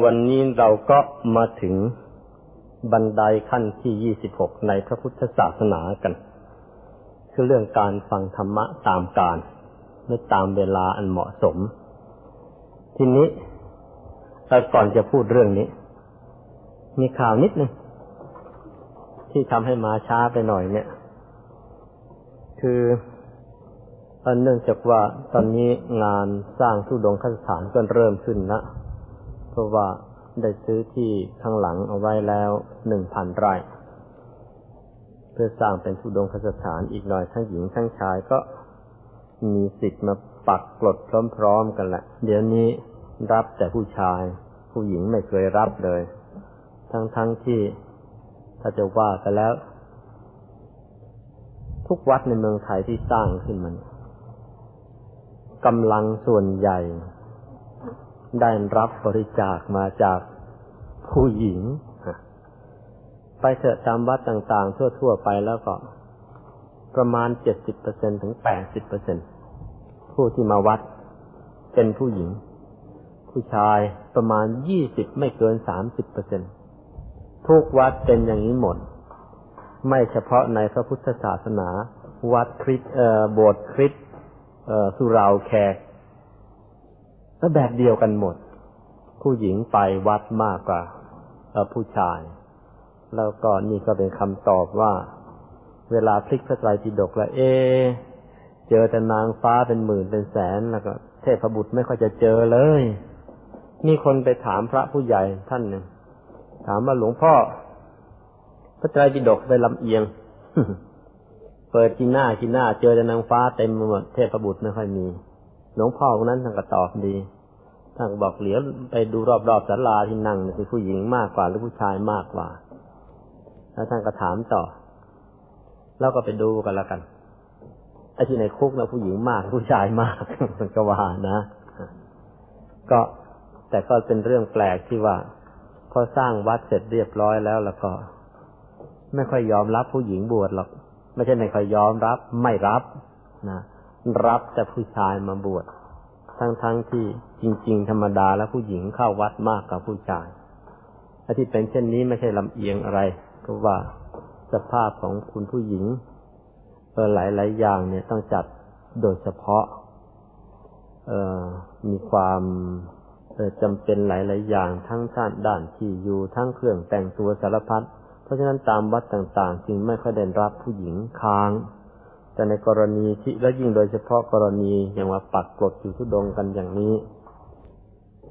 วันนี้เราก็มาถึงบันไดขั้นที่ยี่สิบหกในพระพุทธศาสนากัน คือเรื่องการฟังธรรมะตามการไม่ตามเวลาอันเหมาะสม ทีนี้แต่ก่อนจะพูดเรื่องนี้ มีข่าวนิดนึงที่ทำให้มาช้าไปหน่อยเนี่ย คือเนื่องจากว่าตอนนี้งานสร้างสุดงคสถานก็เริ่มขึ้นนะ เพราะว่าได้ซื้อที่ข้างหลังเอาไว้แล้วหนึ่งพันไร่ เพื่อสร้างเป็นสุดงคสถานอีกหน่อยทั้งหญิงทั้งชายก็มีสิทธิ์มาปักกลดพร้อมๆกันแหละ เดี๋ยวนี้รับแต่ผู้ชาย ผู้หญิงไม่เคยรับเลย ทั้งๆทที่ถ้าจะว่ากันแล้ว ทุกวัดในเมืองไทยที่สร้างขึ้นมันกำลังส่วนใหญ่ ได้รับบริจาคมาจากผู้หญิง ไปเถอะตามวัดต่าง ๆ ทั่ว ๆ ไปแล้วก็ ประมาณเจ็ดสิบเปอร์เซ็นถึงแปดสิบเปอร์เซ็นผู้ที่มาวัด เป็นผู้หญิง ผู้ชายประมาณยี่สิบไม่เกินสามสิบเปอร์เซ็นทุกวัดเป็นอย่างนี้หมด ไม่เฉพาะในพระพุทธศาสนา วัดคริสเอ่อโบสถ์คริสเออสุราวแขก ก็แบบเดียวกันหมด ผู้หญิงไปวัดมากกว่าผู้ชาย แล้วก็นี่ก็เป็นคำตอบว่า เวลาพลิกพระไตรปิฎกแล้วเอ เจอแต่นางฟ้าเป็นหมื่นเป็นแสนแล้วก็เทพบุตรไม่ค่อยจะเจอเลย มีคนไปถามพระผู้ใหญ่ท่านหนึ่งถามว่าหลวงพ่อ พระไตรปิฎกไปลำเอียง เปิดกินหน้ากินหน้า เจอแต่นางฟ้าเต็มหมดเทพบุตรไม่ค่อยมี หลวงพ่อคนนั้นท่านก็ตอบดีท่านบอกเหลียวไปดูรอบๆศาลาที่นั่งเป็นผู้หญิงมากกว่าหรือผู้ชายมากกว่า แล้วท่านก็ถามต่อ แล้วก็ไปดูกันแล้วกันไอ้ที่ในคุกนะผู้หญิงมากผู้ชายมากมันก็ว่านะก็แต่ก็เป็นเรื่องแปลกที่ว่าพอสร้างวัดเสร็จเรียบร้อยแล้วแล้วก็ ไม่ค่อยยอมรับผู้หญิงบวชหรอก ไม่ใช่ไม่ค่อยยอมรับ ไม่รับนะ รับแต่ผู้ชายมาบวชทั้งๆทที่จริง ๆ ธรรมดาแล้วผู้หญิงเข้าวัดมากกว่าผู้ชายและที่เป็นเช่นนี้ไม่ใช่ลำเอียงอะไรเพราะว่าสภาพของคุณผู้หญิงเออหลายๆอย่างเนี่ยต้องจัดโดยเฉพาะ เออมีความเออจำเป็นหลายๆอย่างทั้งด้านด้านที่อยู่ทั้งเครื่องแต่งตัวสารพัดเพราะฉะนั้นตามวัดต่าง ๆ จึงไม่ค่อยได้รับผู้หญิงค้าง แต่ในกรณีที่และยิ่งโดยเฉพาะกรณีอย่างว่าปักกดอยู่ทุดงกันอย่างนี้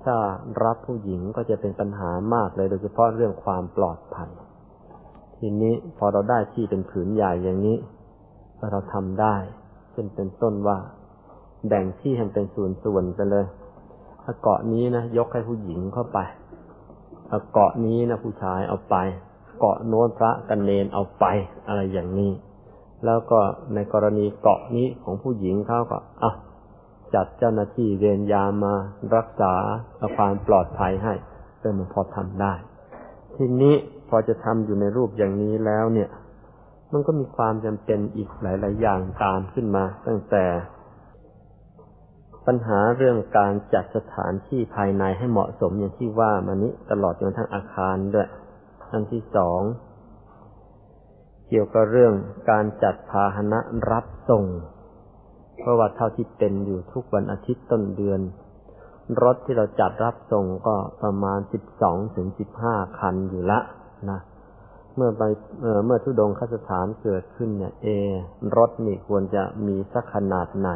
ถ้ารับผู้หญิงก็จะเป็นปัญหามากเลยโดยเฉพาะเรื่องความปลอดภัย ทีนี้พอเราได้ที่เป็นผืนใหญ่อย่างนี้เราทำได้เช่นเป็นต้นว่า แบ่งที่ให้เป็นส่วนๆไปเลยเกาะนี้นะยกให้ผู้หญิงเข้าไปเกาะนี้นะผู้ชายเอาไป เกาะโน้นพระกันเนนเอาไปอะไรอย่างนี้ แล้วก็ในกรณีเกาะนี้ของผู้หญิงเขาก็อะจัดเจ้าหน้าที่เวรยามมารักษาความปลอดภัยให้เออมันพอทำได้ ทีนี้พอจะทำอยู่ในรูปอย่างนี้แล้วเนี่ย มันก็มีความจำเป็นอีกหลาย ๆ อย่างตามขึ้นมา ตั้งแต่ ปัญหาเรื่องการจัดสถานที่ภายในให้เหมาะสมอย่างที่ว่ามานี้ตลอดจนทั้งอาคารด้วยอันที่สอง เกี่ยวกับเรื่องการจัดพาหนะรับส่ง เพราะว่าเท่าที่เป็นอยู่ทุกวันอาทิตย์ต้นเดือน รถที่เราจัดรับส่งก็ประมาณสิบสองถึงสิบห้าคันอยู่ละนะเมื่อไปเเมื่อทุดงคสถานเกิดขึ้นเนี่ยเอ รถนี่ควรจะมีสักขนาดไหน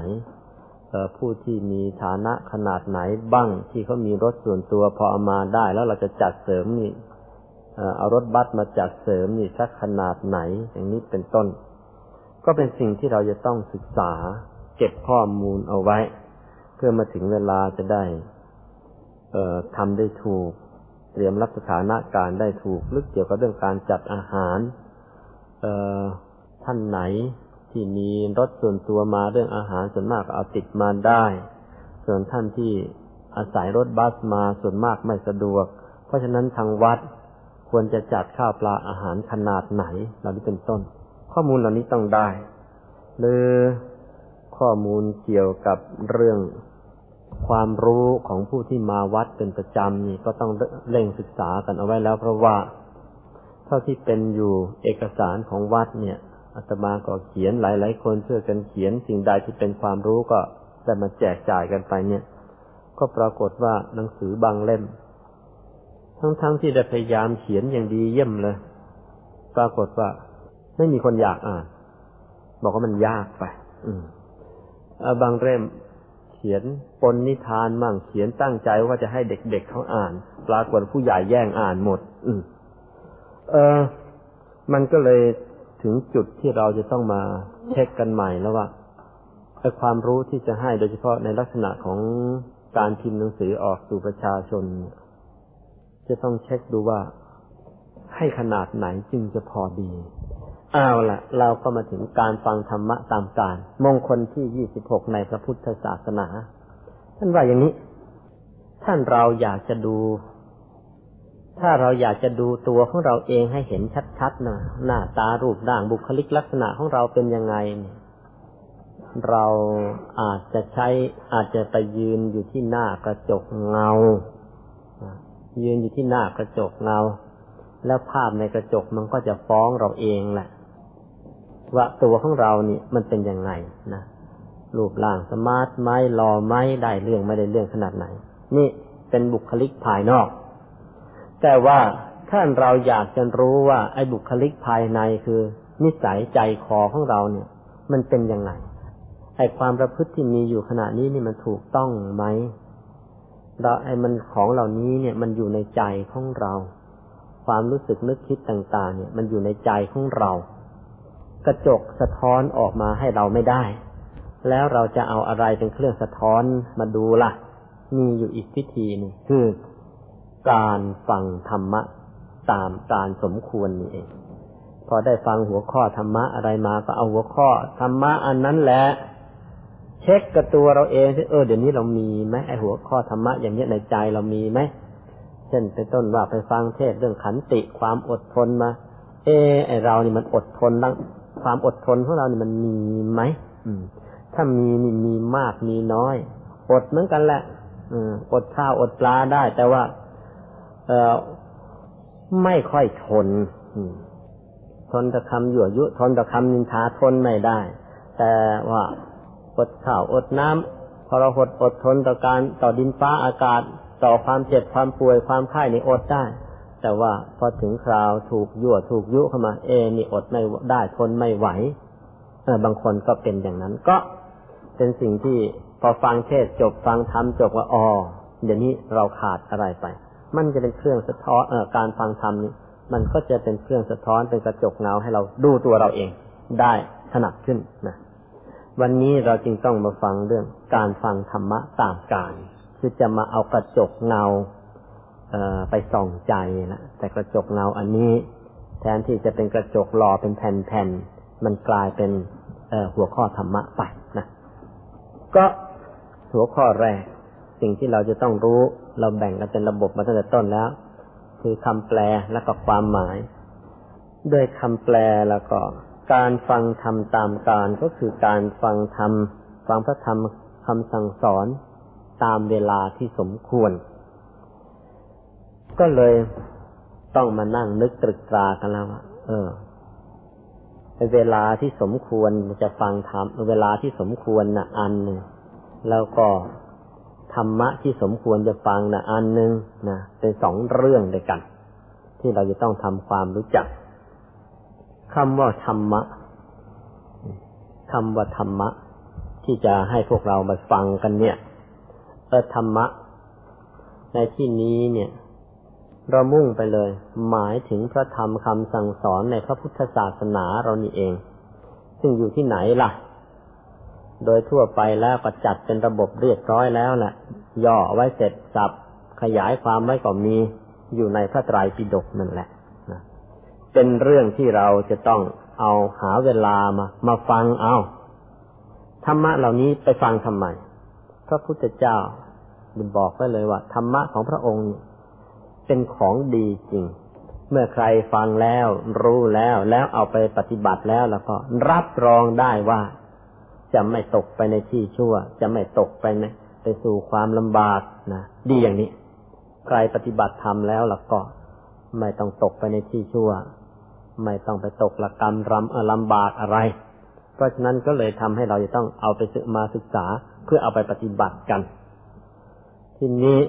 ผู้ที่มีฐานะขนาดไหนบ้างที่เขามีรถส่วนตัวพอเอามาได้ แล้วเราจะจัดเสริมนี่ เอารถบัสมาจัดเสริมนี่สักขนาดไหน อย่างนี้เป็นต้น ก็เป็นสิ่งที่เราจะต้องศึกษา เก็บข้อมูลเอาไว้ เพื่อมาถึงเวลาจะได้ทำได้ถูก เตรียมรับสถานะการได้ถูกลึกเกี่ยวกับเรื่องการจัดอาหารท่านไหนที่มีรถส่วนตัวมาเรื่องอาหารส่วนมากเอาติดมาได้ ส่วนท่านที่อาศัยรถบัสมาส่วนมากไม่สะดวก เพราะฉะนั้นทางวัด ควรจะจัดข้าวปลาอาหารขนาดไหนเหล่านี้เป็นต้น ข้อมูลเหล่านี้ต้องได้ หรือข้อมูลเกี่ยวกับเรื่องความรู้ของผู้ที่มาวัดเป็นประจำนี่ก็ต้องเร่งศึกษากันเอาไว้แล้ว เพราะว่า เท่าที่เป็นอยู่เอกสารของวัดเนี่ยอาตมาก็เขียนหลาย ๆ คนช่วยกันเขียนสิ่งใดที่เป็นความรู้ก็ได้มาแจกจ่ายกันไปเนี่ย ก็ปรากฏว่าหนังสือบางเล่ม ทั้งๆทที่ได้พยายามเขียนอย่างดีเยี่ยมเลย ปรากฏว่า ไม่มีคนอยากอ่าน บอกว่ามันยากไป อืมบางเล่มเขียนปนนิทานมั่งเขียนตั้งใจว่าจะให้เด็กๆเเขาอ่าน ปรากฏผู้ใหญ่แย่งอ่านหมด อืมเออ มันก็เลยถึงจุดที่เราจะต้องมาเช็คกันใหม่แล้วว่าไอ้ความรู้ที่จะให้โดยเฉพาะในลักษณะของการพิมพ์หนังสือออกสู่ประชาชน จะต้องเช็คดูว่าให้ขนาดไหนจึงจะพอดีเอาละเราก็มาถึงการฟังธรรมะตามการ มงคลที่ยี่สิบหกในพระพุทธศาสนา ท่านว่าอย่างนี้ ท่านเราอยากจะดู ถ้าเราอยากจะดูตัวของเราเองให้เห็นชัดๆนะหน้าตารูปร่างบุคลิกลักษณะของเราเป็นยังไง เราอาจจะใช้อาจจะไปยืนอยู่ที่หน้ากระจกเงา ยืนอยู่ที่หน้ากระจกเงา แล้วภาพในกระจกมันก็จะฟ้องเราเองแหละ ว่าตัวของเราเนี่ยมันเป็นยังไงนะรูปร่างสมาร์ทไหมรอไหมได้เรื่องไม่ได้เรื่องขนาดไหน นี่เป็นบุคลิกภายนอก แต่ว่าถ้าเราอยากจะรู้ว่า ไอ้บุคลิกภายในคือ นิสัยใจคอของเราเนี่ย มันเป็นยังไงไอ้ความประพฤติที่มีอยู่ขณะนี้นี่มันถูกต้องไหม เราไอ้มันของเหล่านี้เนี่ยมันอยู่ในใจของเรา ความรู้สึกนึกคิดต่าง ๆ เนี่ย มันอยู่ในใจของเรา กระจกสะท้อนออกมาให้เราไม่ได้ แล้วเราจะเอาอะไรเป็นเครื่องสะท้อนมาดูละ่ะ มีอยู่อีกวิธีนึงคือ การฟังธรรมะตามการสมควรนี่เองพอได้ฟังหัวข้อธรรมะอะไรมาก็เอาหัวข้อธรรมะอันนั้นแหละ เช็คกับตัวเราเองที่เออเดี๋ยวนี้เรามีไหมไอหัวข้อธรรมะอย่างนี้ในใจเรามีไหมเช่นเป็นต้นว่าไปฟังเทศเรื่องขันติความอดทนมา เออไอเรานี่มันอดทนตั้งความอดทนของเราเนี่ยมันมีไหมถ้ามีนี่มีมากมีน้อย อดเหมือนกันแหละอดข้าวอดปลาได้ แต่ว่า เออไม่ค่อยทนทนต่คำยั่วยุ ทนต่คำนินทาทนไม่ได้ แต่ว่า อดข้าวอดน้ำพอเราอดอดทนต่อการต่อดินฟ้าอากาศ ต่อความเจ็บความป่วยความไข้ในอดได้ แต่ว่าพอถึงคราวถูกยั่วถูกยุเข้ามา เอนี่อดไม่ได้ทนไม่ไหวเออบางคนก็เป็นอย่างนั้นก็เป็นสิ่งที่พอฟังเทศจบฟังธรรมจบว่าอ๋อเดี๋ยวนี้เราขาดอะไรไป มันจะเป็นเครื่องสะท้อนเอ่อการฟังธรรมนี้ มันก็จะเป็นเครื่องสะท้อนเป็นกระจกเงาให้เราดูตัวเราเองได้ถนัดขึ้นนะ วันนี้เราจึงต้องมาฟังเรื่องการฟังธรรมะตามการ คือจะมาเอากระจกเงาไปส่องใจนะแต่กระจกเงาอันนี้ แทนที่จะเป็นกระจกหล่อเป็นแผ่นๆมันกลายเป็นหัวข้อธรรมะไปนะก็หัวข้อแรก สิ่งที่เราจะต้องรู้เราแบ่งกันเป็นระบบมาตั้งแต่ต้นแล้ว คือคำแปลและก็ความหมาย ด้วยคำแปลแล้วก็ การฟังธรรมตามการก็คือการฟังธรรมฟังพระธรรมคำสั่งสอนตามเวลาที่สมควร ก็เลยต้องมานั่งนึกตรึกตรากันแล้วว่าเออเวลาที่สมควรจะฟังธรรมเวลาที่สมควรนะ่ะอันหนึ่งแล้วก็ธรรมะที่สมควรจะฟังนะ่ะอันหนึ่งนะเป็นสองเรื่องด้วยกัน ที่เราจะต้องทำความรู้จัก คำว่าธรรมะคำว่าธรรมะ ที่จะให้พวกเรามาฟังกันเนี่ยเออธรรมะ ในที่นี้เนี่ย เรามุ่งไปเลย หมายถึงพระธรรมคำสั่งสอนในพระพุทธศาสนาเรานี่เอง ซึ่งอยู่ที่ไหนล่ะ โดยทั่วไปแล้วก็จัดเป็นระบบเรียบร้อยแล้วแหละย่อไว้เสร็จสับขยายความไว้ก็มีอยู่ในพระไตรปิฎกนั่นแหละนะ เป็นเรื่องที่เราจะต้องเอาหาเวลามา มาฟังเอาธรรมะเหล่านี้ไปฟังทำไมพระพุทธเจ้าบอกไว้เลยว่าธรรมะของพระองค์เป็นของดีจริง เมื่อใครฟังแล้ว รู้แล้วแล้วเอาไปปฏิบัติแล้วแล้วก็รับรองได้ว่า จะไม่ตกไปในที่ชั่ว จะไม่ตกไปในไปสู่ความลำบากนะดีอย่างนี้ ใครปฏิบัติธรรมแล้วแล่ะก็ไม่ต้องตกไปในที่ชั่ว ไม่ต้องไปตกละกรรมรำลำบากอะไร เพราะฉะนั้นก็เลยทำให้เราจะต้องเอาไปศึกมาศึกษาเพื่อเอาไปปฏิบัติกัน ทีนี้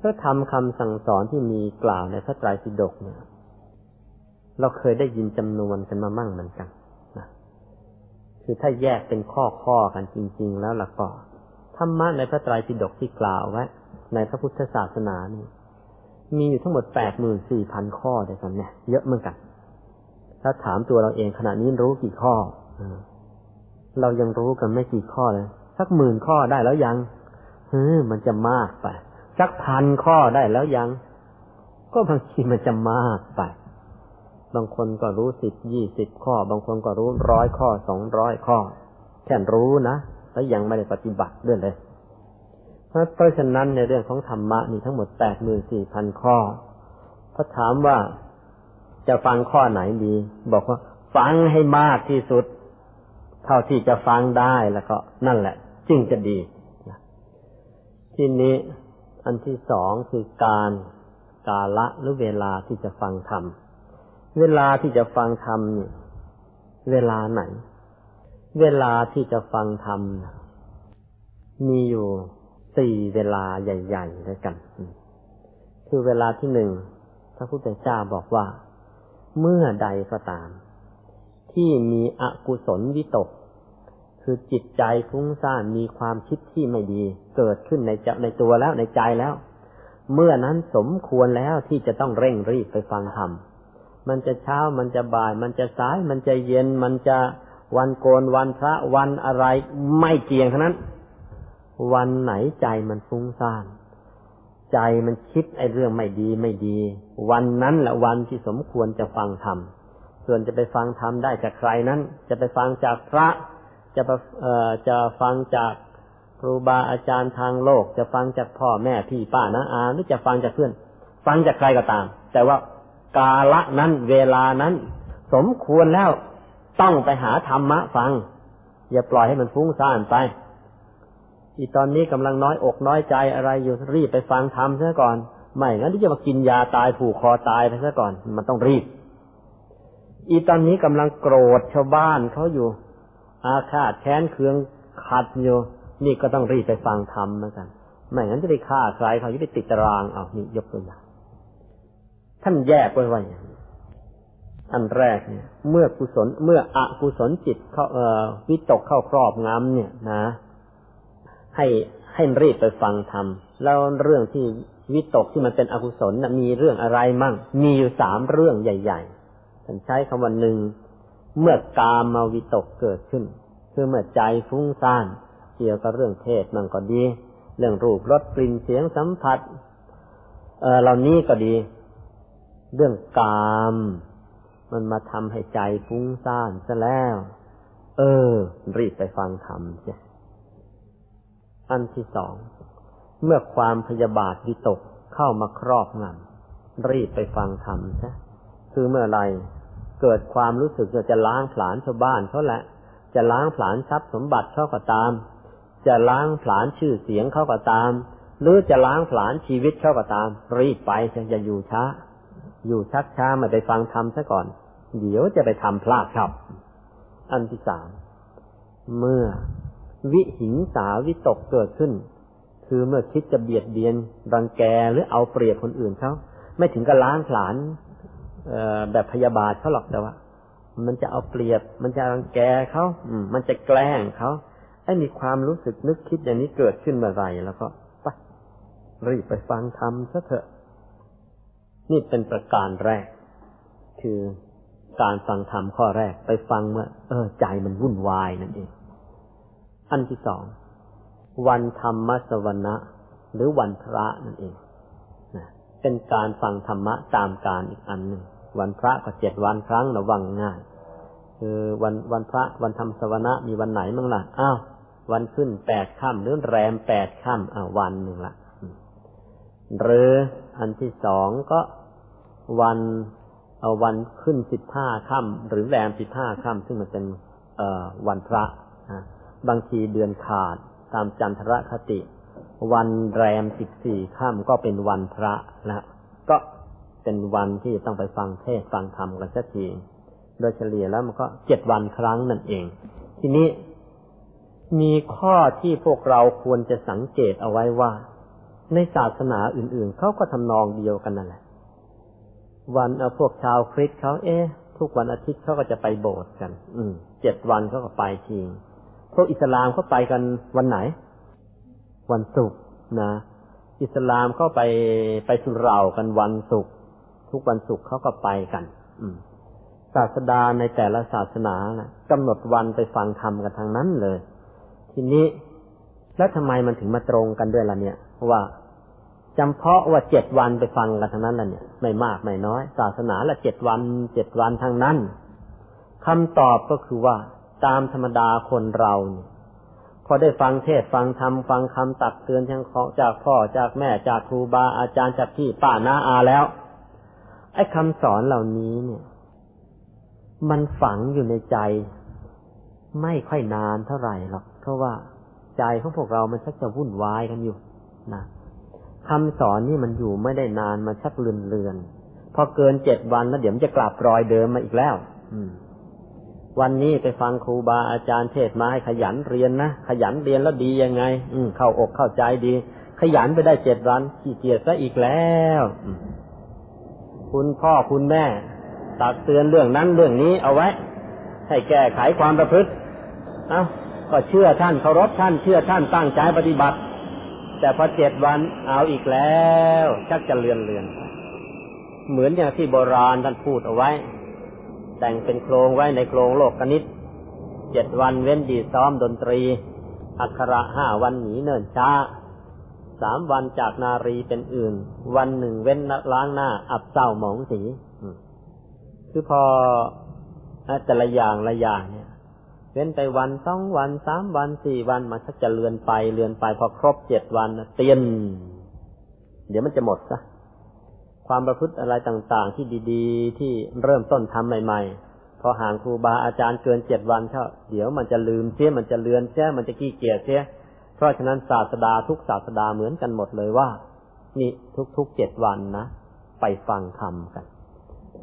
พระธรรมคำสั่งสอนที่มีกล่าวในพระไตรปิฎกเนี่ย เราเคยได้ยินจำนวนกันมามั่งเหมือนกันนะคือถ้าแยกเป็นข้อข้อกันจริง ๆ แล้วล่ะก็ธรรมะในพระไตรปิฎกที่กล่าวไว้ในพระพุทธศาสนานี่มีอยู่ทั้งหมดแปดหมื่นสี่พันข้อด้วยกันเนี่ย เยอะเหมือนกัน ถ้าถามตัวเราเองขณะนี้รู้กี่ข้อเรายังรู้กันไม่กี่ข้อเลยสักหมื่นข้อได้แล้วยังเฮ้มันจะมากไปสักพันข้อได้แล้วยัง ก็บางทีมันจะมากไป บางคนก็รู้สิบยี่สิบข้อ บางคนก็รู้ร้อยข้อสองร้อยข้อ แค่รู้นะแล้วยังไม่ได้ปฏิบัติด้วยเลย เพราะฉะนั้นในเรื่องของธรรมะนี่ทั้งหมดแปดหมื่นสี่พันข้อพอถามว่า จะฟังข้อไหนดี บอกว่า ฟังให้มากที่สุด เท่าที่จะฟังได้แล้วก็นั่นแหละ จึงจะดีที่นี้อันที่สองคือการกาละหรือเวลาที่จะฟังธรรมเวลาที่จะฟังธรรมเนี่ยเวลาไหน เวลาที่จะฟังธรรมมีอยู่สี่เวลาใหญ่ ๆ ด้วยกัน คือเวลาที่หนึ่งพระพุทธเจ้าบอกว่า เมื่อใดก็ตาม ที่มีอกุศลวิตก คือจิตใจฟุ้งซ่านมีความคิดที่ไม่ดี เกิดขึ้นในจในตัวแล้วในใจแล้ว เมื่อนั้นสมควรแล้วที่จะต้องเร่งรีบไปฟังธรรมมันจะเช้ามันจะบ่าย มันจะสาย มันจะเย็น มันจะวันโกนวันพระวันอะไรไม่เกี่ยงทั้งนั้น วันไหนใจมันฟุ้งซ่าน ใจมันคิดไอ้เรื่องไม่ดีไม่ดี วันนั้นแหละวันที่สมควรจะฟังธรรมส่วนจะไปฟังธรรมได้จากใครนั้น จะไปฟังจากพระ จะไปเอ่อจะฟังจากครูบาอาจารย์ทางโลก จะฟังจากพ่อแม่พี่ป้านะอาหรือจะฟังจากเพื่อน ฟังจากใครก็ตาม แต่ว่ากาละนั้นเวลานั้น สมควรแล้วต้องไปหาธรรมะฟัง อย่าปล่อยให้มันฟุ้งซ่านไป อีตอนนี้กำลังน้อยอกน้อยใจอะไรอยู่รีบไปฟังธรรมซะก่อน ไม่งั้นที่จะมากินยาตายผูกคอตายไปซะก่อน มันต้องรีบ อีตอนนี้กำลังโกรธชาวบ้านเขาอยู่ อาฆาตแค้นเคืองขัดอยู่ นี่ก็ต้องรีบไปฟังธรรมเหมือนกัน ไม่งั้นจะได้ฆ่าใครเขาจะได้ติดตารางเอานี่ยกตัวอย่างท่านแยกไว้ว่าอย่างอันแรกเนี่ย เมื่อกุศลเมื่ออกุศลจิตเขาเอ่อวิตกเข้าครอบงำเนี่ยนะ ให้ให้รีบไปฟังธรรมแล้วเรื่องที่วิตกที่มันเป็นอกุศลมีเรื่องอะไรมั่ง มีอยู่สามเรื่องใหญ่ๆฉันใช้คำว่าหนึ่งเมื่อกามาวิตกเกิดขึ้น คือเมื่อใจฟุ้งซ่าน เกี่ยวกับเรื่องเทศมันก็ดี เรื่องรูปรสกลิ่นเสียงสัมผัสเออเหล่านี้ก็ดี เรื่องกาม มันมาทำให้ใจฟุ้งซ่านซะแล้ว เออ รีบไปฟังธรรมเสีย อันที่สอง เมื่อความพยาบาทวิตกเข้ามาครอบงำรีบไปฟังธรรมใช่คือเมื่อไรเกิดความรู้สึกจะล้างผลาญชาวบ้านเขาแหละ จะล้างผลาญทรัพย์สมบัติเขาก็ตาม จะล้างผลาญชื่อเสียงเขาก็ตาม หรือจะล้างผลาญชีวิตเขาก็ตาม รีบไปจะอยู่ช้า อยู่ชักช้ามาไปฟังธรรมซะก่อน เดี๋ยวจะไปทำพลาดครับ อันที่สามเมื่อ วิหิงสาวิตกเกิดขึ้น คือเมื่อคิดจะเบียดเบียนรังแกหรือเอาเปรียบคนอื่นเขาไม่ถึงกับล้างผลาญแบบพยาบาทเขาหรอกแต่ว่า มันจะเอาเปรียบ มันจะรังแกเขาอืมันจะแกล้งเขาไอ้มีความรู้สึกนึกคิดอย่างนี้เกิดขึ้นเมื่อไรแล้วก็ไปรีบไปฟังธรรมซะเถอะนี่เป็นประการแรก คือการฟังธรรมข้อแรกไปฟังเมื่อเออใจมันวุ่นวายนั่นเอง อันที่สอง วันธรรมสวนะหรือวันพระนั่นเองนะเป็นการฟังธรรมะตามการอีกอันหนึ่งวันพระก็เจ็ดวันครั้งระวังง่าย คือวันวันพระวันธรรมสวนะมีวันไหนมั่งล่ะอ้าววันขึ้นแปดค่ำหรือแรมแปดค่ำอ้าวันหนึ่งละหรืออันที่สองก็วันเอาวันขึ้นสิบห้าค่ำหรือแรมสิบห้าค่ำซึ่งมันเป็นเอ่อวันพระ บางทีเดือนขาดตามจันทรคติ วันแรมสิบสี่ค่ำก็เป็นวันพระนะก็เป็นวันที่ต้องไปฟังเทศฟังธรรมกันสักทีโดยเฉลี่ยแล้วมันก็เจ็ดวันครั้งนั่นเอง ทีนี้มีข้อที่พวกเราควรจะสังเกตเอาไว้ว่า ในศาสนาอื่นๆเขาก็ทำนองเดียวกันนั่นแหละ วันเอาพวกชาวคริสต์เขาเอ๊ะ ทุกวันอาทิตย์เขาก็จะไปโบสถ์กัน อืมเจ็ดวันเขาก็ไปที พวกอิสลามเขาไปกันวันไหน วันศุกร์นะ อิสลามเขาไปไปสุรากันวันศุกร์ทุกวันศุกร์เขาก็ไปกัน อืศาสดาในแต่ละศาสนานะกำหนดวันไปฟังธรรมกันทางนั้นเลย ทีนี้แล้วทำไมมันถึงมาตรงกันด้วยล่ะเนี่ยว่าจำเพาะว่าเจ็ดวันไปฟังกันทั้งนั้นแหละเนี่ย ไม่มากไม่น้อย ศาสนาละเจ็ดวันเจ็ดวันทั้งนั้นคำตอบก็คือว่า ตามธรรมดาคนเราเนี่ยพอได้ฟังเทศฟังธรรมฟังคำตักเตือนจากจากพ่อจากแม่จากครูบาอาจารย์จากพี่ป้าน้าอาแล้ว ไอ้คำสอนเหล่านี้เนี่ย มันฝังอยู่ในใจ ไม่ค่อยนานเท่าไหร่หรอกเพราะว่าใจของพวกเรามันชักจะวุ่นวายกันอยู่นะคำสอนนี่มันอยู่ไม่ได้นานมันชักเลือนเลือนพอเกินเจ็ดวันแล้วเดี๋ยวมันจะกลับรอยเดิมมาอีกแล้ว อืม วันนี้ไปฟังครูบาอาจารย์เทศมาให้ขยันเรียนนะ ขยันเรียนแล้วดียังไง อืเข้าอกเข้าใจดี ขยันไปได้เจ็ดวันขี้เกียจซะอีกแล้วคุณพ่อคุณแม่ ตักเตือนเรื่องนั้นเรื่องนี้เอาไว้ ให้แก้ไขความประพฤติ เอาก็เชื่อท่านเคารพท่านเชื่อท่านตั้งใจปฏิบัติ แต่พอเจ็ดวันเอาอีกแล้ว ชักจะเลือนเลือน เหมือนอย่างที่โบราณท่านพูดเอาไว้ แต่งเป็นโครงไว้ในโครงโลกกนิษเจ็ดวันเว้นดีซ้อมดนตรี อักระห้าวันหนีเนินช้าสามวันจากนารีเป็นอื่น วันหนึ่งเว้นล้างหน้า อับเศร้าหมองสีคือพอแต่ละอย่างละอย่างเนี่ย เว้นไปวันสองวันสามวันสี่วันมันก็จะเลือนไปเลือนไปพอครบเจ็ดวันเตียน เดี๋ยวมันจะหมดซะ ความประพฤติอะไรต่างๆ ที่ดีๆ ที่เริ่มต้นทำใหม่ๆ พอห่างครูบาอาจารย์เกินเจ็ดวันเท่าเดี๋ยวมันจะลืมเสียมันจะเลือนเสียมันจะขี้เกียจเสียเพราะฉะนั้นศาสดาทุกศาสดาเหมือนกันหมดเลยว่า นี่ทุกๆเจ็ดวันนะไปฟังธรรมกัน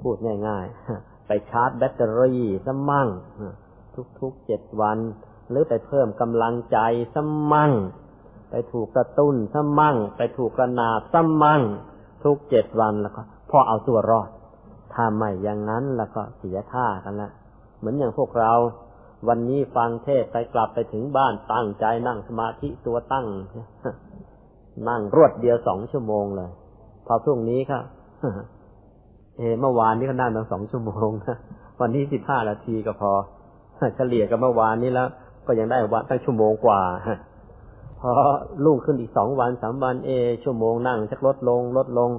พูดง่ายๆ ไปชาร์จแบตเตอรี่ซะมั่งทุกๆเจ็ดวัน หรือไปเพิ่มกำลังใจสมั่ง ไปถูกกระตุ้นสมั่ง ไปถูกกระนาบสมั่ง ทุกเจ็ดวันแล้วก็พอเอาตัวรอดถ้าไม่อย่างนั้นแล้วก็เสียท่ากันละเหมือนอย่างพวกเรา วันนี้ฟังเทศไปกลับไปถึงบ้านตั้งใจนั่งสมาธิตัวตั้ง นั่งรวดเดียวสองชั่วโมงเลยพอพรุ่งนี้ครับเอเมื่อวานนี้ก็นั่งตั้งสองชั่วโมงนะวันนี้สิบห้านาทีก็พอเฉลี่ยกับเมื่อวานนี้แล้ว ก็ยังได้วันตั้งชั่วโมงกว่า พอลุ่งขึ้นอีกสองวันสามวันเอ ชั่วโมงนั่งชักลดลง ลดลง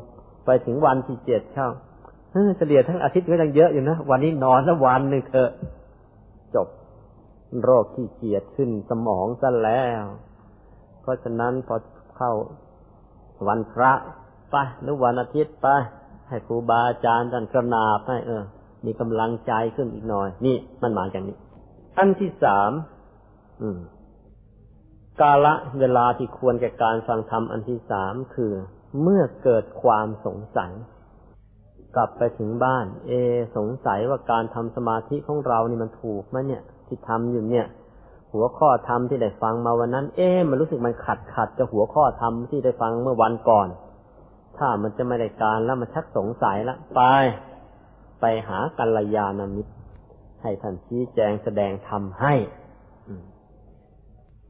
ไปถึงวันที่เจ็ดเข้าเฉลี่ยทั้งอาทิตย์ก็ยังเยอะอยู่นะ วันนี้นอนละวันหนึ่งเถอะ จบ โรคที่เกียดขึ้นสมองซะแล้ว เพราะฉะนั้นพอเข้าวันพระไปหรือวันอาทิตย์ไป ให้ครูบาอาจารย์ท่านกระนาบให้เออ มีกำลังใจขึ้นอีกหน่อย นี่มันหมายอย่างนี้ อันที่สาม กาละเวลาที่ควรแก่การฟังธรรมอันที่สามคือ เมื่อเกิดความสงสัย กลับไปถึงบ้าน เอ สงสัยว่าการทำสมาธิของเรานี่มันถูกไหมเนี่ย ที่ทำอยู่เนี่ย หัวข้อธรรมที่ได้ฟังมาวันนั้น เอ๊มันรู้สึกมันขัดขัดกับหัวข้อธรรมที่ได้ฟังเมื่อวันก่อน ถ้ามันจะไม่ได้การแล้วมันชักสงสัยละไป ไปหากัลยาณมิตร ให้ท่านชี้แจงแสดงธรรมให้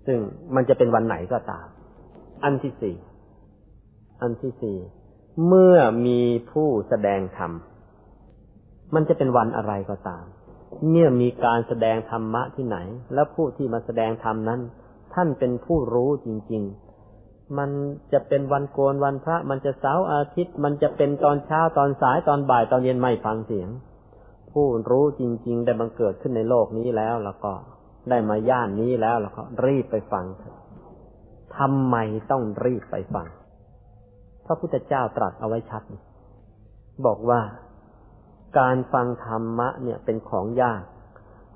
ซึ่งมันจะเป็นวันไหนก็ตาม อันที่สี่อันที่สี่เมื่อมีผู้แสดงธรรมมันจะเป็นวันอะไรก็ตาม เมื่อมีการแสดงธรรมะที่ไหน แล้วผู้ที่มาแสดงธรรมนั้น ท่านเป็นผู้รู้จริง ๆ มันจะเป็นวันโกนวันพระ มันจะเสาร์อาทิตย์ มันจะเป็นตอนเช้าตอนสายตอนบ่ายตอนเย็นไม่ฟังเสียง ผู้รู้จริง ๆ ได้บังเกิดขึ้นในโลกนี้แล้วแล้วก็ ได้มาย่านนี้แล้วแล้วก็รีบไปฟังทำไมต้องรีบไปฟัง พระพุทธเจ้าตรัสเอาไว้ชัด บอกว่าการฟังธรรมะเนี่ยเป็นของยาก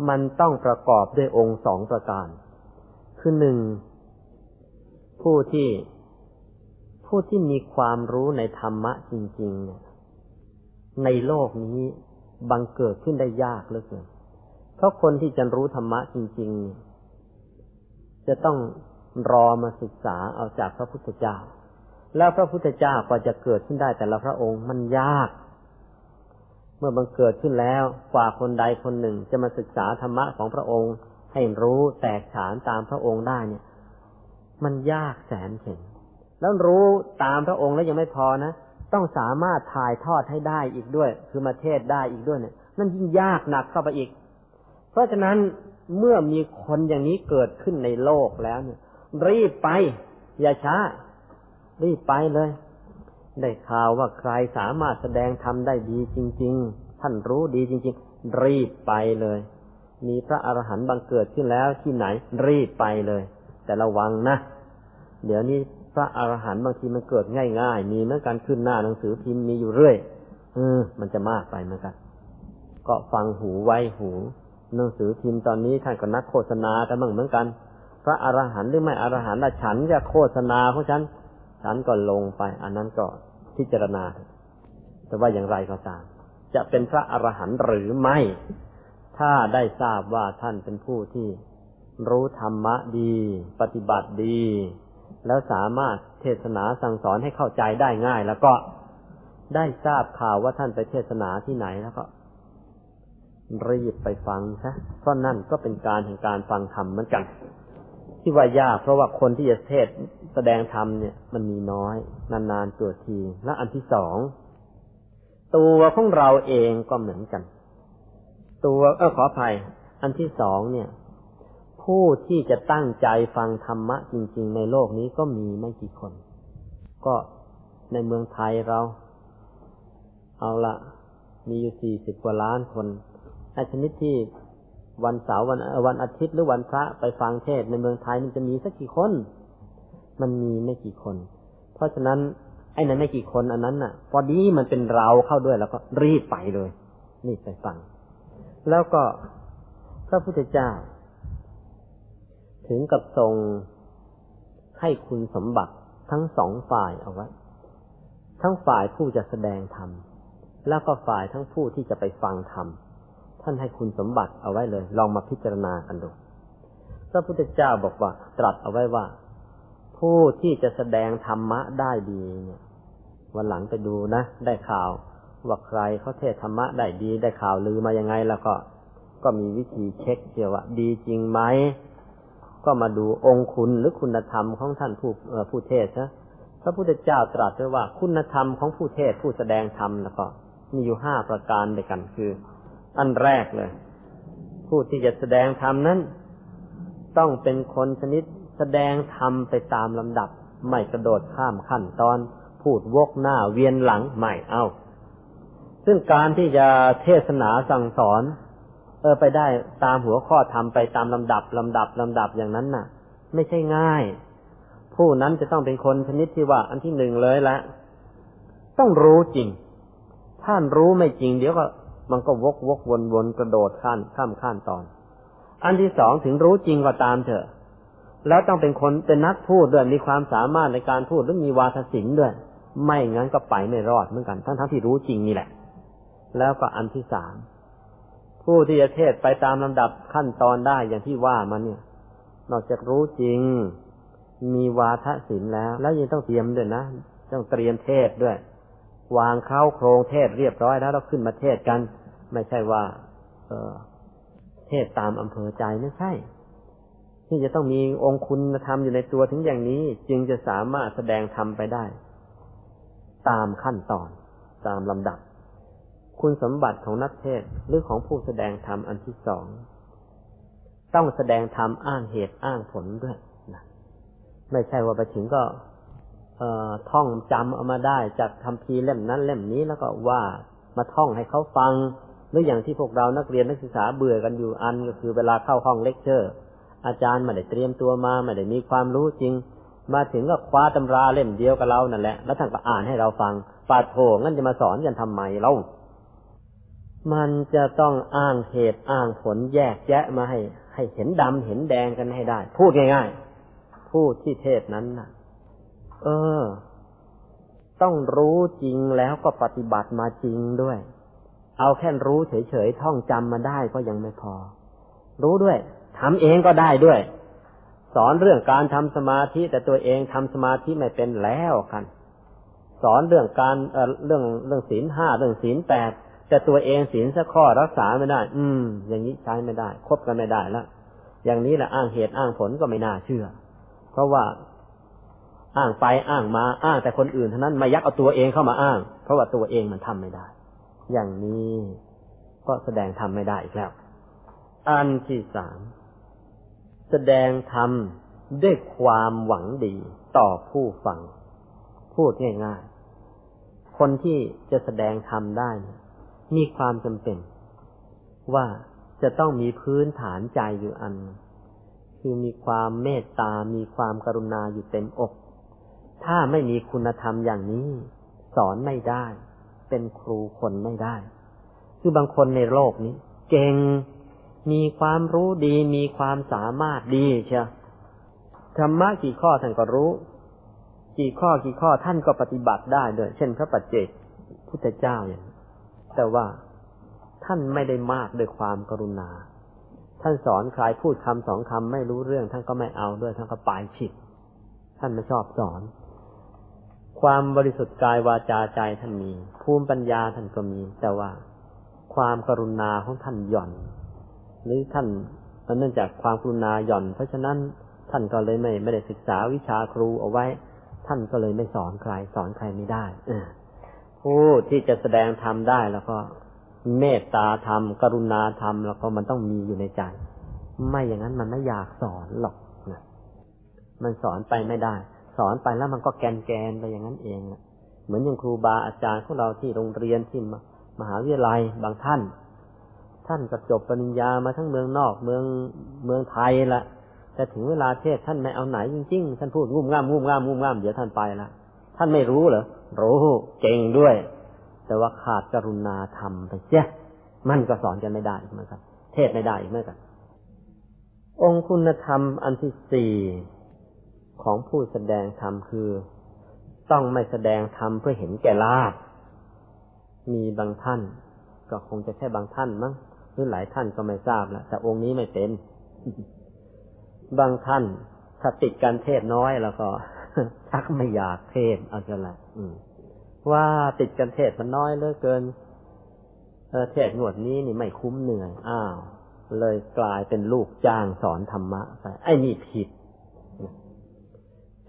มันต้องประกอบด้วยองค์สองประการ คือหนึ่งผู้ที่ผู้ที่มีความรู้ในธรรมะจริง ๆ เนี่ย ในโลกนี้บังเกิดขึ้นได้ยากเหลือเกิน เพราะคนที่จะรู้ธรรมะจริง ๆ จะต้องรอมาศึกษาเอาจากพระพุทธเจ้า แล้วพระพุทธเจ้ากว่าจะเกิดขึ้นได้แต่ละพระองค์มันยาก เมื่อบังเกิดขึ้นแล้วกว่าคนใดคนหนึ่งจะมาศึกษาธรรมะของพระองค์ ให้รู้แตกฉานตามพระองค์ได้เนี่ย มันยากแสนเข็ญแล้วรู้ตามพระองค์แล้วยังไม่พอนะต้องสามารถถ่ายทอดให้ได้อีกด้วย คือมาเทศได้อีกด้วยเนี่ยนั่นยิ่งยากหนักเข้าไปอีก ราะฉะนั้นเมื่อมีคนอย่างนี้เกิดขึ้นในโลกแล้วเนี่ย รีบไป อย่าช้า รีบไปเลย ได้ข่าวว่าใครสามารถแสดงทำได้ดีจริง ๆ ท่านรู้ดีจริง ๆ รีบไปเลย มีพระอรหันต์บังเกิดขึ้นแล้วที่ไหน รีบไปเลย แต่ระวังนะ เดี๋ยวนี้พระอรหันต์บางทีมันเกิดง่ายๆ มีเหมือนกันขึ้นหน้าหนังสือพิมพ์มีอยู่เรื่อยเออ มันจะมากไปเหมือนกัน ก็ฟังหูไว้หู หนังสือพิมพ์ตอนนี้ท่านก็นักโฆษณากันบ้างเหมือนกัน พระอรหันต์หรือไม่อรหันต์ฉันจะโฆษณาของฉัน ฉันก็ลงไป อันนั้นก็พิจารณา แต่ว่าอย่างไรก็ตามจะเป็นพระอรหันต์หรือไม่ ถ้าได้ทราบว่าท่านเป็นผู้ที่รู้ธรรมะดี ปฏิบัติดี แล้วสามารถเทศนาสั่งสอนให้เข้าใจได้ง่าย แล้วก็ได้ทราบข่าวว่าท่านไปเทศนาที่ไหนแล้วก็ รีบไปฟังซะเพราะนั่นก็เป็นการแห่งการฟังธรรมเหมือนกัน ที่ว่ายากเพราะว่าคนที่จะเทศแสดงธรรมเนี่ย มันมีน้อย นานๆตัวที และอันที่สองตัวของเราเองก็เหมือนกัน ตัวเออขออภัย อันที่สองเนี่ย ผู้ที่จะตั้งใจฟังธรรมะจริง ๆ ในโลกนี้ก็มีไม่กี่คน ก็ในเมืองไทยเรา เอาละมีอยู่สี่สิบกว่าล้านคน ชนิดที่วันเสาร์วันวันอาทิตย์หรือวันพระไปฟังเทศในเมืองไทยมันจะมีสักกี่คน มันมีไม่กี่คน เพราะฉะนั้นไอ้นั้นไม่กี่คนอันนั้นน่ะ พอดีมันเป็นเราเข้าด้วยแล้วก็รีบไปเลยรีบไปฟัง แล้วก็พระพุทธเจ้า ถึงกับทรงให้คุณสมบัติทั้งสองฝ่ายเอาไว้ ทั้งฝ่ายผู้จะแสดงธรรมแล้วก็ฝ่ายทั้งผู้ที่จะไปฟังธรรม ท่านให้คุณสมบัติเอาไว้เลย ลองมาพิจารณากันดูพระพุทธเจ้าบอกว่า ตรัสเอาไว้ว่า ผู้ที่จะแสดงธรรมะได้ดีเนี่ยวันหลังไปดูนะ ได้ข่าวว่าใครเขาเทศธรรมะได้ดี ได้ข่าวลือมายังไง แล้วก็ ก็มีวิธีเช็คเกี่ยวว่าดีจริงไหมก็มาดูองคุณหรือคุณธรรมของท่านผู้ผู้เทศนะพระพุทธเจ้าตรัสไว้ว่าคุณธรรมของผู้เทศผู้แสดงธรรมแล้วก็มีอยู่ห้าประการด้วยกันคือ อันแรกเลย ผู้ที่จะแสดงธรรมนั้น ต้องเป็นคนชนิดแสดงธรรมไปตามลำดับ ไม่กระโดดข้ามขั้นตอน พูดวกหน้าเวียนหลังไม่เอา ซึ่งการที่จะเทศนาสั่งสอน เออไปได้ตามหัวข้อทำไปตามลำดับลำดับลำดับอย่างนั้นน่ะ ไม่ใช่ง่าย ผู้นั้นจะต้องเป็นคนชนิดที่ว่า อันที่หนึ่งเลยละต้องรู้จริงท่านรู้ไม่จริง เดี๋ยวก็ มันก็วกวกวนวนกระโดดขั้นข้ามขั้นตอน อันที่สองถึงรู้จริงก็ตามเถอะ แล้วต้องเป็นคนเป็นนักพูดด้วยมีความสามารถในการพูดหรือมีวาทศิลป์ด้วย ไม่งั้นก็ไปไม่รอดเหมือนกัน ทั้งทั้งที่รู้จริงนี่แหละ แล้วก็อันที่สามผู้ที่จะเทศไปตามลำดับขั้นตอนได้อย่างที่ว่ามันเนี่ย นอกจากรู้จริง มีวาทศิลป์แล้ว แล้วยังต้องเตรียมด้วยนะ ต้องเตรียมเทศด้วย วางเข้าโครงเทศเรียบร้อยแล้วเราขึ้นมาเทศกัน ไม่ใช่ว่า เออเทศตามอำเภอใจไม่ใช่ ที่จะต้องมีองคุณธรรมอยู่ในตัวถึงอย่างนี้ จึงจะสามารถแสดงธรรมไปได้ ตามขั้นตอน ตามลำดับ คุณสมบัติของนักเทศหรือของผู้แสดงธรรมอันที่สองต้องแสดงธรรมอ้างเหตุอ้างผลด้วยนะไม่ใช่ว่าไปถึงก็ ท่องจำเอามาได้จากคำพีเล่มนั้นเล่มนี้แล้วก็ว่ามาท่องให้เขาฟังหรืออย่างที่พวกเรานักเรียนนักศึกษาเบื่อกันอยู่อันก็คือเวลาเข้าห้องเลคเชอร์ อาจารย์ไม่ได้เตรียมตัวมาไม่ได้มีความรู้จริง มาถึงก็คว้าตำราเล่มเดียวกับเรานั่นแหละแล้วท่านก็อ่านให้เราฟังปาโถงั้นจะมาสอนกันทำไมเรา มันจะต้องอ้างเหตุอ้างผลแยกแยะมาให้ ให้เห็นดำเห็นแดงกันให้ได้ พูดง่าย ๆ ผู้ที่เทศนั้นน่ะ เออ ต้องรู้จริงแล้วก็ปฏิบัติมาจริงด้วย เอาแค่รู้เฉยๆท่องจำมาได้ก็ยังไม่พอ รู้ด้วยทำเองก็ได้ด้วย สอนเรื่องการทำสมาธิแต่ตัวเองทำสมาธิไม่เป็นแล้วกัน สอนเรื่องการเอเรื่องเรื่องศีลห้าเรื่องศีลแปดแต่ตัวเองศีลสักข้อรักษาไม่ได้ อืม อย่างนี้ใช้ไม่ได้ คบกันไม่ได้แล้วอย่างนี้แหละอ้างเหตุอ้างผลก็ไม่น่าเชื่อ เพราะว่า อ้างไปอ้างมา อ้างแต่คนอื่นเท่านั้นมายักเอาตัวเองเข้ามาอ้าง เพราะว่าตัวเองมันทำไม่ได้ อย่างนี้ก็แสดงทำไม่ได้อีกแล้ว อันที่สามแสดงธรรมด้วยความหวังดีต่อผู้ฟัง พูดง่ายๆ คนที่จะแสดงธรรมได้มีความจำเป็น ว่าจะต้องมีพื้นฐานใจอยู่อัน คือมีความเมตตา มีความกรุณาอยู่เต็มอก ถ้าไม่มีคุณธรรมอย่างนี้ สอนไม่ได้ เป็นครูคนไม่ได้ คือบางคนในโลกนี้ เก่งมีความรู้ดี มีความสามารถดีเชียวธรรมะกี่ข้อท่านก็รู้ กี่ข้อกี่ข้อท่านก็ปฏิบัติได้ด้วย เช่น พระปัจเจกพุทธเจ้าอย่างแต่ว่าท่านไม่ได้มากด้วยความกรุณา ท่านสอนใครพูดคำสองคำไม่รู้เรื่อง ท่านก็ไม่เอาด้วยท่านก็ปายผิด ท่านไม่ชอบสอน ความบริสุทธิ์กายวาจาใจท่านมี ภูมิปัญญาท่านก็มี แต่ว่าความกรุณาของท่านหย่อน หรือท่านเนื่องจากความกรุณาหย่อน เพราะฉะนั้นท่านก็เลยไม่ไม่ได้ศึกษาวิชาครูเอาไว้ ท่านก็เลยไม่สอนใคร สอนใครไม่ได้ผู้ที่จะแสดงธรรมได้แล้วก็ เมตตาธรรม กรุณาธรรมแล้วก็มันต้องมีอยู่ในใจ ไม่อย่างนั้นมันไม่อยากสอนหรอกนะมันสอนไปไม่ได้ สอนไปแล้วมันก็แกนแกนไปอย่างนั้นเองนะเหมือนอย่างครูบาอาจารย์ของเราที่โรงเรียนที่มหาวิทยาลัยบางท่าน ท่านก็จบปริญญามาทั้งเมืองนอกเมืองเมืองไทยละแต่ถึงเวลาเทศท่านไม่เอาไหนจริงๆท่านพูดงุ่มง่ามงุ่มง่ามงุ่มง่ามเดี๋ยวท่านไปละท่านไม่รู้เหรอรู้เก่งด้วย แต่ว่าขาดกรุณาธรรมไปเสียมันก็สอนกันไม่ได้เหมือนกันเทศไม่ได้เหมือนกันองคุณธรรมอันที่สี่ ของผู้แสดงธรรมคือ ต้องไม่แสดงธรรมเพื่อเห็นแก่ลาบมีบางท่าน ก็คงจะแค่บางท่านมั้งหรือหลายท่านก็ไม่ทราบแล้วแต่องค์นี้ไม่เป็น บางท่านถ้าติดการเทศน้อยแล้วก็ทักไม่อยากเทศเอาจะละว่าติดกันเทศมันน้อยเหลือเกินเทศหนวดนี้นี่ไม่คุ้มเหนื่อย อ้าว เลยกลายเป็นลูกจ้างสอนธรรมะไปไอ้นี่ผิด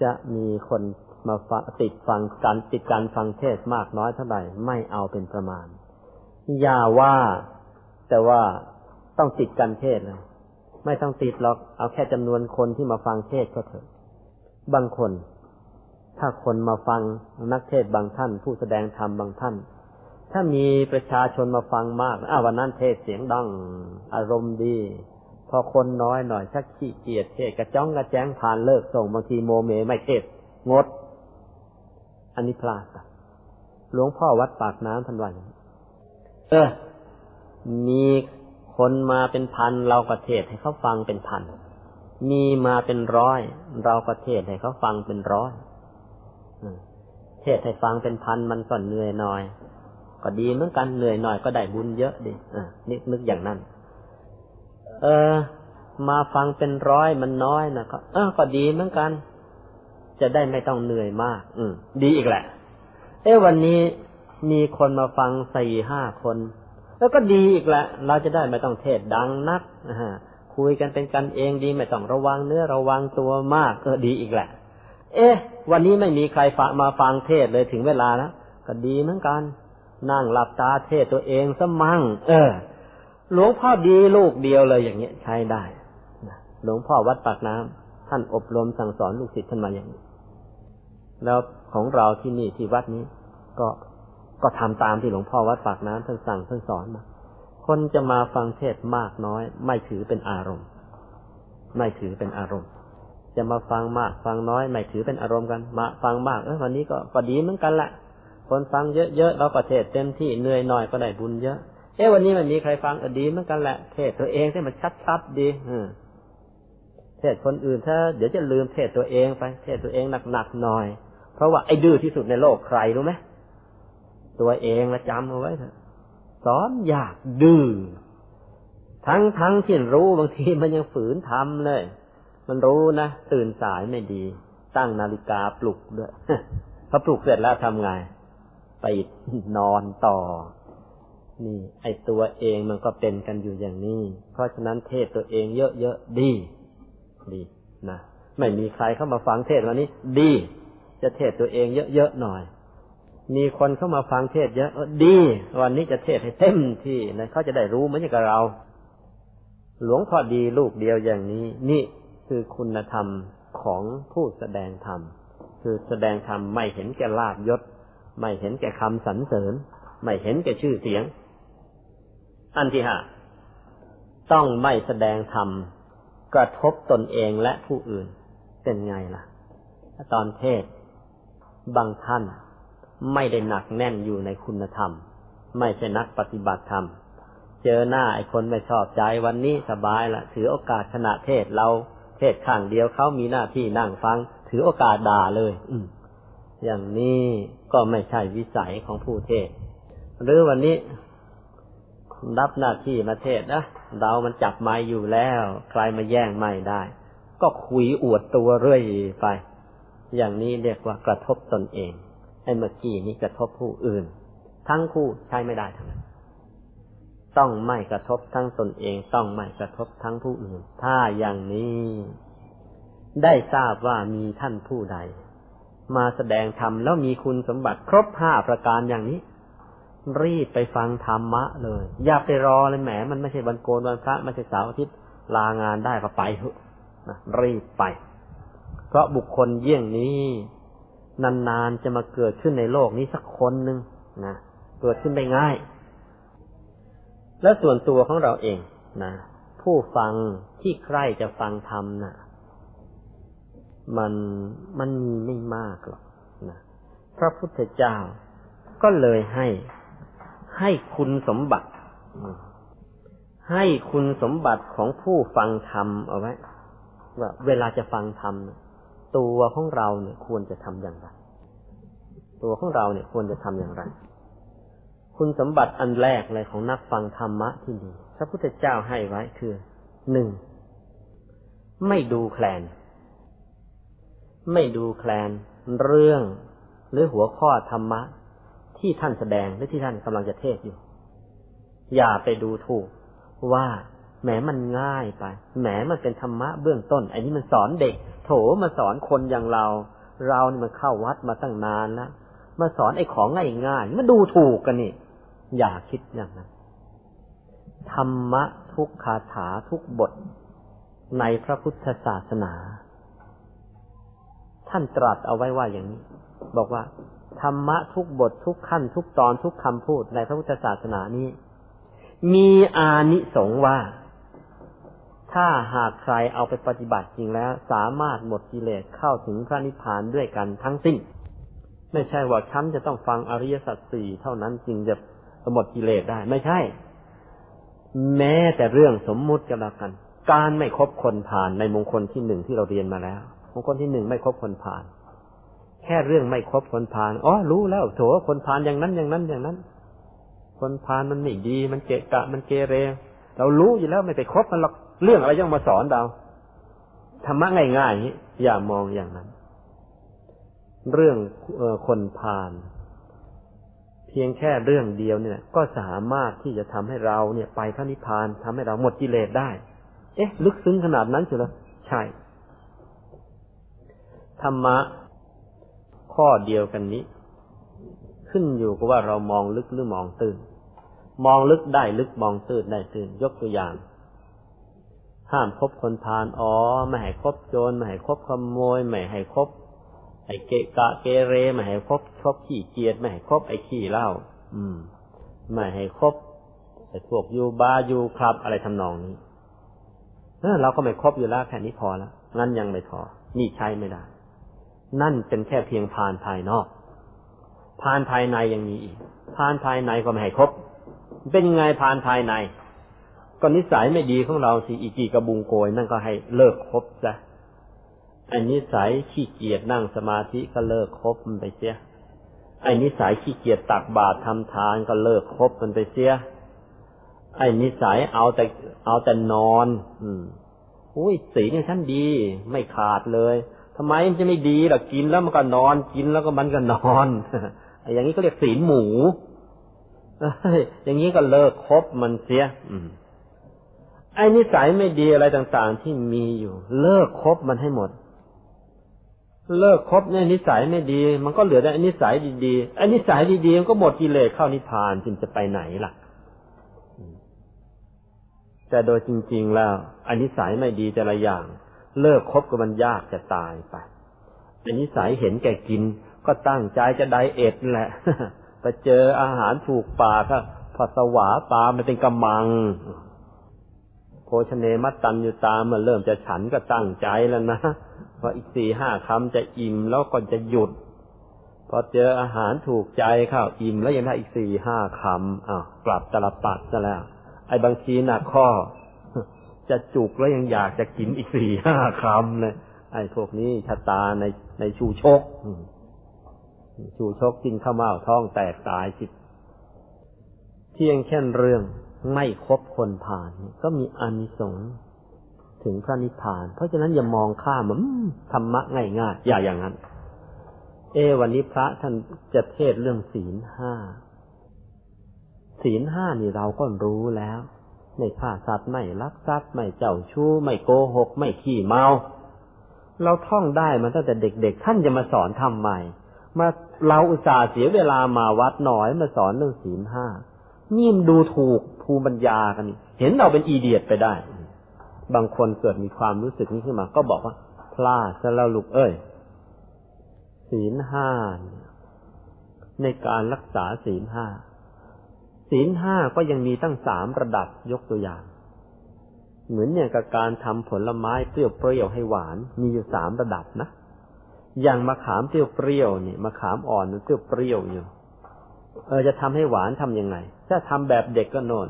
จะมีคนมาติดฟังการติดการฟังเทศมากน้อยเท่าไหร่ไม่เอาเป็นประมาณ อย่าว่าแต่ว่าต้องติดกันเทศเลยไม่ต้องติดหรอกเอาแค่จำนวนคนที่มาฟังเทศก็เถอะ บางคน ถ้าคนมาฟังนักเทศบางท่าน ผู้แสดงธรรมบางท่าน ถ้ามีประชาชนมาฟังมากอ้าวันนั้นเทศเสียงดัง อารมณ์ดี พอคนน้อยหน่อยชักขี้เกียจเทศกระจ้องกระแจ้งผ่านเลิกส่งบางทีโมเมไม่เทศงด อันนี้พลาดหลวงพ่อวัดปากน้ำทันวันเออ มีคนมาเป็นพันเราก็เทศให้เขาฟังเป็นพัน มีมาเป็นร้อย เราก็เทศให้เขาฟังเป็นร้อยเทศให้ฟังเป็นพันมันก็เหนื่อยหน่อย ก็ดีเหมือนกันเหนื่อยหน่อยก็ได้บุญเยอะดิอ่านึกนึกอย่างนั้น เออ มาฟังเป็นร้อยมันน้อยนะก็เออก็ดีเหมือนกัน จะได้ไม่ต้องเหนื่อยมาก อืม ดีอีกแหละ เอ้วันนี้มีคนมาฟังสี่ห้าคน แล้วก็ดีอีกแหละ เราจะได้ไม่ต้องเทศดังนักอ่าคุยกันเป็นกันเองดีไม่ต้องระวังเนื้อระวังตัวมากก็ดีอีกแหละ เอ๊ะ วันนี้ไม่มีใครฝมาฟังเทศเลยถึงเวลาแล้วก็ดีเหมือนกัน นั่งหลับตาเทศตัวเองสมั่ง เออ หลวงพ่อดีลูกเดียวเลยอย่างเงี้ยใช้ได้หลวงพ่อวัดปากน้ำท่านอบรมสั่งสอนลูกศิษย์ท่านมาอย่างนี้ แล้วของเราที่นี่ที่วัดนี้ ก็ก็ทำตามที่หลวงพ่อวัดปากน้ำท่านสั่งท่านสอนมาคนจะมาฟังเทศมากน้อย ไม่ถือเป็นอารมณ์ ไม่ถือเป็นอารมณ์ จะมาฟังมากฟังน้อย ไม่ถือเป็นอารมณ์กัน มาฟังมากเออวันนี้ก็ก็ดีเหมือนกันแหละคนฟังเยอะๆเราก็เทศเต็มที่เหนื่อยหน่อยก็ได้บุญเยอะ เอ้วันนี้ไม่มีใครฟังอดีเหมือนกันแหละ เทศตัวเองให้มันชัดๆดีเทศคนอื่นถ้า เดี๋ยวจะลืมเทศตัวเองไป เทศตัวเองหนักๆหน่อย เพราะว่าไอ้ดื้อที่สุดในโลกใครรู้ไหมตัวเองละจำเอาไว้เถอะสอนอยากดื้อทั้งทั้งที่รู้บางทีมันยังฝืนทำเลย มันรู้นะตื่นสายไม่ดี ตั้งนาฬิกาปลุกด้วยพอปลุกเสร็จแล้วทำไงไปนอนต่อ นี่ ไอตัวเองมันก็เป็นกันอยู่อย่างนี้ เพราะฉะนั้นเทศตัวเองเยอะๆดี ดีนะไม่มีใครเข้ามาฟังเทศวันนี้ ดี จะเทศตัวเองเยอะๆหน่อย มีคนเข้ามาฟังเทศเยอะดี วันนี้จะเทศให้เต็มที่นะเขาจะได้รู้เหมือนกับเรา หลวงพ่อดีลูกเดียวอย่างนี้ นี่คือคุณธรรมของผู้แสดงธรรม คือแสดงธรรมไม่เห็นแก่ลาบยศ ไม่เห็นแก่คำสรรเสริญ ไม่เห็นแก่ชื่อเสียง อันที่ห้าต้องไม่แสดงธรรมกระทบตนเองและผู้อื่น เป็นไงล่ะ ตอนเทศ บางท่านไม่ได้หนักแน่นอยู่ในคุณธรรม ไม่ใช่นักปฏิบัติธรรม เจอหน้าไอ้คนไม่ชอบใจวันนี้สบายละถือโอกาสขณะเทศเราเทศข้างเดียวเขามีหน้าที่นั่งฟัง ถือโอกาสด่าเลย อือย่างนี้ก็ไม่ใช่วิสัยของผู้เทศ หรือวันนี้ รับหน้าที่มาเทศนะเรามันจับไม้อยู่แล้ว ใครมาแย่งไม่ได้ ก็คุยอวดตัวเรื่อยไป อย่างนี้เรียกว่ากระทบตนเองไอ้เมื่อกี้นี้กระทบผู้อื่น ทั้งคู่ใช้ไม่ได้ทั้งนั้นต้องไม่กระทบทั้งตนเอง ต้องไม่กระทบทั้งผู้อื่น ถ้าอย่างนี้ ได้ทราบว่ามีท่านผู้ใด มาแสดงธรรมแล้วมีคุณสมบัติครบห้าประการอย่างนี้ รีบไปฟังธรรมะเลย อย่าไปรอเลยแหม มันไม่ใช่วันโกนวันพระไม่ใช่เสาร์อาทิตย์ลางานได้ก็ไปเถอะรีบไป เพราะบุคคลเยี่ยงนี้ นานๆจะมาเกิดขึ้นในโลกนี้สักคนหนึ่งนะเกิดขึ้นได้ง่าย และส่วนตัวของเราเองนะผู้ฟังที่ใครจะฟังธรรมนะ่ะ มันมันมีไม่มากหรอกนะพระพุทธเจ้าก็เลยให้ ให้คุณสมบัติ ให้คุณสมบัติของผู้ฟังธรรมเอาไว้ว่าเวลาจะฟังธรรมตัวของเราเนี่ยควรจะทำอย่างไร ตัวของเราเนี่ยควรจะทำอย่างไร คุณสมบัติอันแรกเลยของนักฟังธรรมะที่ดีพระพุทธเจ้าให้ไว้คือหนึ่งไม่ดูแคลน ไม่ดูแคลนเรื่องหรือหัวข้อธรรมะ ที่ท่านแสดงหรือที่ท่านกำลังจะเทศอยู่ อย่าไปดูถูกว่าแหมมันง่ายไปแหมมันเป็นธรรมะเบื้องต้นอันนี้มันสอนเด็ก โถมาสอนคนอย่างเรา เรานี่มันเข้าวัดมาตั้งนานแล้วมาสอนไอ้ของง่ายๆมันดูถูกกันนี่ อย่าคิดอย่างนั้นธรรมะทุกคาถาทุกบท ในพระพุทธศาสนา ท่านตรัสเอาไว้ว่าอย่างนี้ บอกว่า ธรรมะทุกบททุกขั้น ทุกตอนทุกคำพูดในพระพุทธศาสนานี้ มีอานิสงส์ว่า ถ้าหากใครเอาไปปฏิบัติจริงแล้ว สามารถหมดกิเลสเข้าถึงพระนิพพานด้วยกันทั้งสิ้น ไม่ใช่ว่าฉันจะต้องฟังอริยสัจสี่เท่านั้นจึงจะหมดกิเลสได้ ไม่ใช่ แม้แต่เรื่องสมมุติก็แล้วกัน การไม่คบคนผ่านในมงคลที่หนึ่งที่เราเรียนมาแล้วของคนที่หนึ่งไม่คบคนผ่าน แค่เรื่องไม่ครบคนผ่านอ๋อรู้แล้วโถคนผ่านอย่างนั้นอย่างนั้นอย่างนั้น คนผ่านมันไม่ดี มันเกะกะ มันเกเร เรารู้อยู่แล้วไม่ไปคบมันหรอกเรื่องอะไรยังมาสอนเราธรรมะง่ายๆอย่ามองอย่างนั้น เรื่องอคนผ่านเพียงแค่เรื่องเดียวเนี่ย ก็สามารถที่จะทำให้เราเนี่ย ไปพระนิพพานทำให้เราหมดกิเลสได้ เอ๊ะ ลึกซึ้งขนาดนั้นเชียวใช่ธรรมะ ข้อเดียวกันนี้ ขึ้นอยู่กับว่าเรามองลึกหรือมองตื้น มองลึกได้ลึกมองตื้นได้ตื้น ยกตัวอย่าง ห้ามคบคนพาลอ๋อไม่ให้คบโจรไม่ให้คบขโมยไม่ให้คบไอ้เกะกะเกเรไม่ให้คบคบขี้เกียจไม่ให้คบไอ้ขี้เหล้าอืมไม่ให้คบไอ้พวกยูบายูคลับ อะไรทำนองนี้เราก็ไม่ครบอยู่แล้วแค่นี้พอแล้วงั้นยังไม่พอนี่ใช้ไม่ได้ นั่นเป็นแค่เพียงพานภายนอก พานภายในยังมีอีก พานภายในก็ไม่ให้ครบ เป็นยังไงพานภายใน ก็นิสัยไม่ดีของเราสิอีกีกระบุงโกยนั่นก็ให้เลิกครบซะไอ้นิสัยขี้เกียจนั่งสมาธิก็เลิกครบมันไปเสีย ไอ้นิสัยขี้เกียจตักบาตรทำทานก็เลิกครบมันไปเสีย ไอ้นิสัยเอาแต่เอาแต่นอน อืมอุ้ยสีนี่ยท่านดี ไม่ขาดเลย ทำไมมันจะไม่ดีล่ะกินแล้วมันก็นอนกินแล้วก็มันก็นอนอย่างนี้ก็เรียกศีลหมูอย่างนี้ก็เลิกคบมันเสียอืไอ้นิสัยไม่ดีอะไรต่างๆที่มีอยู่ เลิกคบมันให้หมด เลิกคบเนี่ยนิสัยไม่ดี มันก็เหลือแต่นิสัยดีๆไอ้นิสัยดีๆมันก็หมดกิเลสเข้านิพพานจึงจะไปไหนล่ะแต่โดยจริง ๆ แล้วอันนิสัยไม่ดีแต่ละอย่าง เลิกคบกับมันยากจะตายไปอันนิสัยเห็นแก่กิน ก็ตั้งใจจะไดเอทแหละไปเจออาหารถูกปากก็ปัสสาวะปลามันเป็นกำมังโภชเนมัตตันอยู่ตามเมื่อเริ่มจะฉันก็ตั้งใจแล้วนะว่าอีกสี่ห้าคำจะอิ่มแล้วก็จะหยุด พอเจออาหารถูกใจเข้าอิ่มแล้วยังได้อีกสี่ห้าคำอ้าวกลับตลปัดซะแล้ว ไอ้บางทีหนักข้อ จะจุกแล้วยังอยากจะกินอีกสี่ห้าคำเลยไอ้พวกนี้ชะตาในในชูชกชูชกกินข้าวเมาท้องแตกตายสิเพียงแค่เรื่องไม่คบคนผ่านก็มีอานิสงส์ถึงพระนิพพาน เพราะฉะนั้นอย่ามองข้ามมธรรมะง่ายๆอย่าอย่างนั้น เอวันนี้พระท่านจะเทศเรื่องศีลห้าศีลห้านี่เราก็รู้แล้ว ไม่ฆ่าสัตว์ไม่ลักทรัพย์ไม่เจ้าชู้ไม่โกหก ไม่ขี้เมา เราท่องได้มาตั้งแต่เด็กๆท่านจะมาสอนทำใหม่มาเราอุตส่าห์เสียเวลามาวัดหน่อยมาสอนเรื่องศีลห้านี่มดูถูกภูมิปัญญากัน เห็นเราเป็นอีเดียตไปได้ บางคนเกิดมีความรู้สึกนี้ขึ้นมา ก็บอกว่า พลาดซะแล้วลูกเอ้ยศีลห้าในการรักษาศีลห้า ศีลห้าก็ยังมีตั้งสามระดับยกตัวอย่าง เหมือนอย่างกับการทำผลไม้เปรี้ยวเปรี้ยวให้หวาน มีอยู่สามระดับนะ อย่างมะขามเปรี้ยวเปรี้ยวนี่มะขามอ่อนมันเปรี้ยวเปรี้ยวอยู่ เออจะทำให้หวานทํำยังไง ถ้าทำแบบเด็กก็โนน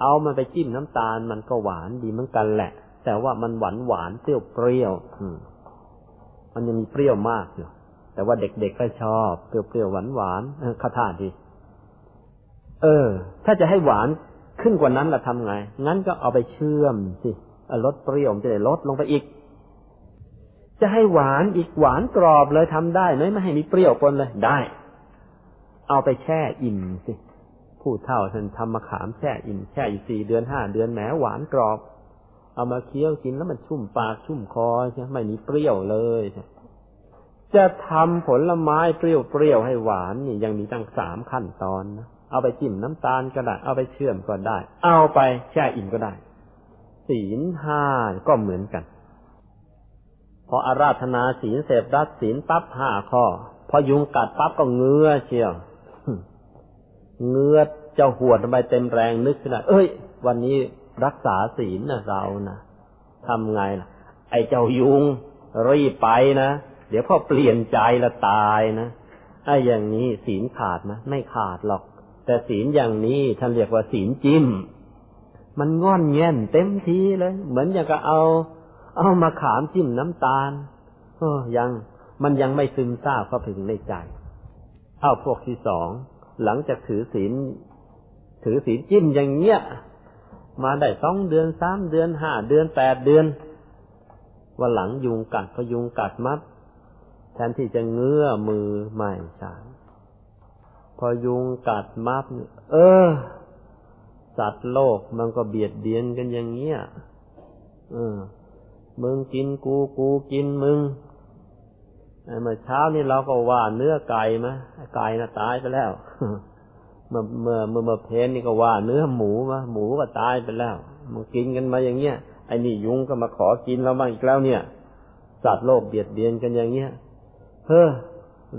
เอามันไปจิ้มน้ำตาลมันก็หวานดีเหมือนกันแหละ แต่ว่ามันหวานหวานเปรี้ยวเปรี้ยวอืมมันยังมีเปรี้ยวมากอยู่แต่ว่าเด็กๆก็ชอบเปรี้ยวเปร้ยวหวานหวานข้าท่าดี เออ ถ้าจะให้หวานขึ้นกว่านั้นล่ะทำไง งั้นก็เอาไปเชื่อมสิลดเปรี้ยวจะได้ลดลงไปอีก จะให้หวานอีกหวานกรอบเลยทำได้ไหมไม่ให้มีเปรี้ยวปนเลยได้ เอาไปแช่อิ่มสิผู้เท่าท่านทำมะขามแช่อิ่มแช่อยู่สี่เดือนห้าเดือนแหมหวานกรอบ เอามาเคี้ยวกินแล้วมันชุ่มปากชุ่มคอใช่ไม่มีเปรี้ยวเลยใช่จะทำผลไม้เปรี้ยวๆให้หวานนี่ยังมีตั้งสามขั้นตอนนะ เอาไปจิ้มน้ำตาลก็ได้ เอาไปเชื่อมก็ได้ เอาไปแช่อิ่มก็ได้ ศีลห้าก็เหมือนกัน พออาราธนาศีลเสพรัดศีลปั๊บห้าข้อ พอยุงกัดปั๊บก็เงื้อเชียวเงือจ้าหวดไปเต็มแรงนึกขึ้นมาเอ้ย วันนี้รักษาศีลนะเรานะทำไงล่ะ ไอ้เจ้ายุงรีบไปนะ เดี๋ยวพอเปลี่ยนใจละตายนะไอ้อย่างนี้ศีลขาดนะไม่ขาดหรอก แต่ศีลอย่างนี้ท่านเรียกว่าศีลจิ้ม มันง่อนแง่นเต็มทีเลย เหมือนอย่างกับเอา เอามาขามจิ้มน้ำตาลเออยังมันยังไม่ซึมซาบเข้าถึงในใจ เอาพวกที่สองหลังจากถือศีลถือศีลจิ้มอย่างเงี้ยมาได้สองเดือนสามเดือนห้าเดือนแปดเดือนว่าหลังยุงกัดพยุงกัดมัดแทนที่จะเงื้อมือไม่ใช่ พอยุงกัดมัดเออ สัตว์โลกมันก็เบียดเบียนกันอย่างเงี้ยเออ มึงกินกูกูกินมึงเมื่อเช้านี่เราก็ว่าเนื้อไก่มะไก่น่ะตายไปแล้วเมื่อเมื่อเมื่อเมื่อเพนนี่ก็ว่า เนื้อหมูมะหมูก็ตายไปแล้วมันกินกันมาอย่างเงี้ยไอ้นี่ยุงก็มาขอกินเราบ้างอีกแล้วเนี่ย สัตว์โลกเบียดเบียนกันอย่างเงี้ยเฮ้อ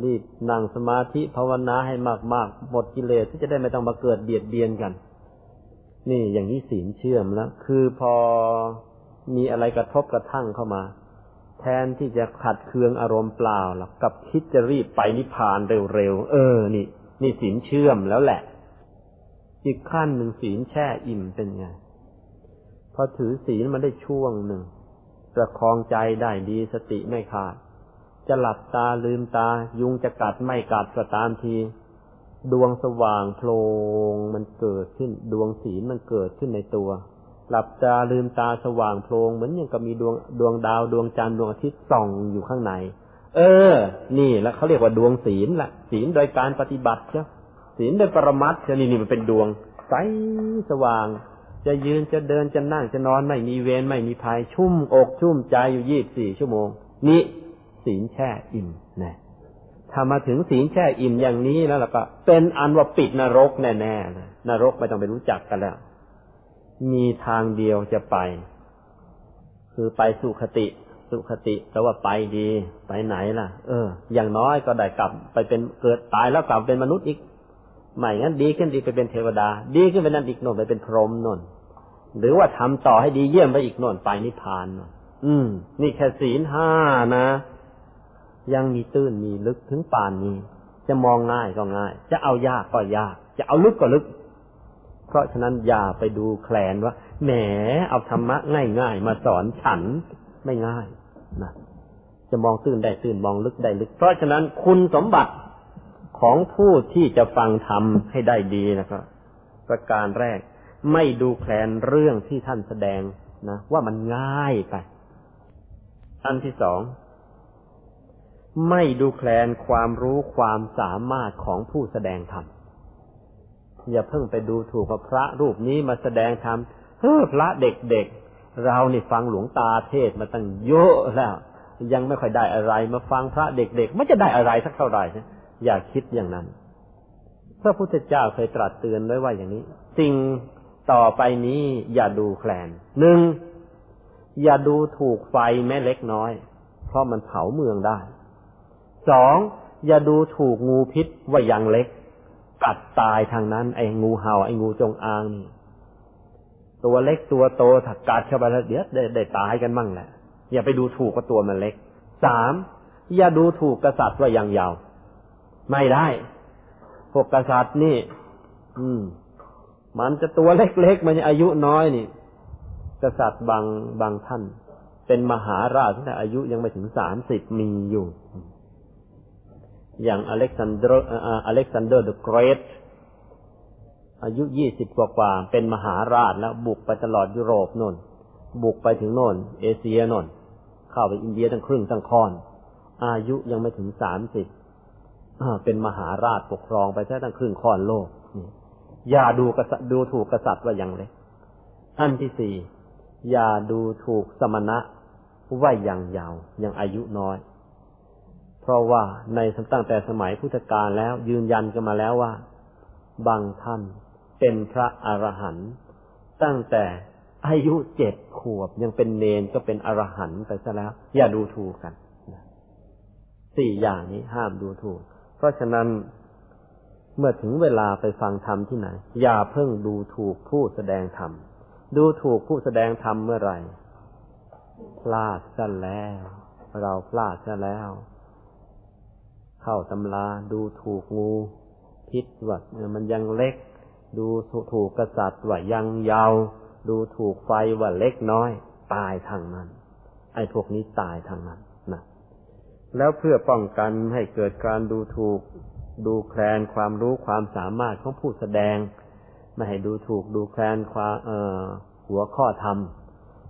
รีบนั่งสมาธิภาวนาให้มากๆหมดกิเลสที่จะได้ไม่ต้องมาเกิดเบียดเบียนกัน นี่อย่างนี้ศีลเชื่อมแล้ว คือพอมีอะไรกระทบกระทั่งเข้ามา แทนที่จะขัดเคืองอารมณ์เปล่าหรอกกับคิดจะรีบไปนิพพานเร็วๆเออ นี่ นี่ศีลเชื่อมแล้วแหละ อีกขั้นหนึ่งศีลแช่อิ่มเป็นไงพอถือศีลมันได้ช่วงหนึ่งประคองใจได้ดีสติไม่ขาด จะหลับตาลืมตา ยุงจะกัดไม่กัดก็ตามที ดวงสว่างโพลงมันเกิดขึ้น ดวงศีลมันเกิดขึ้นในตัว หลับตาลืมตาสว่างโพลงเหมือนอย่างกับมีดวงดวงดาวดวงจันทร์ดวงอาทิตย์ส่องอยู่ข้างใน เออ นี่แล้วเขาเรียกว่าดวงศีลละศีลโดยการปฏิบัติเจ้าศีลโดยปรมัตถ์นี่นี่มันเป็นดวงใสสว่างจะยืนจะเดินจะนั่งจะนอนไม่มีเวรไม่มีภัยชุ่มอกชุ่มใจอยู่ยี่บสี่ชั่วโมง นี่ ศีลแช่อิ่มนะถ้ามาถึงศีลแช่อิ่มอย่างนี้แล้วล่ะก็เป็นอันว่าปิดนรกแน่ๆเลยนรกไม่ต้องไปรู้จักกันแล้ว มีทางเดียวจะไป คือไปสุขติ สุขติแปลว่าไปดี ไปไหนล่ะ เออ อย่างน้อยก็ได้กลับ ไปเป็นเกิดตายแล้วกลับเป็นมนุษย์อีกใหม่งั้นดีขึ้นดีไปเป็นเทวดา ดีขึ้นไปนั่นอีกโน่นไปเป็นพรหมโน่นหรือว่าทำต่อให้ดีเยี่ยมไปอีกโน่นไปนิพพานนอืม นี่แค่ศีลห้านะ ยังมีตื้นมีลึกถึงป่านนี้ จะมองง่ายก็ง่าย จะเอายากก็ยาก จะเอาลึกก็ลึก เพราะฉะนั้นอย่าไปดูแคลนว่าแหมเอาธรรมะง่ายๆมาสอนฉันไม่ง่ายนะจะมองตื้นได้ตื้นมองลึกได้ลึก เพราะฉะนั้นคุณสมบัติของผู้ที่จะฟังธรรมให้ได้ดีนะครับประการแรก ไม่ดูแคลนเรื่องที่ท่านแสดงนะว่ามันง่ายไป อันที่สอง ไม่ดูแคลนความรู้ความสามารถของผู้แสดงธรรมอย่าเพิ่งไปดูถูกพระรูปนี้มาแสดงธรรมเฮ้อพระเด็กๆเรานี่ฟังหลวงตาเทศมาตั้งเยอะแล้ว ยังไม่ค่อยได้อะไรมาฟังพระเด็กๆไม่จะได้อะไรสักเท่าไหร่นะอย่าคิดอย่างนั้น พระพุทธเจ้าเคยตรัสเตือนไว้ว่าอย่างนี้ สิ่งต่อไปนี้อย่าดูแคลนหนึ่งอย่าดูถูกไฟแม้เล็กน้อย เพราะมันเผาเมืองได้ สองอย่าดูถูกงูพิษว่ายังเล็ก กัดตายทางนั้น ไอ้งูเห่าไอ้งูจงอางนี่ตัวเล็กตัวโตถักกัดเข้าไปแล้วเดี๋ยวได้ได้ตายกันมั่งแหละอย่าไปดูถูกว่าตัวมันเล็กสามอย่าดูถูกกษัตริย์ว่ายังยาว ไม่ได้พวกกษัตริย์นี่ อืม มันจะตัวเล็กๆมันอายุน้อยนี่ กษัตริย์บางบางท่าน เป็นมหาราชที่อายุยังไม่ถึงสามสิบมีอยู่ อย่างอเล็กซานเดอร์อเล็กซานเดอร์ the Great อายุยี่สิบกว่าเป็นมหาราชแล้วบุกไปตลอดยุโรปโน่นบุกไปถึงโน่น เอเชียโน่นเข้าไปอินเดียตั้งครึ่งตั้งค่อน อายุยังไม่ถึงสามสิบเป็นมหาราชปกครองไปแค่ตั้งครึ่งค่อนโลกอย่าดูกษัตริย์ดูถูกกษัตริย์ว่าอย่างเล็กอันที่สี่อย่าดูถูกสมณะว่าอย่างยาวยังอายุน้อย เพราะว่าในตั้งแต่สมัยพุทธกาลแล้วยืนยันกันมาแล้วว่า บางท่านเป็นพระอรหันต์ตั้งแต่อายุเจ็ดขวบยังเป็นเนนก็เป็นอรหันต์ไปซะแล้ว อย่าดูถูกกันสี่อย่างนี้ห้ามดูถูก เพราะฉะนั้นเมื่อถึงเวลาไปฟังธรรมที่ไหน อย่าเพิ่งดูถูกผู้แสดงธรรม ดูถูกผู้แสดงธรรมเมื่อไหร่ พลาดซะแล้ว เราพลาดซะแล้ว เข้าตำราดูถูกงูพิษว่ามันยังเล็ก ดูถูกกษัตริย์ว่ายังยาว ดูถูกไฟว่าเล็กน้อย ตายทางนั้น ไอ้พวกนี้ตายทางนั้นนะแล้วเพื่อป้องกันให้เกิดการดูถูก ดูแคลนความรู้ความสามารถของผู้แสดง ไม่ให้ดูถูกดูแคลนความเอ่อหัวข้อธรรม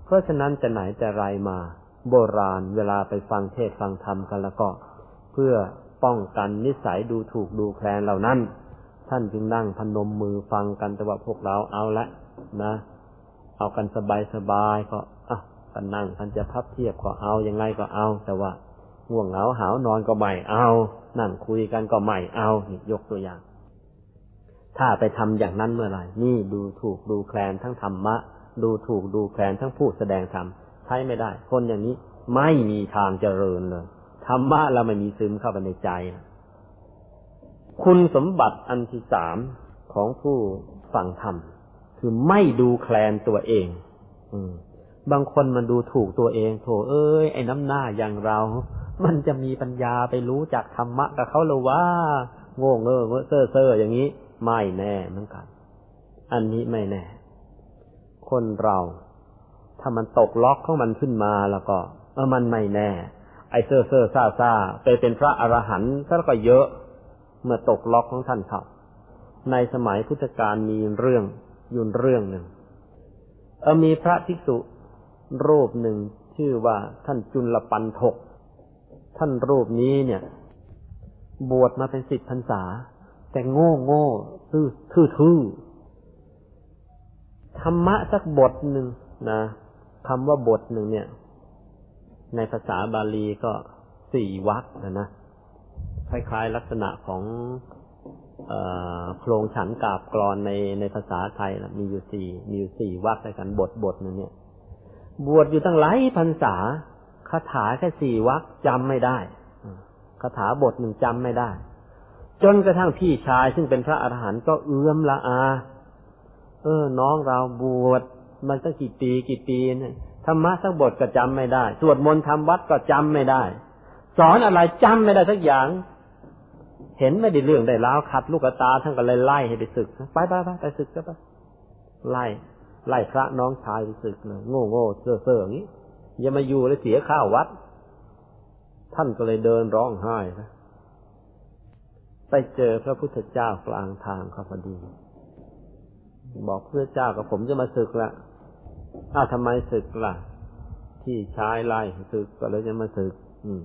เพราะฉะนั้นจะไหนแต่ไรมา โบราณเวลาไปฟังเทศฟังธรรมกันแล้วก็ เพื่อ ป้องกันนิสัยดูถูกดูแคลนเหล่านั้น ท่านจึงนั่งพนมมือฟังกันแต่ว่าพวกเราเอาละนะ เอากันสบายสบายก็อะกันนั่งท่านจะพับเทียบก็เอายังไงก็เอา แต่ว่าง่วงเหงาหาวนอนก็ไม่เอา นั่งคุยกันก็ไม่เอานี่ยกตัวอย่าง ถ้าไปทำอย่างนั้นเมื่อไหร่นี่ดูถูกดูแคลนทั้งธรรมะ ดูถูกดูแคลนทั้งผู้แสดงธรรมใช้ไม่ได้ คนอย่างนี้ไม่มีทางเจริญเลย ธรรมะเราไม่มีซึมเข้าไปในใจคุณสมบัติอันที่สามของผู้ฟังธรรม คือไม่ดูแคลนตัวเอง อืม บางคนมันดูถูกตัวเองโถเอ้ยไอ้น้ำหน้าอย่างเรา มันจะมีปัญญาไปรู้จักธรรมะกับเขาหรือว่าโง่เง่อเซ่อเซ่ออย่างนี้ ไม่แน่เหมือนกัน อันนี้ไม่แน่ คนเรา ถ้ามันตกล็อกของมันขึ้นมาแล้วก็ เออมันไม่แน่ ไอเซอร์เซอร์ซาซาไปเป็นพระอรหันต์ก็เยอะเมื่อตกล็อกของท่านครับ ในสมัยพุทธกาลมีเรื่องยุนเรื่องหนึ่งเออมีพระภิกษุรูปหนึ่งชื่อว่าท่านจุลปันทกท่านรูปนี้เนี่ย บวชมาเป็นสิบพรรษา แต่โง่โง่ซื่อทื่อทื่อธรรมะสักบทหนึ่งนะคำว่าบทหนึ่งเนี่ย ในภาษาบาลีก็สี่วรรคนะนะคล้ายๆลักษณะของโครงฉันกาบกรอนในในภาษาไทยนะมีอยู่สี่มีอยู่สี่วรรคในกันบทบทนึงเนี่ย บวชอยู่ตั้งหลายพรรษาคาถาแค่สี่วรรคจำไม่ได้คาถาบทหนึ่งจำไม่ได้ จนกระทั่งพี่ชายซึ่งเป็นพระอรหันต์ก็เอื้อมละอา เออ น้องเราบวชมันตั้งกี่ปีกี่ปีเนี่ย ธรรมะสักบทก็จำไม่ได้ สวดมนต์ทำวัดก็จำไม่ได้ สอนอะไรจำไม่ได้สักอย่าง เห็นไม่ได้เรื่องได้แล้วขัดลูกตาท่านก็เลยไล่ให้ไปศึกไปไปไปไปศึกก็ไปไล่ไล่พระน้องชายไปศึกเลยโง่โง่เซ่อเซ่ออย่างนี้อย่ามาอยู่แล้วเสียข้าววัด ท่านก็เลยเดินร้องไห้นะไปเจอพระพุทธเจ้ากลางทางครับพอดี บอกพระเจ้ากับผมจะมาศึกละ อ้าทำไมศึกล่ะ ที่ชายไล่ศึกก็เลยจะมาศึก อืม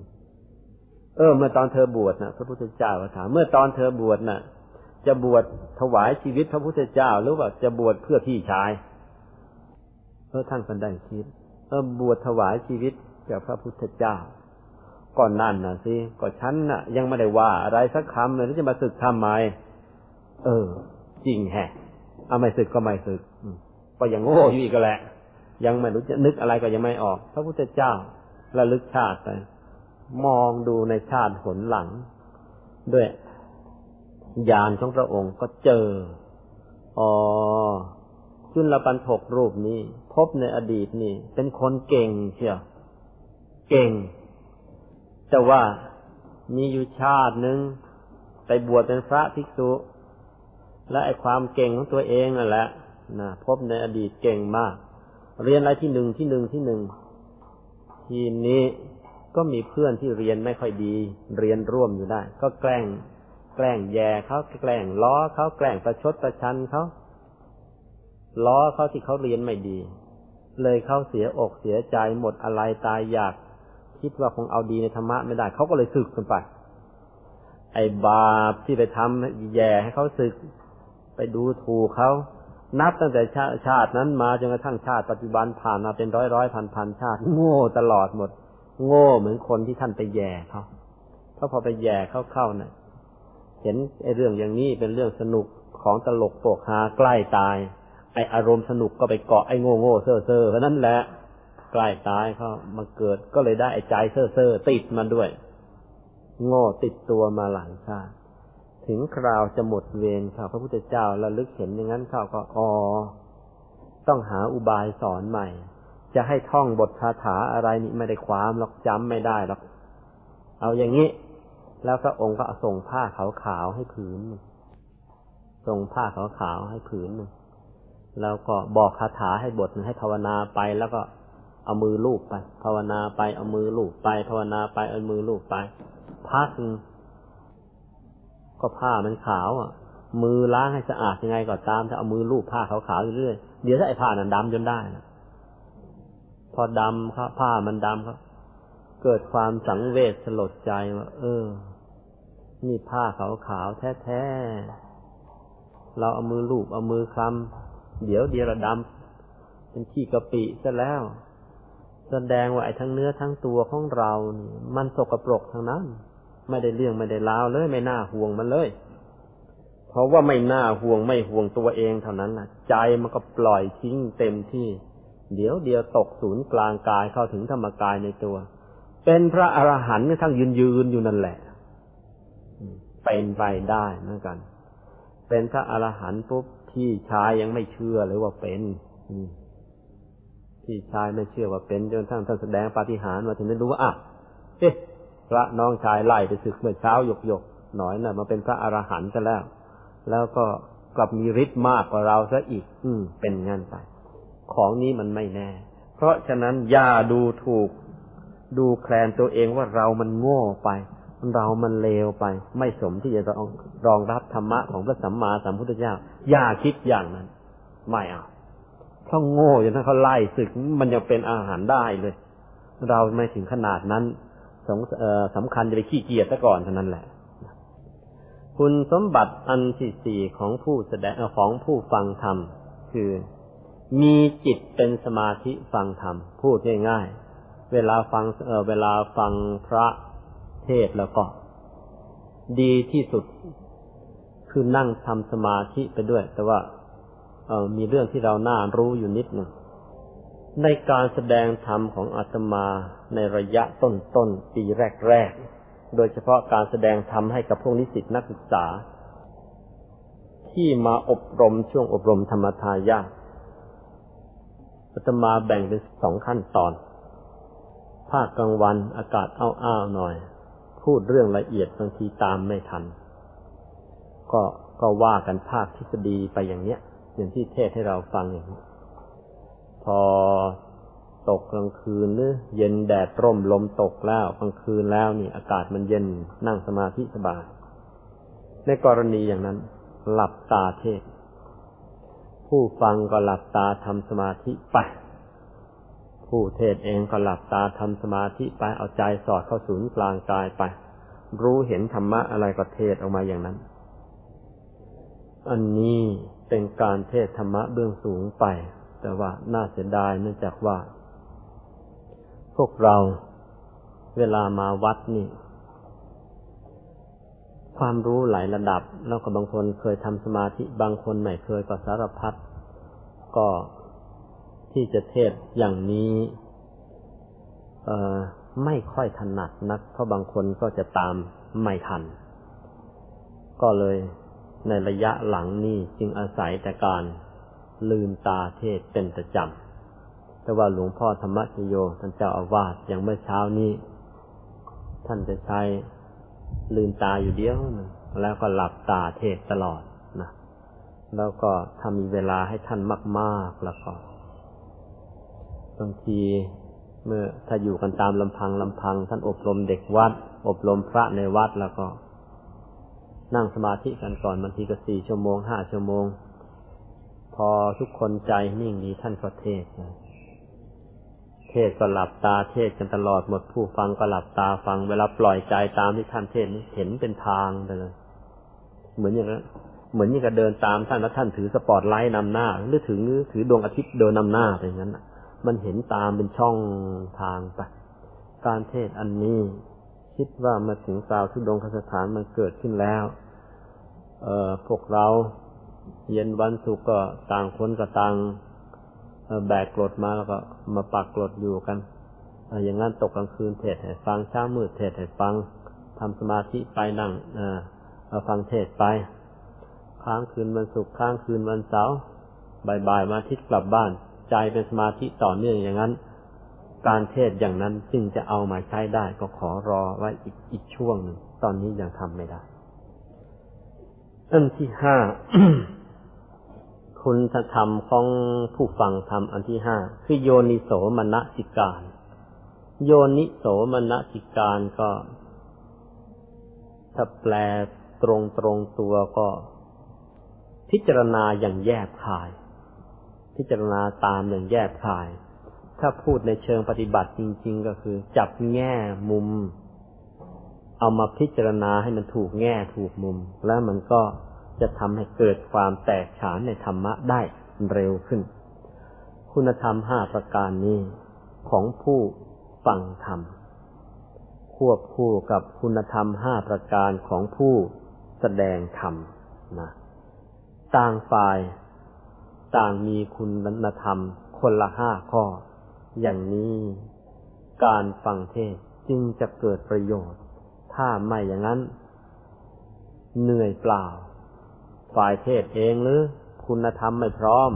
เออ เมื่อตอนเธอบวชนะพระพุทธเจ้าถามเมื่อตอนเธอบวชนะ่ะ จะบวชถวายชีวิตพระพุทธเจ้าหรือว่าจะบวชเพื่อพี่ชายเออท่านกันได้คิดเออบวชถวายชีวิตแก่พระพุทธเจ้าก่อนนั่นนะสิก็ฉันน่ะ ยังไม่ได้ว่าอะไรสักคำเลยที่จะมาศึกทำไมเออ จริงแฮะเอาไม่ศึกก็ไม่ศึกก็ยังโง่อยู่อีกแหละ ยังไม่รู้จะนึกอะไรก็ยังไม่ออก พระพุทธเจ้าระลึกชาติไป มองดูในชาติผลหลัง ด้วยญาณของพระองค์ก็เจอ อ๋อจุลปันถกรูปนี้ พบในอดีตนี่ เป็นคนเก่งเชียวเก่ง แต่ว่ามีอยู่ชาติหนึ่งไปบวชเป็นพระภิกษุ และไอความเก่งของตัวเองนั่นแหละนะพบในอดีตเก่งมาก เรียนอะไรที่หนึ่งที่หนึ่งที่หนึ่งทีนี้ก็มีเพื่อนที่เรียนไม่ค่อยดี เรียนร่วมอยู่ได้ ก็แกล้ง แกล้งแย่เขาแกล้งล้อเขาแกล้งประชดประชันเขาล้อเขาที่เขาเรียนไม่ดี เลยเขาเสียอกเสียใจหมดอะไรตายอยาก คิดว่าคงเอาดีในธรรมะไม่ได้เขาก็เลยสึกกันไป ไอ้บาปที่ไปทำแย่ให้เขาสึก ไปดูถูกเขา นับตั้งแต่ชาชาตินั้นมาจนกระทั่งชาติปัจจุบันผ่านมาเป็นร้อยร้อยพันพันชาติ โง่ตลอดหมด โง่เหมือนคนที่ท่านไปแย่เขาเพราะพอไปแย่เขาเข้าเนะ่ยเห็นไอ้เรื่องอย่างนี้เป็นเรื่องสนุกของตลกโปกฮาใกล้ตาย ไออารมณ์สนุกก็ไปเกาะไอ้โง่โง่เซ่อเซ่อเพราะนั้นแหละใกล้ตายเขามาเกิดก็เลยได้ไอ้ใจเซ่อเซ่อติดมาด้วย โง่ติดตัวมาหลายชาติ ถึงคราวจะหมดเวรค่ะพระพุทธเจ้าระลึกเห็นอย่างนั้นเขาก็อ๋อต้องหาอุบายสอนใหม่ จะให้ท่องบทคาถาอะไรนี่ไม่ได้ความหรอกจำไม่ได้หรอกเอาอย่างนี้ แล้วพระองค์ก็ส่งผ้าขาวๆให้ผืนส่งผ้าขาวๆให้ผืนหนึ่งแล้วก็บอกคาถาให้บทให้ภาวนาไปแล้วก็เอามือลูบไป ภาวนาไปเอามือลูบไป ภาวนาไปเอามือลูบไปพัก ก็ผ้ามันขาวอะ มือล้างให้สะอาดยังไงก็ตาม ถ้าเอามือลูบผ้าขาวๆเรื่อยๆเดี๋ยวถ้าไอ้ผ้านั้นดำจนได้นะพอดำครับผ้ามันดำครับเกิดความสังเวชสลดใจว่าเออ นี่ผ้าขาวขาวแท้ๆ เราเอามือลูบเอามือคลำเดี๋ยวเดียวระดำเป็นขี้กะปิซะแล้ว แสดงว่าไอ้ทั้งเนื้อทั้งตัวของเรานี่มันสกปรกทั้งนั้น ไม่ได้เรื่องไม่ได้ลาวเลย ไม่น่าห่วงมันเลย เพราะว่าไม่น่าห่วงไม่ห่วงตัวเองเท่านั้นนะใจมันก็ปล่อยทิ้งเต็มที่ เดี๋ยวเดียวตกศูนย์กลางกายเข้าถึงธรรมกายในตัว เป็นพระอรหันต์ทั้งยืนยืนอยู่นั่นแหละเป็นไปได้เหมือนกัน เป็นพระอรหันต์ปุ๊บพี่ชายยังไม่เชื่อเลยว่าเป็นพี่ชายไม่เชื่อว่าเป็นจนทั้งท่านแสดงปาฏิหาริย์มาถึงได้รู้ว่าอะเอ๊ะ พระน้องชายไล่ไปศึกเมื่อเช้าหยกหยกหน่อยนะ่ะมาเป็นพระอรหันต์ซะแล้ว แล้วก็กลับมีฤทธิ์มากกว่าเราซะอีก อืม เป็นงั้นไป ของนี้มันไม่แน่ เพราะฉะนั้นอย่าดูถูก ดูแคลนตัวเองว่าเรามันโง่ไป เรามันเลวไป ไม่สมที่จะรองรับธรรมะของพระสัมมาสัมพุทธเจ้า อย่าคิดอย่างนั้น ไม่เอาเพราโง่จนถ้าเขาไล่ศึกมันยังเป็นอาหารได้เลย เราไม่ถึงขนาดนั้น สงสำคัญจะไปขี้เกียจซะก่อนเท่านั้นแหละ คุณสมบัติอันที่สี่ของผู้แสดงของผู้ฟังธรรม คือ มีจิตเป็นสมาธิฟังธรรม พูดง่ายๆเวลาฟังเเวลาฟังพระเทศแล้วก็ ดีที่สุดคือนั่งทำสมาธิไปด้วย แต่ว่าเออมีเรื่องที่เราน่ารู้อยู่นิดหนึ่ง ในการแสดงธรรมของอาตมาในระยะต้นๆปีแรกๆ โดยเฉพาะการแสดงธรรมให้กับพวกนิสิตนักศึกษา ที่มาอบรมช่วงอบรมธรรมทายาอาตมาแบ่งเป็นสองขั้นตอน ภาคกลางวันอากาศอ้าวๆหน่อย พูดเรื่องละเอียดบางทีตามไม่ทัน ก็ก็ว่ากันภาคทฤษฎีไปอย่างเนี้ยอย่างที่เทศให้เราฟังอย่างนี้ พอตกกลางคืนหรือเย็นแดดร่มลมตกแล้วกลางคืนแล้วนี่อากาศมันเย็นนั่งสมาธิสบาย ในกรณีอย่างนั้น หลับตาเทศ ผู้ฟังก็หลับตาทำสมาธิไปผู้เทศเองก็หลับตาทำสมาธิไปเอาใจสอดเข้าศูนย์กลางกายไป รู้เห็นธรรมะอะไรก็เทศออกมาอย่างนั้น อันนี้เป็นการเทศธรรมะเบื้องสูงไป แต่ว่าน่าเสียดายเนื่องจากว่า พวกเราเวลามาวัดนี่ ความรู้หลายระดับ แล้วก็บางคนเคยทำสมาธิบางคนไม่เคยก็สารพัดก็ที่จะเทศอย่างนี้ไม่ค่อยถนัดนัก เพราะบางคนก็จะตามไม่ทัน ก็เลยในระยะหลังนี้จึงอาศัยแต่การ ลืมตาเทศเป็นประจำ แต่ว่าหลวงพ่อธรรมชโยท่านเจ้าอาวาสอย่างเมื่อเช้านี้ ท่านจะใช้ลืมตาอยู่เดียวนึงแล้วก็หลับตาเทศตลอดนะแล้วก็ถ้ามีเวลาให้ท่านมากๆแล้วก็บางทีเมื่อถ้าอยู่กันตามลำพังลำพัง ท่านอบรมเด็กวัด อบรมพระในวัดแล้วก็ นั่งสมาธิกันก่อนบางทีก็สี่ชั่วโมงห้าชั่วโมง พอทุกคนใจนิ่งดีท่านก็เทศเทศก็หลับตาเทศกันตลอดหมดผู้ฟังก็หลับตาฟังเวลาปล่อยใจตามที่ท่านเทศนี้เห็นเป็นทางไปเลยเหมือนอย่างนั้นเหมือนอย่างกับเดินตามท่านแล้วท่านถือสปอตไลท์นำหน้า หรือถือถือดวงอาทิตย์เดินนำหน้าอย่างนั้นมันเห็นตามเป็นช่องทางไปการเทศอันนี้ คิดว่ามาถึงสาวทุดงคสถานมันเกิดขึ้นแล้ว เอ่อพวกเรา เย็นวันศุกร์ก็ต่างคนก็ต่างแบกกรดมาแล้วก็มาปักกรดอยู่กันอย่างนั้นตกกลางคืนเทศให้ฟังเช้ามืดเทศให้ฟังทำสมาธิไปนั่งฟังเทศไป ค้างคืนวันศุกร์ค้างคืนวันเสาร์บ่ายๆมาทิศกลับบ้าน ใจเป็นสมาธิต่อเนื่องอย่างนั้น การเทศอย่างนั้นจึงจะเอามาใช้ได้ก็ขอรอไว้อีกอีกช่วงหนึ่งตอนนี้ยังทำไม่ได้อันที่ห้า คุณธรรมของผู้ฟังธรรมอันที่ห้าคือโยนิโสมนสิการ โยนิโสมนสิการก็ ถ้าแปลตรงตรงตัวก็ พิจารณาอย่างแยบคาย พิจารณาตามอย่างแยบคาย ถ้าพูดในเชิงปฏิบัติจริง ๆ ก็คือ จับแง่มุม เอามาพิจารณาให้มันถูกแง่ถูกมุม แล้วมันก็ จะทำให้เกิดความแตกฉานในธรรมะได้เร็วขึ้น คุณธรรมห้าประการนี้ของผู้ฟังธรรม ควบคู่กับคุณธรรมห้าประการของผู้แสดงธรรมนะต่างฝ่าย ต่างมีคุณธรรมคนละห้าข้อ อย่างนี้การฟังเทศจึงจะเกิดประโยชน์ ถ้าไม่อย่างนั้น เหนื่อยเปล่า ฝ่ายเทศเองหรือคุณธรรมไม่พร้อม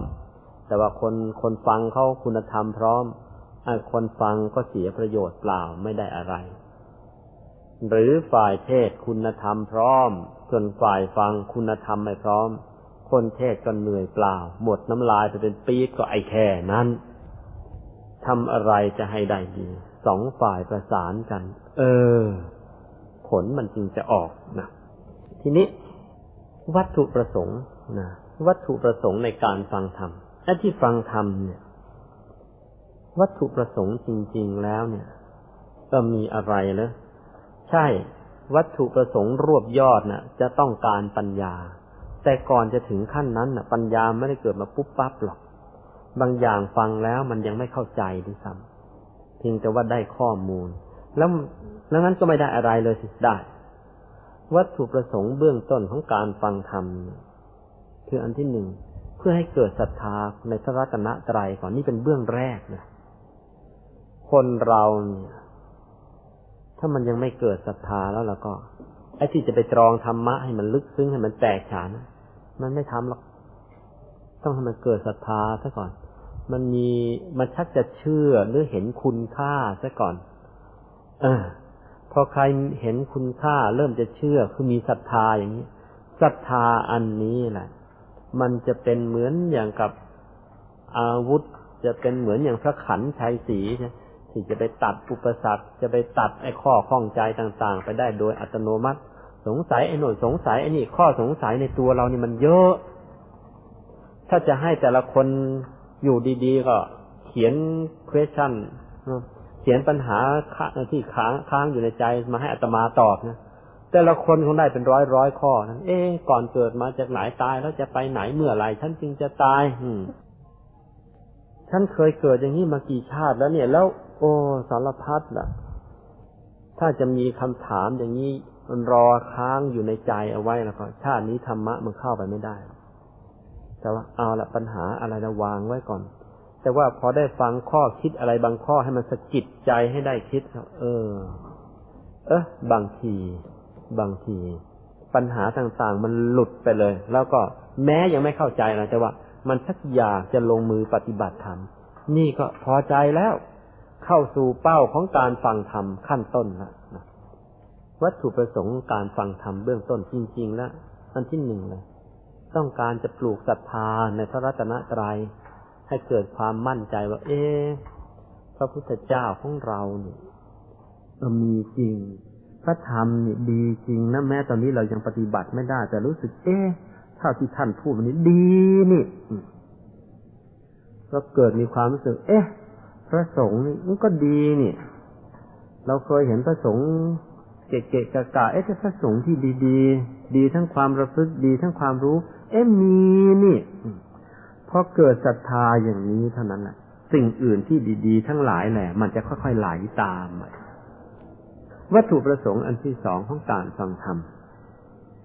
แต่ว่าคนคนฟังเขาคุณธรรมพร้อมคนฟังก็เสียประโยชน์เปล่าไม่ได้อะไร หรือฝ่ายเทศคุณธรรมพร้อม ส่วนฝ่ายฟังคุณธรรมไม่พร้อม คนเทศก็เหนื่อยเปล่า หมดน้ำลายไปเป็นปี๊ดก็ไอแค่นั้นทำอะไรจะให้ได้ดีสองฝ่ายประสานกัน เออ ผลมันจึงจะออกนะทีนี้ วัตถุประสงค์นะวัตถุประสงค์ในการฟังธรรมไอ้ที่ฟังธรรมเนี่ย วัตถุประสงค์จริง ๆ แล้วเนี่ย ก็มีอะไรเลยใช่วัตถุประสงค์รวบยอดน่ะ จะต้องการปัญญา แต่ก่อนจะถึงขั้นนั้นน่ะ ปัญญาไม่ได้เกิดมาปุ๊บปั๊บหรอก บางอย่างฟังแล้วมันยังไม่เข้าใจด้วยซ้ำเพียงแต่ว่าได้ข้อมูล แล้วแล้วนั้นก็ไม่ได้อะไรเลยสิได้ วัตถุประสงค์เบื้องต้นของการฟังธรรมคืออันที่หนึ่งเพื่อให้เกิดศรัทธาในพระรัตนตรัยก่อนนี่เป็นเบื้องแรกนะคนเราเนี่ย ถ้ามันยังไม่เกิดศรัทธาแล้วแล้วก็ไอ้ที่จะไปตรองธรรมะให้มันลึกซึ้งให้มันแตกฉานมันไม่ทำหรอกต้องให้มันเกิดศรัทธาซะก่อน มันมีมันชักจะเชื่อหรือเห็นคุณค่าซะก่อน เออ พอใครเห็นคุณค่าเริ่มจะเชื่อคือมีศรัทธาอย่างนี้ศรัทธาอันนี้แหละ มันจะเป็นเหมือนอย่างกับอาวุธ จะเป็นเหมือนอย่างพระขันชัยศรีที่จะไปตัดอุปสรรค จะไปตัดไอ้ข้อข้องใจต่าง ๆ ไปได้โดยอัตโนมัติ สงสัยไอ้หน่วยสงสัยไอ้นี่ข้อสงสัยในตัวเรานี่มันเยอะ ถ้าจะให้แต่ละคนอยู่ดีๆก็เขียน question เขียนปัญหาที่ค้างค้างอยู่ในใจมาให้อัตมาตอบนะแต่ละคนคงได้เป็นร้อยร้อยข้อนั้น เอ๊ก่อนเกิดมาจากไหนตายแล้วจะไปไหนเมื่อไรฉันจึงจะตาย อืมฉันเคยเกิดอย่างนี้มากี่ชาติแล้วเนี่ย แล้ว โอ้สารพัดล่ะ ถ้าจะมีคำถามอย่างนี้มันรอค้างอยู่ในใจเอาไว้แล้วก็ชาตินี้ธรรมะมันเข้าไปไม่ได้ แต่ว่าเอาละปัญหาอะไรระวางไว้ก่อน แต่ว่าพอได้ฟังข้อคิดอะไรบางข้อให้มันสะกิดใจให้ได้คิดเออ เออบางที บางที ปัญหาต่างๆ มันหลุดไปเลย แล้วก็แม้ยังไม่เข้าใจนะแต่ว่ามันชักอยากจะลงมือปฏิบัติธรรมนี่ก็พอใจแล้ว เข้าสู่เป้าของการฟังธรรมขั้นต้นแล้วนะวัตถุประสงค์การฟังธรรมเบื้องต้นจริง ๆ แล้วอันที่หนึ่งเลยต้องการจะปลูกศรัทธาในพระรัตนตรัย ให้เกิดความมั่นใจว่า เอ๊พระพุทธเจ้าของเราเนี่ยมีจริง พระธรรมนี่ดีจริงนะแม้ตอนนี้เรายังปฏิบัติไม่ได้ แต่รู้สึก เอ๊ะถ้าที่ท่านพูดวันนี้ดีนี่ก็เกิดมีความรู้สึก เอ๊ะ พระสงฆ์นี่มันก็ดีนี่เราเคยเห็นพระสงฆ์เกะเกะกะกะเอ๊ะพระสงฆ์ที่ดีดีดีทั้งความระพึกดีทั้งความรู้ เอ๊ะมีนี่ พอเกิดศรัทธาอย่างนี้เท่านั้นแหละสิ่งอื่นที่ดีๆ ทั้งหลายแหละ มันจะค่อยๆไหลตามวัตถุประสงค์อันที่สองของการฟังธรรม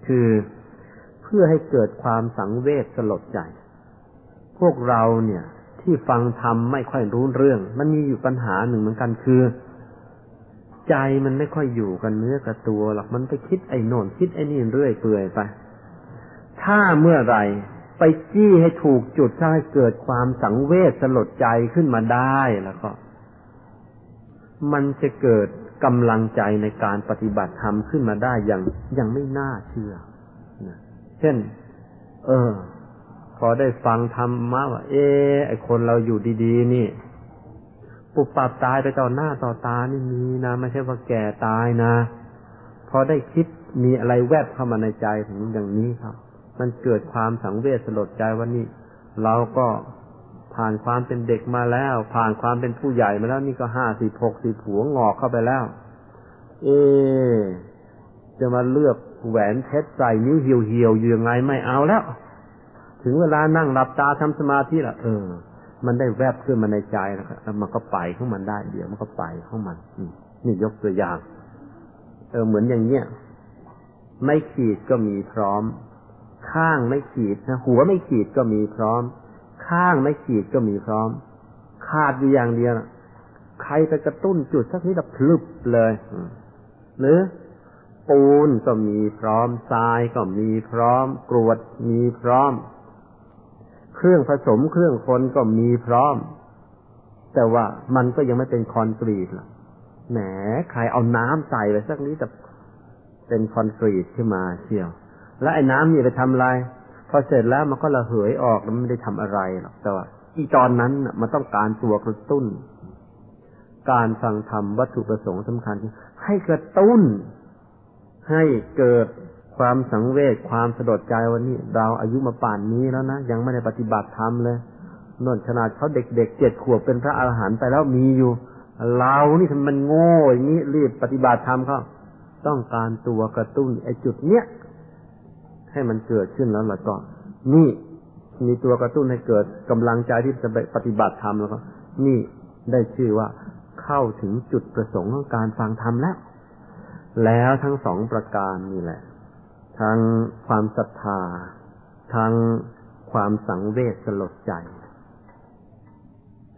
คือเพื่อให้เกิดความสังเวชสลดใจ พวกเราเนี่ย ที่ฟังธรรมไม่ค่อยรู้เรื่อง มันมีอยู่ปัญหาหนึ่งเหมือนกันคือ ใจมันไม่ค่อยอยู่กันเนื้อกับตัวหรอกมันไปคิดไอ้โน่นคิดไอ้นี่เรื่อยเปื่อยไป ถ้าเมื่อไร ไปจี้ให้ถูกจุดถ้าให้เกิดความสังเวชสลดใจขึ้นมาได้แล้วก็ มันจะเกิดกำลังใจในการปฏิบัติธรรมขึ้นมาได้อย่างยังไม่น่าเชื่อนะเช่น เออ พอได้ฟังธรรมะว่า เออไอคนเราอยู่ดีๆ นี่ ปุบปับตายไปต่อหน้าต่อตานี่มีนะไม่ใช่ว่าแก่ตายนะ พอได้คิดมีอะไรแวบเข้ามาในใจถึงอย่างนี้ครับ มันเกิดความสังเวชสลดใจว่านี่เราก็ผ่านความเป็นเด็กมาแล้ว ผ่านความเป็นผู้ใหญ่มาแล้วนี่ก็ห้าสิบหกสิบหัวงอกเข้าไปแล้ว เอ จะมาเลือกแหวนเพชรใส่นิ้วเหี่ยวเหี่ยวอยู่ยังไงไม่เอาแล้ว ถึงเวลานั่งหลับตาทำสมาธิละเออ มันได้แวบขึ้นมาในใจแล้วแล้วมันก็ไปของมันได้เดี๋ยวมันก็ไปของมันนี่ยกตัวอย่าง เออเหมือนอย่างเนี้ยไม่ขีดก็มีพร้อม ข้างไม่ขีดนะหัวไม่ขีดก็มีพร้อม ข้างไม่ขีดก็มีพร้อม ขาดอยู่อย่างเดียวใครไปกระตุ้นจุดสักนิดพลึบเลยหรือปูนก็มีพร้อมทรายก็มีพร้อม กรวดมีพร้อม เครื่องผสมเครื่องคนก็มีพร้อม แต่ว่ามันก็ยังไม่เป็นคอนกรีตหรอกแหมใครเอาน้ำใส่ไปสักนิดแต่เป็นคอนกรีตขึ้นมาเชียว แล้วไอ้น้ำนี่ไปทำอะไรพอเสร็จแล้วมันก็ระเหยออกแล้วไม่ได้ทำอะไรหรอกแต่ว่าอีตอนนั้นมันต้องการตัวกระตุ้น การฟังธรรมวัตถุประสงค์สำคัญให้กระตุ้น ให้เกิดความสังเวชความสะดดใจวันนี้ เราอายุมาป่านนี้แล้วนะยังไม่ได้ปฏิบัติธรรมเลยนนขนาดเขาเด็กๆเจ็ดขวบเป็นพระอาหารหันต์ไปแล้วมีอยู่ เรานี่ทำมันโง่อย่างนี้รีบปฏิบัติธรรมเขาต้องการตัวกระตุ้นไอ้จุดเนี้ย ให้มันเกิดขึ้นแล้วล่ะก็ นี่มีตัวกระตุ้นให้เกิดกำลังใจที่จะปฏิบัติธรรมแล้วก็ นี่ได้ชื่อว่าเข้าถึงจุดประสงค์ของการฟังธรรมแล้ว แล้วทั้งสองประการนี่แหละ ทั้งความศรัทธา ทั้งความสังเวชสลดใจ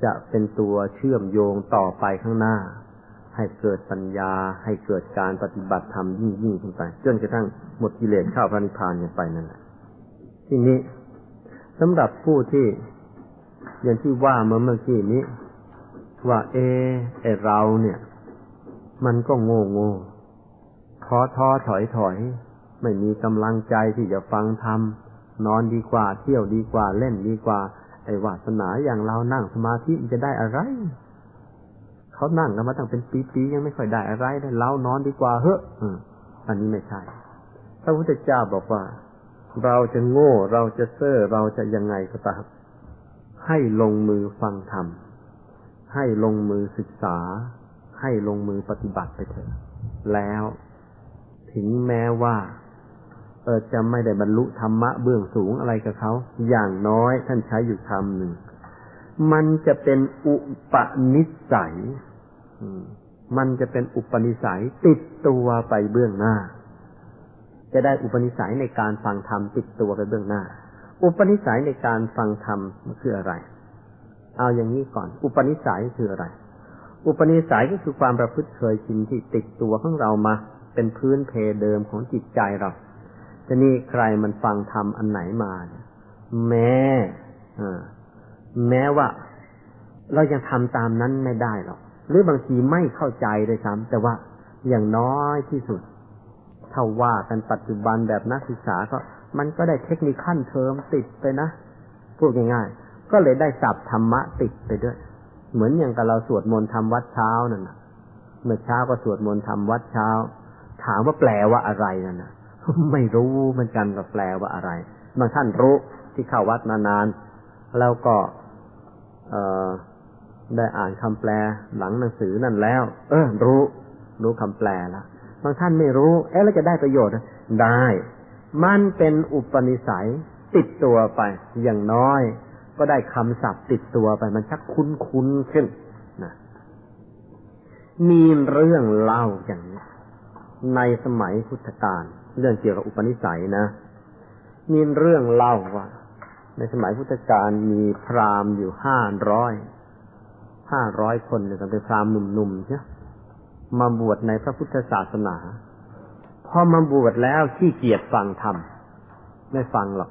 จะเป็นตัวเชื่อมโยงต่อไปข้างหน้า ให้เกิดปัญญา ให้เกิดการปฏิบัติธรรมยิ่งยิ่งขึ้นไป จนกระทั่งหมดกิเลสเข้าพระนิพพานอย่างไปนั่นแหละทีนี้สำหรับผู้ที่อย่างที่ว่าเมื่อเมื่อกี้นี้ ว่าเอเอเราเนี่ย มันก็โง่โง่ท้อท้อถอยถอย ไม่มีกำลังใจที่จะฟังธรรมนอนดีกว่า เที่ยวดีกว่าเล่นดีกว่า ไอ้วาสนาอย่างเรานั่งสมาธิมันจะได้อะไร เขานั่งกันมาตั้งเป็นปีๆยังไม่ค่อยได้อะไรเลยเรานอนดีกว่าเฮ้ออันนี้ไม่ใช่พระพุทธเจ้าบอกว่า เราจะโง่เราจะเซ่อเราจะยังไงก็ตามให้ลงมือฟังธรรมให้ลงมือศึกษา ให้ลงมือปฏิบัติไปเถอะแล้วถึงแม้ว่า เออจะไม่ได้บรรลุธรรมะเบื้องสูงอะไรกับเขาอย่างน้อยท่านใช้อยู่คำหนึ่งมันจะเป็นอุปนิสัย มันจะเป็นอุปนิสัยติดตัวไปเบื้องหน้า จะได้อุปนิสัยในการฟังธรรมติดตัวไปเบื้องหน้า อุปนิสัยในการฟังธรรมคืออะไร เอาอย่างนี้ก่อน อุปนิสัยคืออะไร อุปนิสัยก็คือความประพฤติเคยชินที่ติดตัวของเรามา เป็นพื้นเพเดิมของจิตใจเราจะนี่ใครมันฟังธรรมอันไหนมาเนี่ยแม้แม้ว่า เรายังทำตามนั้นไม่ได้หรอก หรือบางทีไม่เข้าใจเลยซ้ำแต่ว่าอย่างน้อยที่สุดถ้าว่ากันปัจจุบันแบบนักศึกษาก็ มันก็ได้เทคนิคขั้นเทอมติดไปนะพูดง่ายๆก็เลยได้สับธรรมะติดไปด้วย เหมือนอย่างกับเราสวดมนต์ทำวัดเช้านั่นนะเมื่อเช้าก็สวดมนต์ทำวัดเช้า ถามว่าแปลว่าอะไรนั่นนะไม่รู้เหมือนกันกับแปลว่าอะไรบางท่านรู้ที่เข้าวัดมานาน แล้วก็ เออ ได้อ่านคำแปลหลังหนังสือนั่นแล้ว เออ รู้ รู้คำแปลล้วบางท่านไม่รู้ เอ๊ะแล้วจะได้ประโยชน์ได้ มันเป็นอุปนิสัยติดตัวไป อย่างน้อย ก็ได้คำศัพท์ติดตัวไป มันชักคุ้นคุ้นขึ้นนะมีเรื่องเล่าอย่างนี้ ในสมัยพุทธกาลเรื่องเกี่ยวกับอุปนิสัยนะ มีเรื่องเล่าว่า ในสมัยพุทธกาลมีพราหมณ์อยู่ห้าร้อย ห้าร้อยคนเนี่ยเป็นพราหมณ์หนุ่มๆใช่มาบวชในพระพุทธศาสนาพอมาบวชแล้วขี้เกียจฟังธรรมไม่ฟังหรอก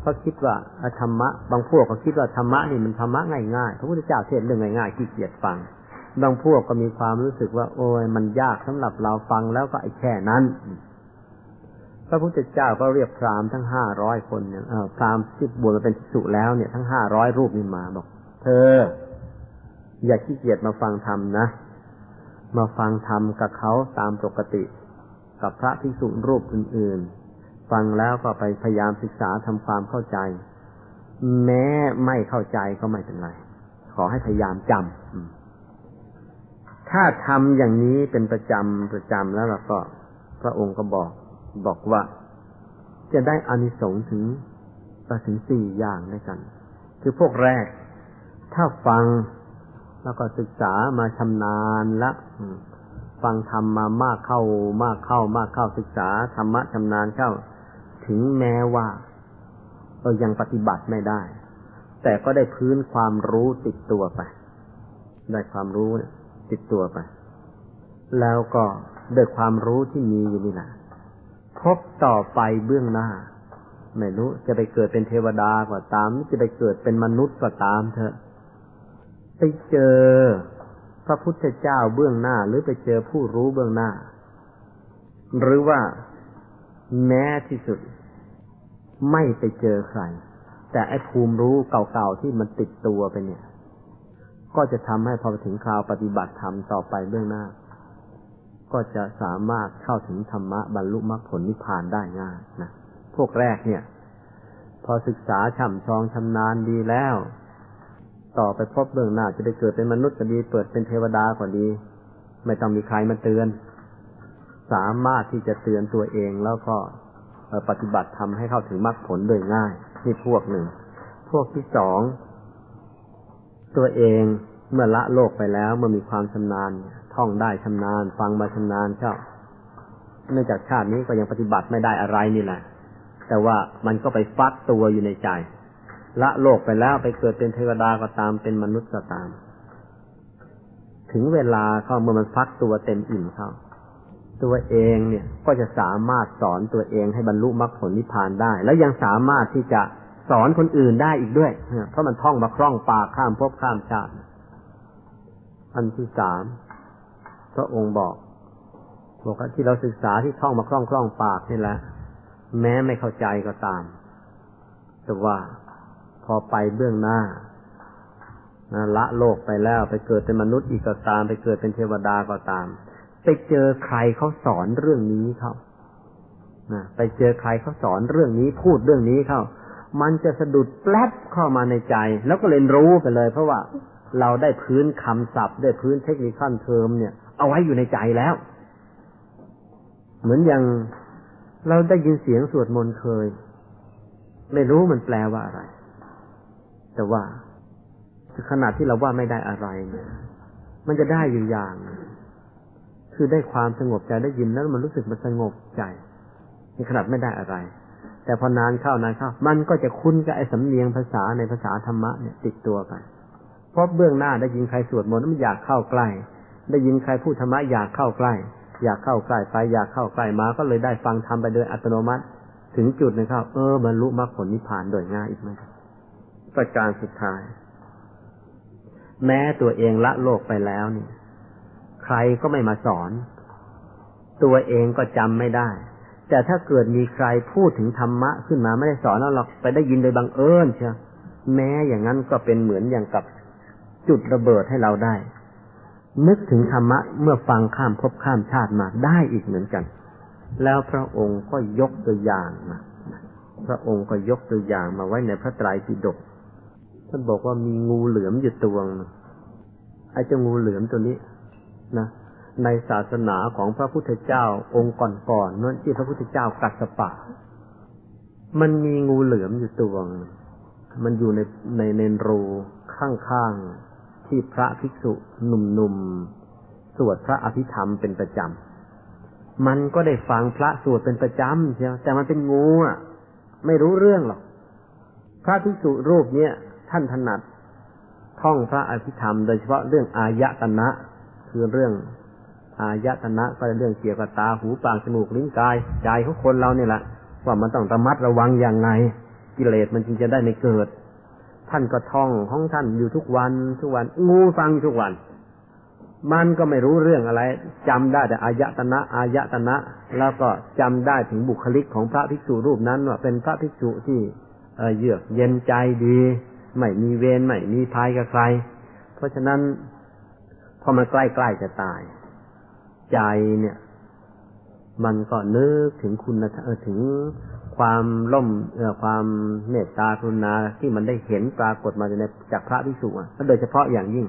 เพราะคิดว่าธรรมะ บางพวกเขาคิดว่าธรรมะนี่มันธรรมะง่ายๆพระพุทธเจ้าเทศเรื่องง่ายๆขี้เกียจฟังบางพวกก็มีความรู้สึกว่า โอ้ยมันยากสำหรับเราฟังแล้วก็ไอ้แค่นั้น พระพุทธเจ้าก็เรียกพราหมณ์ทั้งห้าร้อยคนเนี่ยพราหมณ์ที่บวชมาเป็นสุแล้วเนี่ยทั้งห้าร้อยรูปนี่มาบอก เธอ อย่าขี้เกียจมาฟังธรรมนะ มาฟังธรรมกับเขาตามปกติ กับพระภิกษุรูปอื่นๆ ฟังแล้วก็ไปพยายามศึกษาทำความเข้าใจ แม้ไม่เข้าใจก็ไม่เป็นไร ขอให้พยายามจำถ้าทำอย่างนี้เป็นประจำประจำแล้วเราก็ พระองค์ก็บอกบอกว่า จะได้อานิสงส์ถึงประถึงสี่อย่างด้วยกัน คือพวกแรก ถ้าฟัง แล้วก็ศึกษามาชำนาญละฟังธรรมมามากเข้ามากเข้ามากเข้าศึกษาธรรมะชำนาญเข้า ถึงแม้ว่าเออยังปฏิบัติไม่ได้ แต่ก็ได้พื้นความรู้ติดตัวไป ได้ความรู้ติดตัวไป แล้วก็ด้วยความรู้ที่มีอยู่นี่แหละพบต่อไปเบื้องหน้า ไม่รู้จะไปเกิดเป็นเทวดาก็ตาม จะไปเกิดเป็นมนุษย์ก็ตามเถอะ ไปเจอพระพุทธเจ้าเบื้องหน้า หรือไปเจอผู้รู้เบื้องหน้า หรือว่าแม้ที่สุด ไม่ไปเจอใคร แต่ไอ้ภูมิรู้เก่าๆที่มันติดตัวไปเนี่ย ก็จะทำให้พอถึงคราวปฏิบัติธรรมต่อไปเบื้องหน้า ก็จะสามารถเข้าถึงธรรมะบรรลุมรรคผลนิพพานได้ง่ายนะพวกแรกเนี่ย พอศึกษาช่ำชองชำนาญดีแล้ว ต่อไปพบเบื้องหน้าจะได้เกิดเป็นมนุษย์ก็ดีเปิดเป็นเทวดาก็ดี ไม่ต้องมีใครมาเตือน สามารถที่จะเตือนตัวเองแล้วก็ปฏิบัติทำให้เข้าถึงมรรคผลโดยง่ายนี่พวกหนึ่ง พวกที่สอง ตัวเองเมื่อละโลกไปแล้วเมื่อมีความชำนาญ ท่องได้ชำนาญ ฟังมาชำนาญเจ้าเนื่องจากชาตินี้ก็ยังปฏิบัติไม่ได้อะไรนี่แหละแต่ว่ามันก็ไปฟักตัวอยู่ในใจ ละโลกไปแล้วไปเกิดเป็นเทวดาก็ตามเป็นมนุษย์ก็ตาม ถึงเวลาเขาเมื่อมันฟักตัวเต็มอิ่มเขาตัวเองเนี่ยก็จะสามารถสอนตัวเองให้บรรลุมรรคผลนิพพานได้ แล้วยังสามารถที่จะสอนคนอื่นได้อีกด้วยเพราะมันท่องมาคล่องปากข้ามภพข้ามชาติอันที่สามพระองค์บอกบอกว่าที่เราศึกษาที่ท่องมาคล่องคล่องปากนี่แหละ แม้ไม่เข้าใจก็ตาม แต่ว่า พอไปเบื้องหน้าละโลกไปแล้วไปเกิดเป็นมนุษย์อีกก็ตาม ไปเกิดเป็นเทวดาก็ตาม ไปเจอใครเขาสอนเรื่องนี้เขาไปเจอใครเขาสอนเรื่องนี้พูดเรื่องนี้เขามันจะสะดุดแป๊บเข้ามาในใจ แล้วก็เรียนรู้ไปเลย เพราะว่าเราได้พื้นคำศัพท์ ได้พื้นเทคนิคขั้นเทอมเนี่ย เอาไว้อยู่ในใจแล้ว เหมือนอย่างเราได้ยินเสียงสวดมนต์เคย ไม่รู้มันแปลว่าอะไร แต่ว่าขนาดที่เราว่าไม่ได้อะไรเนี่ยมันจะได้อยู่อย่าง คือได้ความสงบใจได้ยินแล้วมันรู้สึกมันสงบใจในขนาดไม่ได้อะไร แต่พอนานเข้านานเข้า มันก็จะคุ้นกับไอ้สำเนียงภาษาในภาษาธรรมะเนี่ยติดตัวไปเพราะเบื้องหน้าได้ยินใครสวดมนต์มันอยากเข้าใกล้ ได้ยินใครพูดธรรมะอยากเข้าใกล้ อยากเข้าใกล้ไปอยากเข้าใกล้มา ก็เลยได้ฟังทำไปโดยอัตโนมัติ ถึงจุดนะครับเออบรรลุมรรคผลนิพพานโดยง่ายอีกไหม ประการสุดท้าย แม้ตัวเองละโลกไปแล้วนี่ใครก็ไม่มาสอน ตัวเองก็จำไม่ได้ แต่ถ้าเกิดมีใครพูดถึงธรรมะขึ้นมาไม่ได้สอนแล้วหรอกไปได้ยินโดยบังเอิญเชียวแม้อย่างนั้นก็เป็นเหมือนอย่างกับจุดระเบิดให้เราได้ นึกถึงธรรมะเมื่อฟังข้ามภพข้ามชาติมาได้อีกเหมือนกัน แล้วพระองค์ก็ยกตัวอย่างมาพระองค์ก็ยกตัวอย่างมาไว้ในพระไตรปิฎก ท่านบอกว่ามีงูเหลือมอยู่ตัวงไอ้เจ้างูเหลือมตัวนี้นะในศาสนาของพระพุทธเจ้าองค์ก่อนๆนั่นที่พระพุทธเจ้ากัดสปะ มันมีงูเหลือมอยู่ตัวมันอยู่ในในเนรูข้างๆที่พระภิกษุหนุ่มๆสวดพระอภิธรรมเป็นประจำมันก็ได้ฟังพระสวดเป็นประจำเชียวแต่มันเป็นงูอะไม่รู้เรื่องหรอกพระภิกษุรูปเนี้ย ท่านถนัดท่องพระอภิธรรม โดยเฉพาะเรื่องอายตนะ คือเรื่องอายตนะก็เรื่องเกี่ยวกับตาหูปากจมูกลิ้นกายใจของคนเราเนี่ยแหละว่ามันต้องระมัดระวังอย่างไง กิเลสมันจึงจะได้ไม่เกิด ท่านก็ท่องของท่านอยู่ทุกวันทุกวันงูฟังทุกวัน มันก็ไม่รู้เรื่องอะไรจำได้แต่อายตนะอายตนะ แล้วก็จำได้ถึงบุคลิกของพระภิกษุรูปนั้นว่าเป็นพระภิกษุที่เยือกเย็นใจดี ไม่มีเวรไม่มีภัยกับใคร เพราะฉะนั้นพอมันใกล้ๆจะตาย ใจเนี่ย มันก็นึกถึงคุณถึงความล่มเอความเมตตากรุณาที่มันได้เห็นปรากฏมาในจากพระภิกษุอะโดยเฉพาะอย่างยิ่ง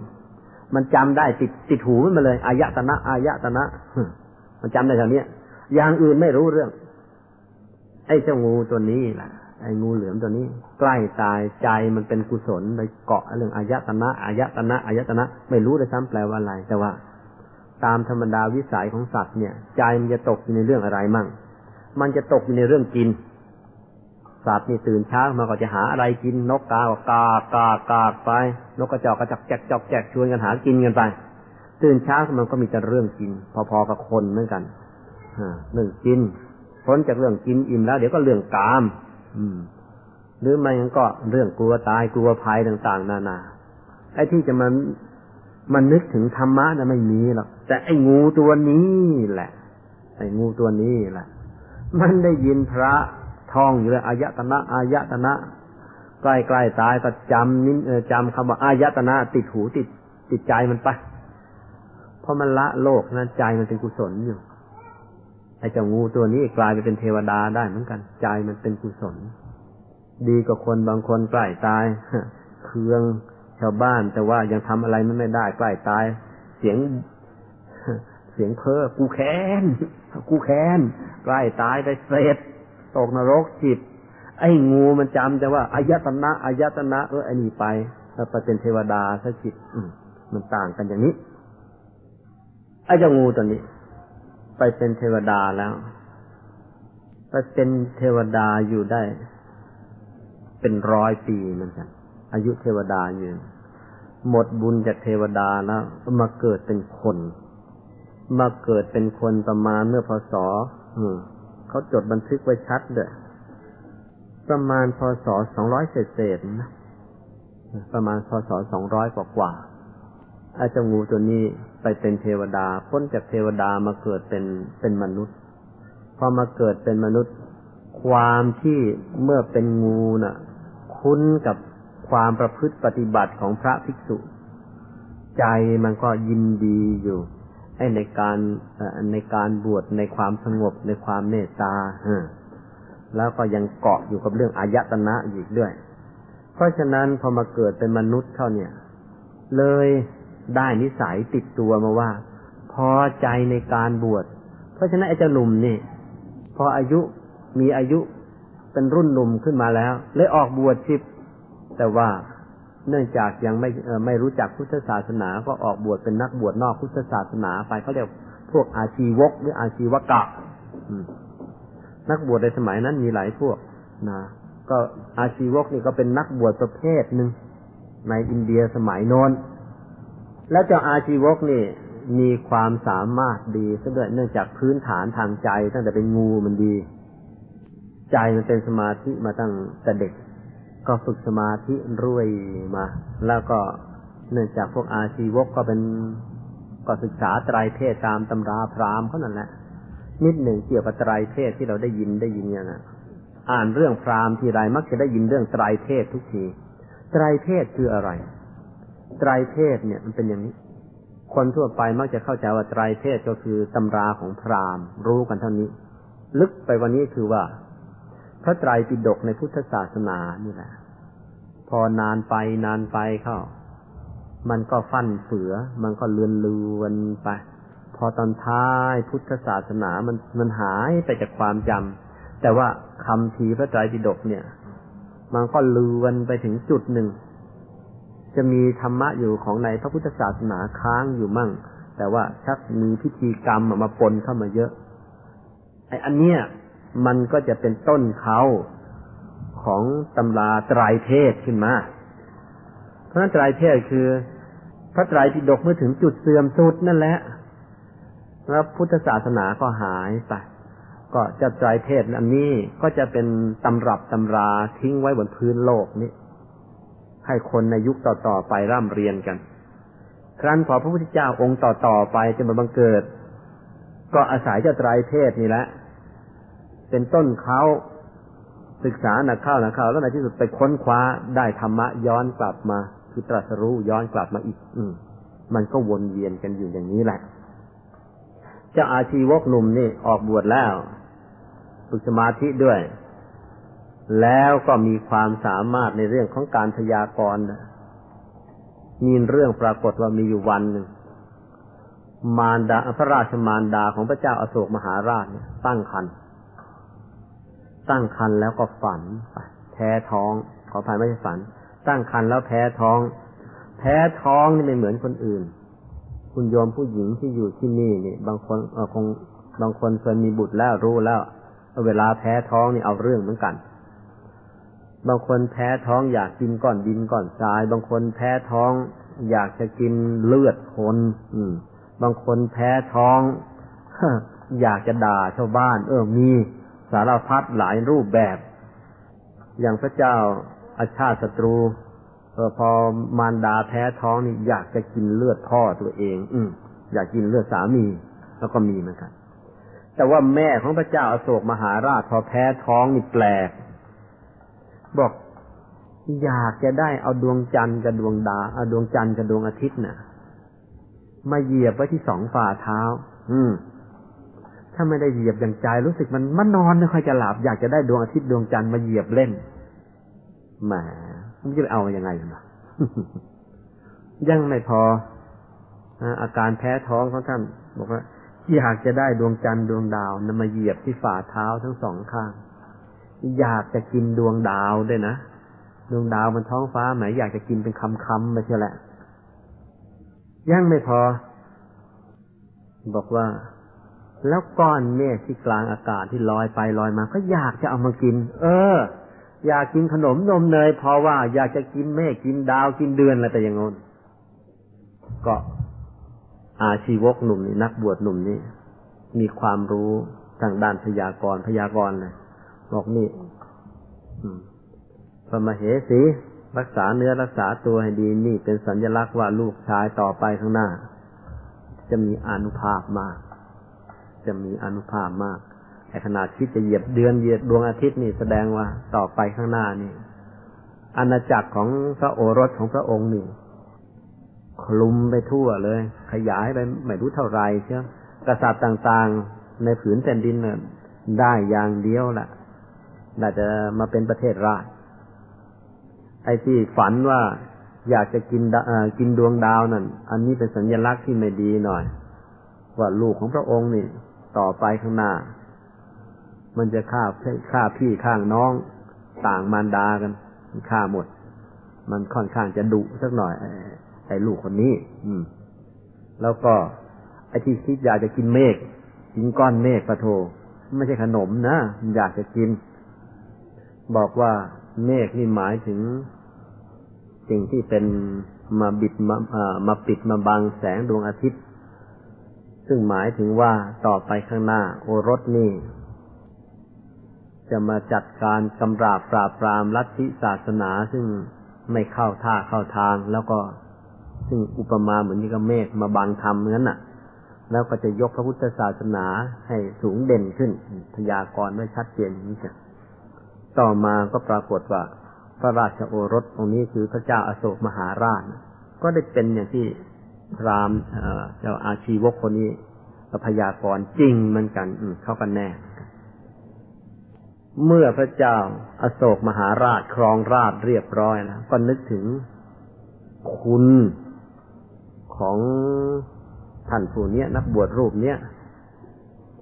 มันจำได้ติดติดหูมันมาเลยอายตนะอายตนะมันจำได้แถวนี้อย่างอื่นไม่รู้เรื่อง ไอ้เจ้างูตัวนี้แหละ ไอ้งูเหลือมตัวนี้ ใกล้ตายใจมันเป็นกุศลไปเกาะเรื่องอายตนะอายตนะอายตนะ ไม่รู้เลยซ้ำแปลว่าอะไร แต่ว่า ตามธรรมดาวิสัยของสัตว์เนี่ย ใจมันจะตกอยู่ในเรื่องอะไรมั่ง มันจะตกอยู่ในเรื่องกิน สัตว์นี่ตื่นเช้ามาก็จะหาอะไรกินนกกากากากากาไป นกกระจอกกระจักแจกจอกแจกชวนกันหากินกันไป ตื่นเช้ามันก็มีแต่เรื่องกิน พอๆกับคนเหมือนกันเรื่องกินพ้นจากเรื่องกินอิ่มแล้ว เดี๋ยวก็เรื่องกาม หรือไม่งั้นก็เรื่องกลัวตายกลัวภัยต่าง ๆ นานา ไอ้ที่จะมันมันนึกถึงธรรมะนะไม่มีหรอกแต่ไอ้งูตัวนี้แหละ ไอ้งูตัวนี้แหละ มันได้ยินพระท่องอยู่เลยอายตนะอายตนะใกล้ๆตายก็จำนิ้จำคำว่าอายตนะติดหูติดจิตใจมันไปเพราะมันละโลกนั้นใจมันเป็นกุศลอยู่ ไอ้เจ้างูตัวนี้กลายไปเป็นเทวดาได้เหมือนกัน ใจมันเป็นกุศล ดีกว่าคนบางคนใกล้ตายเคืองชาวบ้านแต่ว่ายังทำอะไรมันไม่ได้ใกล้ตาย เสียง เสียงเพ้อกูแค้นกูแค้นใกล้ตายได้เสร็จตกนรกจิต ไอ้งูมันจำแต่ว่าอายตนะอายตนะ เออไอ้นี่ไปแล้วไปเป็นเทวดาซะจิตมันต่างกันอย่างนี้ไอ้เจ้างูตัวนี้ ไปเป็นเทวดาแล้วไปเป็นเทวดาอยู่ได้ เป็นร้อยปีเหมือนกันอายุเทวดาอยู่หมดบุญจากเทวดาแล้วมาเกิดเป็นคน มาเกิดเป็นคนประมาณเมื่อพศเขาจดบันทึกไว้ชัดเด้อประมาณพศสองร้อยเศษนะประมาณพศสองร้อยกว่ากว่าอาเจ้างูตัวนี้ ไปเป็นเทวดา พ้นจากเทวดามาเกิดเป็นเป็นมนุษย์ พอมาเกิดเป็นมนุษย์ ความที่เมื่อเป็นงูน่ะ คุ้นกับความประพฤติปฏิบัติของพระภิกษุ ใจมันก็ยินดีอยู่ไอ้ในการในการบวชในความสงบในความเมตตาแล้วก็ยังเกาะอยู่กับเรื่องอายตนะอีกด้วย เพราะฉะนั้นพอมาเกิดเป็นมนุษย์เท่าเนี่ย เลย ได้นิสัยติดตัวมาว่า พอใจในการบวช เพราะฉะนั้นไอ้เจ้าหนุ่มนี่ พออายุมีอายุเป็นรุ่นหนุ่มขึ้นมาแล้วเลยออกบวชชิบแต่ว่าเนื่องจากยังไม่ไม่รู้จักพุทธศาสนา ก็ออกบวชเป็นนักบวชนอกพุทธศาสนาไปเขาเรียกพวกอาชีวกหรืออาชีวกะนักบวชในสมัยนั้นมีหลายพวกนะก็อาชีวกนี่ก็เป็นนักบวชประเภทหนึ่งในอินเดียสมัยโน้น แล้วเจ้าอาชีวกนี่มีความสามารถดีซะด้วยเนื่องจากพื้นฐานทางใจ ตั้งแต่เป็นงูมันดี ใจมันเป็นสมาธิมาตั้งแต่เด็ก ก็ฝึกสมาธิรุ่ยมา แล้วก็เนื่องจากพวกอาชีวกก็เป็นก็ศึกษาไตรเทศตามตำราพราหมณ์เขานั่นแหละนิดหนึ่งเกี่ยวกับไตรเทศที่เราได้ยินได้ยินเนี่ยนะอ่านเรื่องพราหมณ์ทีไรมักจะได้ยินเรื่องไตรเทศทุกทีไตรเทศคืออะไร ไตรเทศเนี่ยมันเป็นอย่างนี้ คนทั่วไปมักจะเข้าใจว่าไตรเทศก็คือตำราของพราหมณ์ รู้กันเท่านี้ ลึกไปวันนี้คือว่า พระไตรปิฎกในพุทธศาสนานี่แหละ พอนานไปนานไปเข้า มันก็ฟั่นเฟือ มันก็เลือนเลือนไป พอตอนท้ายพุทธศาสนามันมันหายไปจากความจำแต่ว่าคำทีพระไตรปิฎกเนี่ย มันก็เลือนไปถึงจุดหนึ่ง จะมีธรรมะอยู่ของในพระพุทธศาสนาค้างอยู่มั่ง แต่ว่าชักมีพิธีกรรมมาปนเข้ามาเยอะไอ้อันเนี้ยมันก็จะเป็นต้นเขาของตำราไตรเทศขึ้นมา เพราะนั้นไตรเทศคือ พระไตรปิฎกเมื่อถึงจุดเสื่อมสุดนั่นแหละ แล้วพุทธศาสนาก็หายไปก็จะไตรเทศอันนี้ก็จะเป็นตำรับตำราทิ้งไว้บนพื้นโลกนี้ ให้คนในยุคต่อๆไปร่ำเรียนกัน ครั้นพอพระพุทธเจ้าองค์ต่อๆไปจะมาบังเกิด ก็อาศัยเจ้าไตรเทศนี่แหละ เป็นต้นเขาศึกษาหนักเข้าหนักเข้าแล้วในที่สุดไปค้นคว้าได้ธรรมะย้อนกลับมา คือตรัสรู้ย้อนกลับมาอีก อืม มันก็วนเวียนกันอยู่อย่างนี้แหละเจ้าอาชีวกหนุ่มนี่ออกบวชแล้ว ฝึกสมาธิด้วย แล้วก็มีความสามารถในเรื่องของการพยากรณ์มีเรื่องปรากฏว่ามีอยู่วันหนึ่งมารดาพระราชมารดาของพระเจ้าอาโศกมหาราชเนี่ยตั้งคัน ตั้งคันแล้วก็ฝันแพ้ท้อง ขออภัยไม่ใช่ฝัน ตั้งคันแล้วแพ้ท้อง แพ้ท้องนี่ไม่เหมือนคนอื่น คุณโยมผู้หญิงที่อยู่ที่นี่นี่บางคนเออคงบางคนเคยมีบุตรแล้วรู้แล้ว เวลาแพ้ท้องนี่เอาเรื่องเหมือนกัน บางคนแพ้ท้องอยากกินก้อนดินก้อนทราย บางคนแพ้ท้อง อยากจะกินเลือดคนอืม บางคนแพ้ท้องอยากจะด่าชาวบ้าน เออมีสารพัดหลายรูปแบบ อย่างพระเจ้าอาชาติศัตรูเออพอมารดาแพ้ท้องนี่อยากจะกินเลือดพ่อตัวเอง อืมอยากกินเลือดสามี แล้วก็มีเหมือนกันแต่ว่าแม่ของพระเจ้าอาโศกมหาราชพอแพ้ท้องนี่แปลก บอกอยากจะได้เอาดวงจันทร์กับดวงดาเอาดวงจันทร์กับดวงอาทิตย์น่ะ มาเหยียบไว้ที่สองฝ่าเท้า อืม ถ้าไม่ได้เหยียบอย่างใจรู้สึกมันมันนอนไม่ค่อยจะหลับอยากจะได้ดวงอาทิตย์ดวงจันทร์มาเหยียบเล่นแหมมันจะเอาอยัางไงมายังไม่พออาการแพ้ท้องของท่านบอกว่าอยากจะได้ดวงจันทร์ดวงดาวนำมาเหยียบที่ฝ่าเท้าทั้งสองข้าง อยากจะกินดวงดาวด้วยนะ ดวงดาวบนท้องฟ้าไหมอยากจะกินเป็นคำคำไปเชียวแหละยังไม่พอ บอกว่า แล้วก้อนเมฆที่กลางอากาศที่ลอยไปลอยมา ก็อยากจะเอามากิน เออ อยากกินขนมนมเนยเพราะว่า อยากจะกินเมฆกินดาวกินเดือนอะไรแต่อย่างงี้นก็อาชีวกหนุ่มนี่นักบวชหนุ่มนี่มีความรู้ทางด้านพยากรพยากรณ์เลย บอกนี่พระมเหสีรักษาเนื้อรักษาตัวให้ดีนี่เป็นสัญลักษณ์ว่าลูกชายต่อไปข้างหน้า จะมีอนุภาพมาก จะมีอนุภาพมากไอ้ขนาดคิดจะเหยียบเดือนเหยียบดวงอาทิตย์นี่แสดงว่าต่อไปข้างหน้านี่อาณาจักรของพระโอรสของพระองค์นี่คลุมไปทั่วเลย ขยายไปไม่รู้เท่าไรเชียวกษัตริย์ต่างๆ ในผืนแผ่นดินเนี่ยได้อย่างเดียวแหละ น่าจะมาเป็นประเทศราชไอ้ที่ฝันว่าอยากจะกินกินดวงดาวนั่น อันนี้เป็นสัญลักษณ์ที่ไม่ดีหน่อย ว่าลูกของพระองค์นี่ ต่อไปข้างหน้า มันจะฆ่าฆ่าพี่ข้างน้อง ต่างมารดากันฆ่าหมด มันค่อนข้างจะดุสักหน่อยไอ้ลูกคนนี้ อืม แล้วก็ ไอ้ที่คิดอยากจะกินเมฆกินก้อนเมฆปะโท ไม่ใช่ขนมนะอยากจะกิน บอกว่าเมฆนี่หมายถึง สิ่งที่เป็นมาบิดมามาปิดมาบังแสงดวงอาทิตย์ ซึ่งหมายถึงว่าต่อไปข้างหน้า โอรสนี่ จะมาจัดการกำราบปราบปรามลัทธิศาสนาซึ่งไม่เข้าท่าเข้าทาง แล้วก็ซึ่งอุปมาเหมือนนี่ก็เมฆมาบังธรรมนั้นน่ะ แล้วก็จะยกพระพุทธศาสนาให้สูงเด่นขึ้นพยากรณ์ไว้ชัดเจนนี้จ้ะ ต่อมาก็ปรากฏว่า พระราชโอรสองนี้คือพระเจ้าอาโศกมหาราช ก็ได้เป็นอย่างที่พรามเจ้าอาชีวกคนนี้พยากรจริงเหมือนกันเข้ากันแน่ เมื่อพระเจ้าอาโศกมหาราชครองราชเรียบร้อยแล้วก็นึกถึงคุณของท่านผู้นี้นักบวชรูปเนี้ย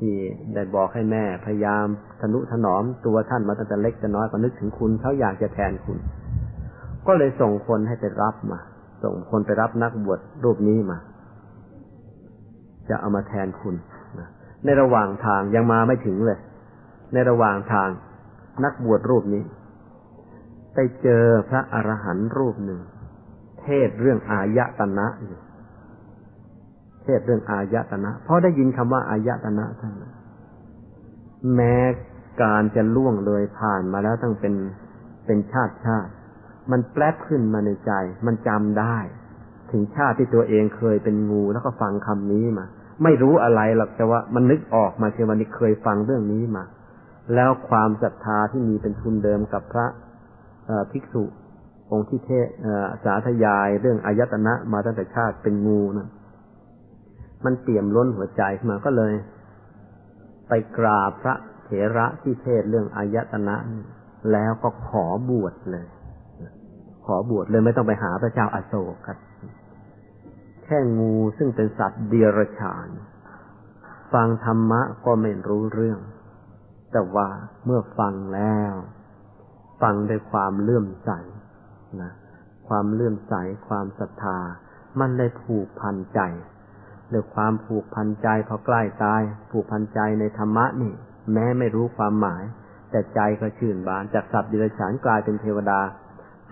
ที่ได้บอกให้แม่ พยายามทนุถนอมตัวท่านมาตั้งแต่เล็กแต่น้อยก็นึกถึงคุณเขาอยากจะแทนคุณ ก็เลยส่งคนให้ไปรับมา ส่งคนไปรับนักบวชรูปนี้มา จะเอามาแทนคุณในระหว่างทางยังมาไม่ถึงเลย ในระหว่างทางนักบวชรูปนี้ ไปเจอพระอรหันต์รูปหนึ่ง เทศเรื่องอายตนะอยู่ เทศเรื่องอายตนะ เพราะได้ยินคำว่าอายตนะท่านแม้การจะล่วงเลยผ่านมาแล้วตั้งเป็นเป็นชาติชาติ มันแปลบขึ้นมาในใจ มันจำได้ ถึงชาติที่ตัวเองเคยเป็นงูแล้วก็ฟังคำนี้มา ไม่รู้อะไรหรอกแต่ว่ามันนึกออกมาเชื่อวันนี้เคยฟังเรื่องนี้มา แล้วความศรัทธาที่มีเป็นทุนเดิมกับพระภิกษุองค์ที่เทศสาธยายเรื่องอายตนะมาตั้งแต่ชาติเป็นงูนะ มันเปี่ยมล้นหัวใจมาก็เลย ไปกราบพระเถระที่เทศเรื่องอายตนะ แล้วก็ขอบวชเลย ขอบวชเลยไม่ต้องไปหาพระเจ้าอาโศกครับ แค่งูซึ่งเป็นสัตว์เดรัจฉาน ฟังธรรมะก็ไม่รู้เรื่อง แต่ว่าเมื่อฟังแล้ว ฟังด้วยความเลื่อมใสนะความเลื่อมใสความศรัทธา มันได้ผูกพันใจ ด้วยความผูกพันใจพอใกล้ตาย ผูกพันใจในธรรมะนี่ แม้ไม่รู้ความหมาย แต่ใจก็ชื่นบาน จากสัตว์ดิรฉานกลายเป็นเทวดา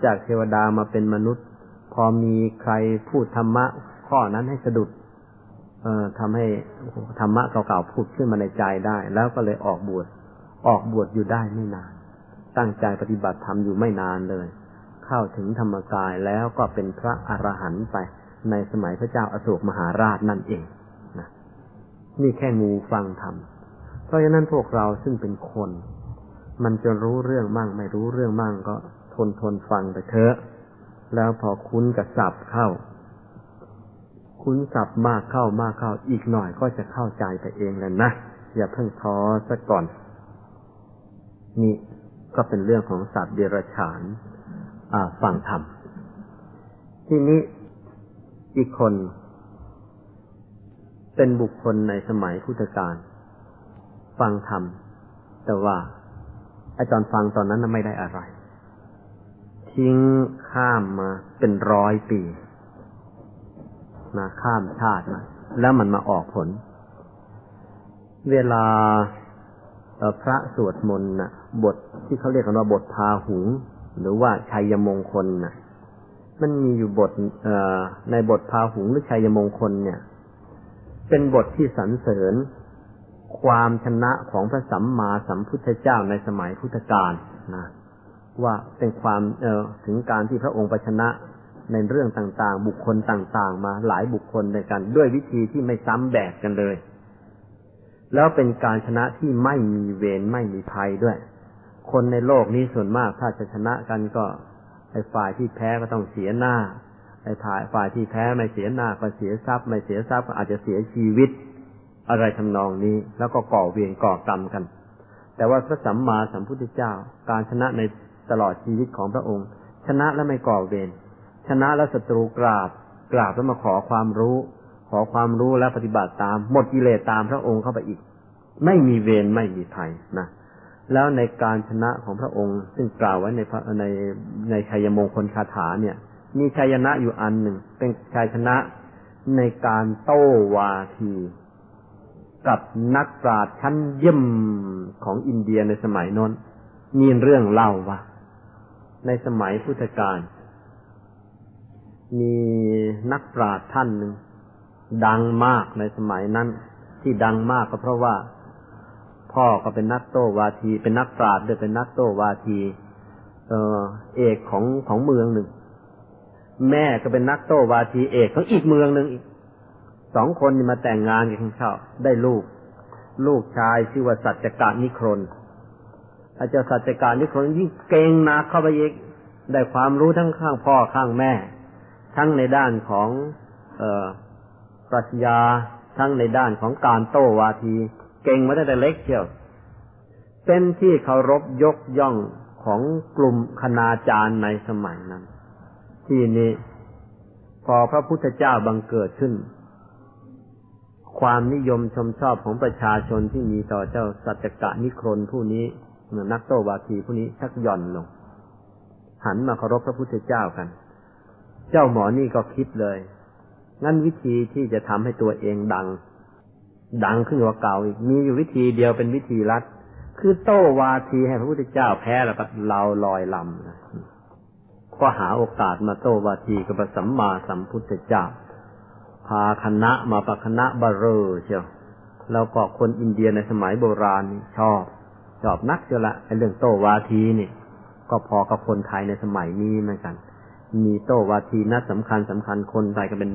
จากเทวดามาเป็นมนุษย์ พอมีใครพูดธรรมะ ข้อนั้นให้สะดุด เอ่อทำให้ธรรมะเก่าๆพูดขึ้นมาในใจได้ แล้วก็เลยออกบวชออกบวชอยู่ได้ไม่นาน ตั้งใจปฏิบัติธรรมอยู่ไม่นานเลย เข้าถึงธรรมกายแล้วก็เป็นพระอรหันต์ไป ในสมัยพระเจ้าอาโศกมหาราชนั่นเองนะนี่แค่งูฟังธรรม เพราะฉะนั้นพวกเราซึ่งเป็นคน มันจะรู้เรื่องมั่ง ไม่รู้เรื่องมั่งก็ทนทนฟังไปเถอะ แล้วพอคุ้นกับศัพท์เข้าคคุณศัพท์มากเข้ามากเข้า อีกหน่อยก็จะเข้าใจไปเองแล้วนะ อย่าเพิ่งท้อซะก่อน นี่ก็เป็นเรื่องของสัตว์เดรัจฉานฟังธรรม ทีนี้ อีกคน เป็นบุคคลในสมัยพุทธกาลฟังธรรม แต่ว่าไอตอนฟังตอนนั้นไม่ได้อะไร ทิ้งข้ามมาเป็นร้อยปีนะข้ามชาติมาแล้วมันมาออกผล เวลาพระสวดมนต์นะบทที่เขาเรียกกันว่าบทพาหุง หรือว่าชัยมงคลนะ มันมีอยู่บทในบทพาหุงหรือชัยมงคลเนี่ย เป็นบทที่สรรเสริญความชนะของพระสัมมาสัมพุทธเจ้าในสมัยพุทธกาลนะว่าเป็นความเอถึงการที่พระองค์ประชนะในเรื่องต่างๆ บุคคลต่างๆ มาหลายบุคคลในกันด้วยวิธีที่ไม่ซ้ำแบบกันเลย แล้วเป็นการชนะที่ไม่มีเวรไม่มีภัยด้วย คนในโลกนี้ส่วนมากถ้าจะชนะกันก็ ไอ้ฝ่ายที่แพ้ก็ต้องเสียหน้าไอ้ฝ่ายฝ่ายที่แพ้ไม่เสียหน้าก็เสียทรัพย์ ไม่เสียทรัพย์ก็อาจจะเสียชีวิต อะไรทำนองนี้ แล้วก็ก่อเวรก่อกรรมกัน แต่ว่าพระสัมมาสัมพุทธเจ้า การชนะในตลอดชีวิตของพระองค์ ชนะและไม่ก่อเวรชนะแล้วศัตรูกราบ กราบแล้วมาขอความรู้ ขอความรู้และปฏิบัติตาม หมดกิเลสตามพระองค์เข้าไปอีก ไม่มีเวรไม่มีภัยนะ แล้วในการชนะของพระองค์ ซึ่งกล่าวไว้ในในในชัยมงคลคาถาเนี่ย มีชัยนะอยู่อันหนึ่ง เป็นชัยชนะในการโต้วาที กับนักปราชญ์ชั้นเยี่ยมของอินเดียในสมัยนั้นมีเรื่องเล่าว่า ในสมัยพุทธกาลมีนักปราชญ์ท่านหนึ่งดังมากในสมัยนั้น ที่ดังมากก็เพราะว่า พ่อก็เป็นนักโต้วาที เป็นนักปราชญ์ด้วยเป็นนักโต้วาที เออเอกของของเมืองหนึ่ง แม่ก็เป็นนักโต้วาทีเอกของอีกเมืองหนึ่งอีกสองคนมาแต่งงานกันเข้าได้ลูก ลูกชายชื่อว่าสัจจการนิครนอาจารย์สัจจการนิครนยิ่งเก่งนักเข้าไปอีกได้ความรู้ทั้งข้างพ่อข้างแม่ ทั้งในด้านของอปรัชญาทั้งในด้านของการโต้วาที เก่งมาตั้งแต่เล็กเชียวเป็นที่เคารพยกย่องของกลุ่มคณาจารย์ในสมัยนั้น ที่นี้พอพระพุทธเจ้าบังเกิดขึ้น ความนิยมชมชอบของประชาชนที่มีต่อเจ้าสัจกะนิครนผู้นี้นักโตวาทีผู้นี้ชักย่อนลง หันมาเคารพพระพุทธเจ้ากัน เจ้าหมอนี่ก็คิดเลย งั้นวิธีที่จะทำให้ตัวเองดัง ดังขึ้นกว่าเก่าอีก มีอยู่วิธีเดียวเป็นวิธีรัด คือโต้วาทีให้พระพุทธเจ้าแพ้แล้วก็เราลอยลำก็หาโอกาสมาโต้วาทีกับพระสัมมาสัมพุทธเจ้า พาคณะมาประคณะบารเรอเชียวแล้วก็คนอินเดียในสมัยโบราณนี่ชอบ ชอบนักเชียวละไอ้เรื่องโต้วาทีนี่ก็พอกับคนไทยในสมัยนี้เหมือนกัน มีโตวาทีนัดสำคัญสำคัญคนไปก็เป็น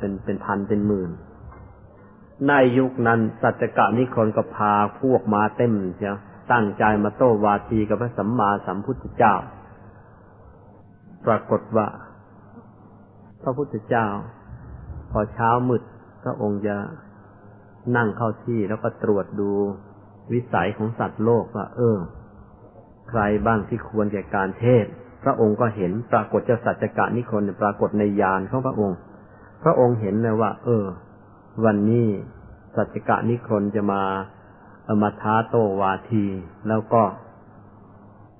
เป็นเป็นพันเป็นหมื่น ในยุคนั้นสัจกะนิคนก็พาพวกมาเต็มเชียวตั้งใจมาโตวาทีกับพระสัมมาสัมพุทธเจ้า ปรากฏว่า พระพุทธเจ้า พอเช้ามืดพระองค์จะนั่งเข้าที่แล้วก็ตรวจดูวิสัยของสัตว์โลกว่า เออ ใครบ้างที่ควรแก่การเทศ พระองค์ก็เห็นปรากฏเจ้าสัจจกะนิคนปรากฏในยานของพระองค์ พระองค์เห็นเลยว่า เออ วันนี้สัจกะนิครนจะมาเอามาท้าโตวาที แล้วก็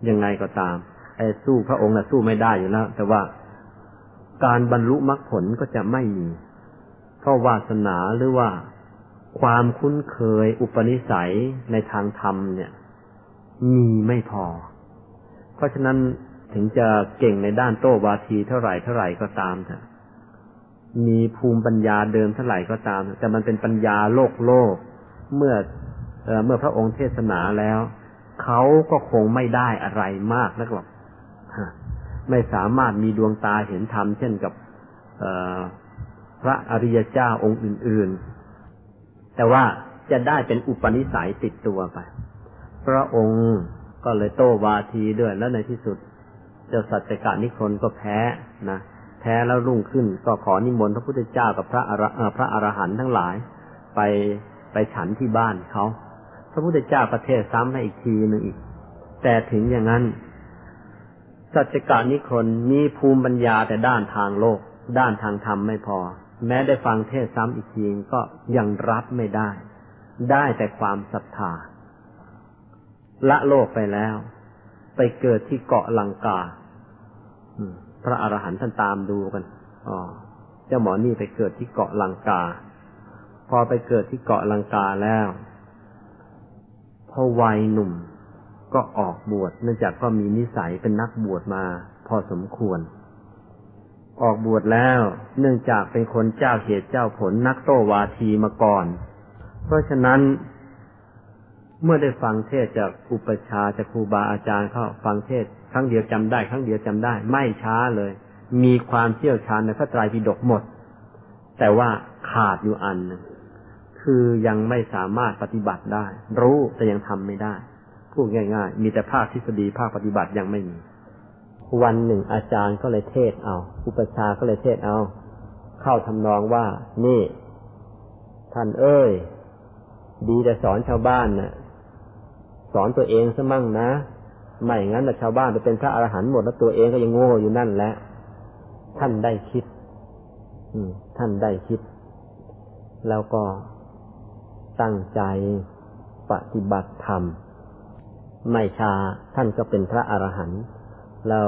ยังไงก็ตามไอ้สู้พระองค์นะสู้ไม่ได้อยู่แล้วแต่ว่าการบรรลุมรรคผลก็จะไม่มีเพราะวาสนาหรือว่าความคุ้นเคยอุปนิสัยในทางธรรมเนี่ย มีไม่พอ เพราะฉะนั้นถึงจะเก่งในด้านโต้วาทีเท่าไหร่เท่าไหร่ก็ตามเถอะ มีภูมิปัญญาเดิมเท่าไหร่ก็ตาม แต่มันเป็นปัญญาโลกโลก เมื่อเมื่อพระองค์เทศนาแล้วเขาก็คงไม่ได้อะไรมากนักหรอกไม่สามารถมีดวงตาเห็นธรรมเช่นกับพระอริยเจ้าองค์อื่น ๆ แต่ว่าจะได้เป็นอุปนิสัยติดตัวไป พระองค์ก็เลยโต้วาทีด้วยแล้วในที่สุด เจ้าสัจจกะนิคนก็แพ้นะ พ้ท้แล้วรุ่งขึ้น ก็ขอนิมนต์พระพุทธเจ้ากับพระอรพระอรหันต์ทั้งหลาย ไปไปฉันที่บ้านเขาพระพุทธเจ้าประเทศซ้ำให้อีกทีหนึ่งอีก แต่ถึงอย่างนั้นสัจกานิคนมีภูมิปัญญาแต่ด้านทางโลก ด้านทางธรรมไม่พอ แม้ได้ฟังเทศซ้ำอีกทีก็ยังรับไม่ได้ ได้แต่ความศรัทธาละโลกไปแล้ว ไปเกิดที่เกาะลังกา พระอรหันต์ท่านตามดูกันอ๋อเจ้าหมอนี่ไปเกิดที่เกาะลังกา พอไปเกิดที่เกาะลังกาแล้วพอวัยหนุ่มก็ออกบวชเนื่องจากก็มีนิสัยเป็นนักบวชมา พอสมควร ออกบวชแล้ว เนื่องจากเป็นคนเจ้าเหตุเจ้าผลนักโตวาทีมาก่อน เพราะฉะนั้น เมื่อได้ฟังเทศจากอุปชาจากครูบาอาจารย์เขาฟังเทศ ครั้งเดียวจำได้ ครั้งเดียวจำได้ ไม่ช้าเลย มีความเชี่ยวชาญในพระไตรปิฎกหมด แต่ว่าขาดอยู่อันนึงคือยังไม่สามารถปฏิบัติได้ รู้แต่ยังทำไม่ได้พูดง่าย ๆ มีแต่ภาคทฤษฎีภาคปฏิบัติยังไม่มี วันหนึ่งอาจารย์ก็เลยเทศเอา อุปชาก็เลยเทศเอา เข้าทำนองว่า นี่ ท่านเอ้ย ดีแต่สอนชาวบ้านนะ่ะ สอนตัวเองซะมั่งนะ ไม่งั้นแต่ชาวบ้านจะเป็นพระอรหันต์หมดแล้วตัวเองก็ยังโง่อยู่นั่นแหละท่านได้คิดท่านได้คิด แล้วก็ตั้งใจปฏิบัติธรรม ไม่ชาท่านก็เป็นพระอรหันต์เรา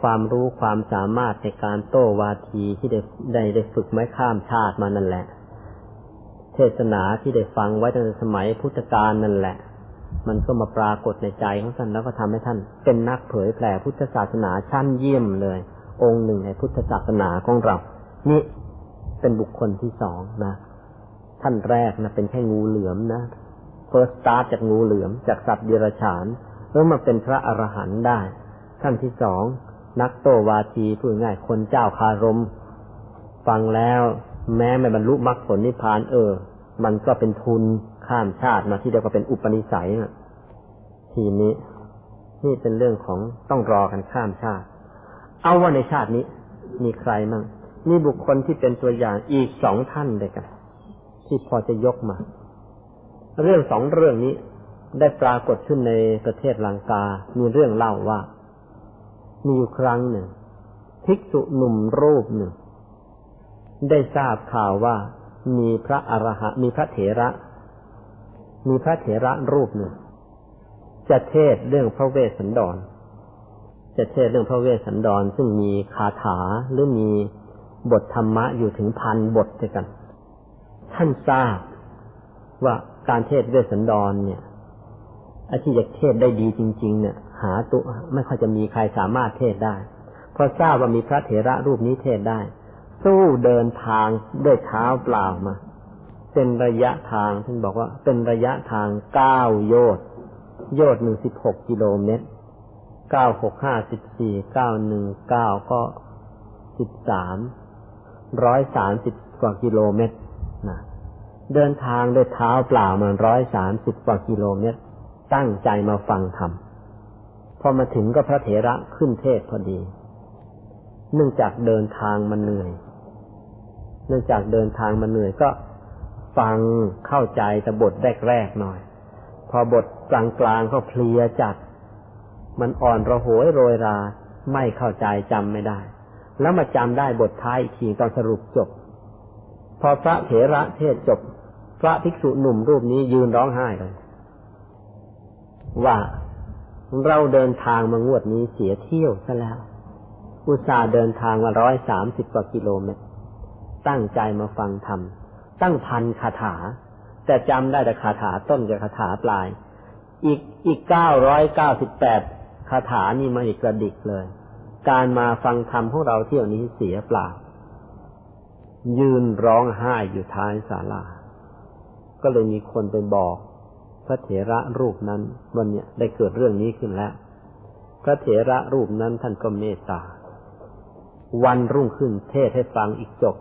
ความรู้ความสามารถในการโต้วาทีที่ได้ได้ได้ฝึกไม้ข้ามชาติมานั่นแหละ เทศนาที่ได้ฟังไว้ตั้งแต่สมัยพุทธกาลนั่นแหละ มันก็มาปรากฏในใจของท่านแล้วก็ทำให้ท่าน เป็นนักเผยแผ่พุทธศาสนาชั้นเยี่ยมเลย องค์หนึ่งในพุทธศาสนาของเรา นี่เป็นบุคคลที่สองนะ ท่านแรกนะเป็นแค่งูเหลือมนะเฟิร์สตาร์จากงูเหลือมจากสัตว์เดรัจฉานแล้วมาเป็นพระอรหันต์ได้ขั้นที่สองนักโตวาทีพูดง่ายคนเจ้าคารม ฟังแล้ว แม้ไม่บรรลุมรรคผลนิพพานเออ มันก็เป็นทุน ข้ามชาติมาที่เดียวก็เป็นอุปนิสัยทีนี้ นี่เป็นเรื่องของต้องรอกันข้ามชาติ เอาว่าในชาตินี้ มีใครมั่งมีบุคคลที่เป็นตัวอย่างอีกสองท่านเลยกัน ที่พอจะยกมา เรื่องสองเรื่องนี้ได้ปรากฏขึ้นในประเทศลังกา มีเรื่องเล่าว่า มีอยู่ครั้งหนึ่ง ภิกษุหนุ่มรูปหนึ่ง ได้ทราบข่าวว่ามีพระอรหะมีพระเถระ มีพระเถระรูปหนึ่ง จะเทศเรื่องพระเวสสันดร จะเทศเรื่องพระเวสสันดร ซึ่งมีคาถาหรือมีบทธรรมะอยู่ถึงพันบทด้วยกัน ท่านทราบว่าการเทศเวสสันดรเนี่ยอาที่จะเทศได้ดีจริง ๆ เนี่ย หาตัวไม่ค่อยจะมีใครสามารถเทศได้ เพราะทราบว่ามีพระเถระรูปนี้เทศได้ สู้เดินทางด้วยเท้าเปล่ามา เป็นระยะทางท่านบอกว่า เป็นระยะทางเก้าโยชน์โยชน์หนึ่งสิบหกกิโลเมตรเก้าหกห้าสิบสี่เก้าหนึ่งเก้าก็สิบสามร้อยสามสิบกว่ากิโลเมตรนะเดินทางด้วยเท้าเปล่ามันร้อยสามสิบกว่ากิโลเมตร ตั้งใจมาฟังธรรมพอมาถึงก็พระเถระขึ้นเทศพอดี เนื่องจากเดินทางมันเหนื่อย เนื่องจากเดินทางมันเหนื่อยก็ ฟังเข้าใจแต่บทแรกๆหน่อย พอบทกลางๆก็เพลียจัด มันอ่อนระหวยโรยรา ไม่เข้าใจจำไม่ได้ แล้วมาจำได้บทท้ายอีกทีตอนสรุปจบ พอพระเถระเทศจบ พระภิกษุหนุ่มรูปนี้ยืนร้องไห้เลยว่าเราเดินทางมางวดนี้เสียเที่ยวซะแล้ว อุตส่าห์เดินทางมาร้อยสามสิบกว่ากิโลเมตร ตั้งใจมาฟังธรรม ตั้งพันคาถา แต่จำได้แต่คาถาต้นกับคาถาปลาย อีกอีกเก้าร้อยเก้าสิบแปดคาถานี่มาอีกกระดิกเลย การมาฟังธรรมของเราเที่ยวนี้เสียเปล่า ยืนร้องไห้อยู่ท้ายศาลา ก็เลยมีคนไปบอก พระเถระรูปนั้นวันเนี้ยได้เกิดเรื่องนี้ขึ้นแล้ว พระเถระรูปนั้นท่านก็เมตตา วันรุ่งขึ้นเทศให้ฟังอีกจบ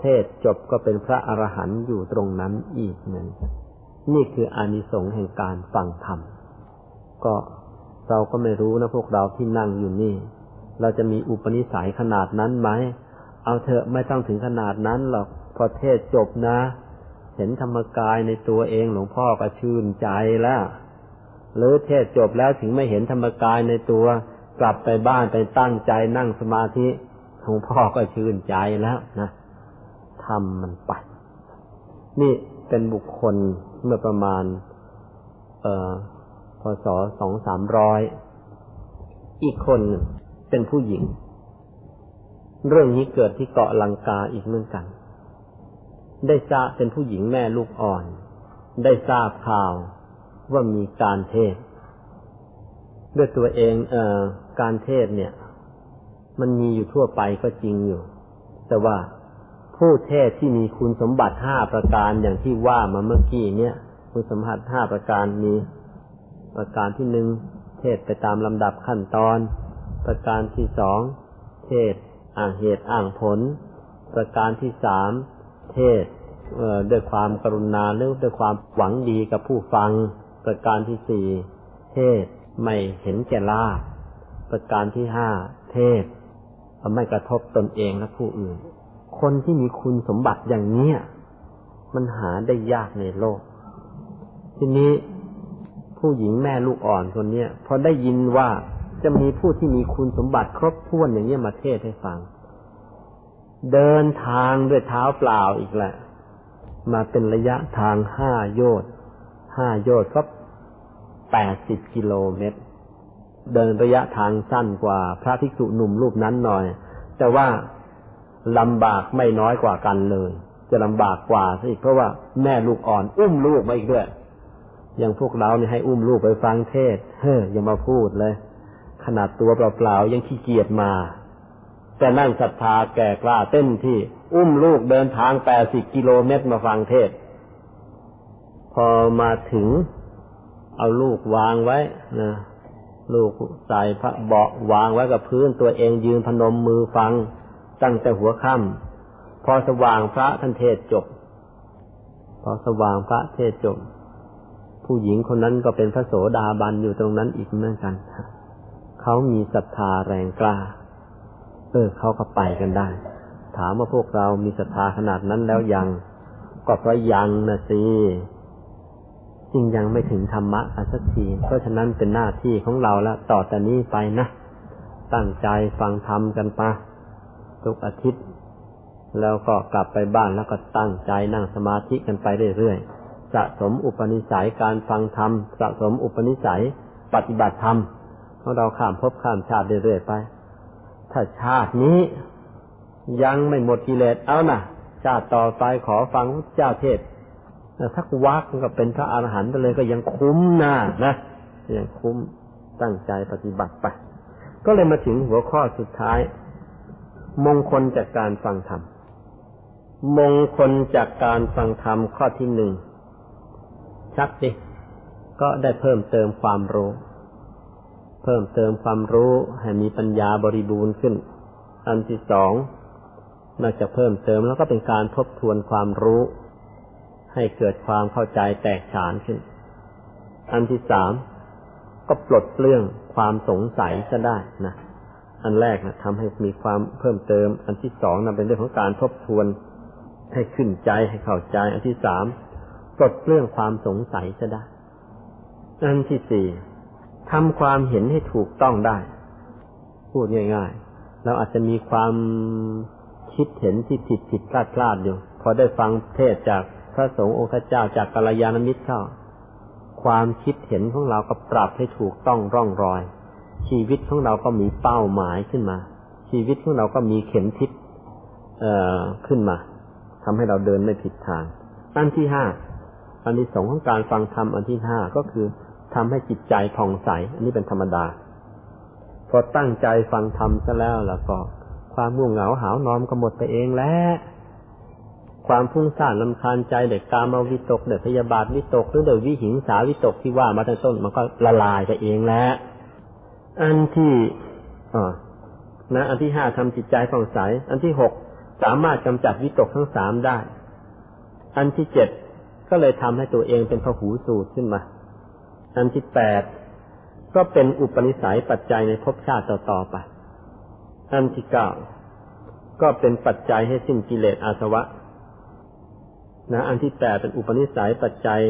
เทศจบก็เป็นพระอรหันต์อยู่ตรงนั้นอีกหนึ่งนี่คืออานิสงส์แห่งการฟังธรรม ก็เราก็ไม่รู้นะพวกเราที่นั่งอยู่นี่ เราจะมีอุปนิสัยขนาดนั้นไหม เอาเถอะไม่ต้องถึงขนาดนั้นหรอกพอเทศจบนะ เห็นธรรมกายในตัวเองหลวงพ่อก็ชื่นใจแล้วหรือเทศจบแล้วถึงไม่เห็นธรรมกายในตัว กลับไปบ้านไปตั้งใจนั่งสมาธิหลวงพ่อก็ชื่นใจแล้วนะ ทำมันไป นี่เป็นบุคคลเมื่อประมาณ เอ่อพศสองสามร้อยอีกคนเป็นผู้หญิง เรื่องนี้เกิดที่เกาะลังกาอีกเหมือนกัน ได้ทราบเป็นผู้หญิงแม่ลูกอ่อน ได้ทราบข่าวว่ามีการเทศ ด้วยตัวเองเอ่อการเทศเนี่ย มันมีอยู่ทั่วไปก็จริงอยู่ แต่ว่า ผู้เทศที่มีคุณสมบัติห้าประการอย่างที่ว่ามาเมื่อกี้เนี่ยคุณสมบัติห้าประการมีประการที่หนึ่งเทศไปตามลำดับขั้นตอน ประการที่สองเทศอ่างเหตุอ่างผล ประการที่สามเทศด้วยความกรุณาหรือด้วยความหวังดีกับผู้ฟัง ประการที่สี่เทศไม่เห็นแก่ลาภประการที่ห้าเทศไม่กระทบตนเองและผู้อื่น คนที่มีคุณสมบัติอย่างเนี้ยมันหาได้ยากในโลก ทีนี้ผู้หญิงแม่ลูกอ่อนคนเนี้ยพอได้ยินว่าจะมีผู้ที่มีคุณสมบัติครบถ้วนอย่างนี้มาเทศให้ฟัง เดินทางด้วยเท้าเปล่าอีกแหละ มาเป็นระยะทางห้าโยชน์ห้าโยชน์ก็แปดสิบกิโลเมตร เดินระยะทางสั้นกว่าพระภิกษุหนุ่มรูปนั้นหน่อย แต่ว่า ลำบากไม่น้อยกว่ากันเลย จะลำบากกว่าสิเพราะว่าแม่ลูกอ่อน อุ้มลูกมาอีกด้วยอย่างพวกเราเนี่ยให้อุ้มลูกไปฟังเทศเฮ้ยอย่ามาพูดเลย ขนาดตัวเปล่าๆยังขี้เกียจมา แต่นั่งศรัทธาแก่กล้าเต้นที่ อุ้มลูกเดินทางแปดสิบกิโลเมตรมาฟังเทศ พอมาถึง เอาลูกวางไว้นะลูกใส่พระเบาะวางไว้กับพื้นตัวเองยืนพนมมือฟัง ตั้งแต่หัวค่ำพอสว่างพระท่านเทศจบ พอสว่างพระเทศจบ ผู้หญิงคนนั้นก็เป็นพระโสดาบันอยู่ตรงนั้นอีกเหมือนกันเขามีศรัทธาแรงกล้าเออเขาก็ไปกันได้ ถามว่าพวกเรามีศรัทธาขนาดนั้นแล้วยัง ก็เพราะยังนะสิจริงยังไม่ถึงธรรมะสักที เพราะฉะนั้นเป็นหน้าที่ของเราแล้วต่อแต่นี้ไปนะ ตั้งใจฟังธรรมกันไป ทุกอาทิตย์ แล้วก็กลับไปบ้านแล้วก็ตั้งใจนั่งสมาธิกันไปเรื่อยๆสะสมอุปนิสัยการฟังธรรมสะสมอุปนิสัยปฏิบัติธรรมของเราข้ามภพข้ามชาติเรื่อยๆไป ถ้าชาตินี้ยังไม่หมดกิเลสเอานะชาติต่อไปขอฟังเจ้าเทศทักวักก็เป็นพระอรหันต์ไปเลยก็ยังคุ้มนะนะยังคุ้มตั้งใจปฏิบัติไป ก็เลยมาถึงหัวข้อสุดท้าย มงคลจากการฟังธรรม มงคลจากการฟังธรรมข้อที่หนึ่ง ชักดิก็ได้เพิ่มเติมความรู้ เพิ่มเติมความรู้ให้มีปัญญาบริบูรณ์ขึ้น อันที่สองนอกจากเพิ่มเติมแล้วก็เป็นการทบทวนความรู้ ให้เกิดความเข้าใจแตกฉานขึ้น อันที่สามก็ปลดเปลื้องความสงสัยจะได้นะ อันแรกนะทำให้มีความเพิ่มเติม อันที่สองนะเป็นเรื่องของการทบทวนให้ขึ้นใจให้เข้าใจ อันที่สามปลดเปลื้องความสงสัยจะได้ อันที่สี่ทำความเห็นให้ถูกต้องได้ พูดง่ายๆ เราอาจจะมีความคิดเห็นที่ผิดผิดพลาดพลาดอยู่ พอได้ฟังเทศจากพระสงฆ์องค์เจ้าจากกัลยาณมิตรเข้า ความคิดเห็นของเราก็ปรับให้ถูกต้องร่องรอย ชีวิตของเราก็มีเป้าหมายขึ้นมา ชีวิตของเราก็มีเข็มทิศขึ้นมาทำให้เราเดินไม่ผิดทางอันที่ห้าอันที่สองของการฟังธรรมอันที่ห้าก็คือทำให้จิตใจผ่องใส อันนี้เป็นธรรมดา พอตั้งใจฟังธรรมซะแล้วแล้วก็ ความง่วงเหงาหาวนอนก็หมดไปเองแล้วความพุ่งซ่านลำคาญใจเด็กกามาวิตกเด็กพยาบาทวิตกหรือเด็กวิหิงสาวิตกที่ว่ามาตั้งต้นมันก็ละลายไปเองแล้ว อันที่อ๋อนะ อันที่ห้าทำจิตใจผ่องใส อันที่หกสามารถกำจัดวิตกทั้งสามได้ อันที่เจ็ดก็เลยทำให้ตัวเองเป็นพหูสูตรขึ้นมา อันที่แปดก็เป็นอุปนิสัยปัจจัยในภพชาติต่อๆไป อันที่เก้าก็เป็นปัจจัยให้สิ้นกิเลสอาสวะ นะ อันที่แปดเป็นอุปนิสัยปัจจัย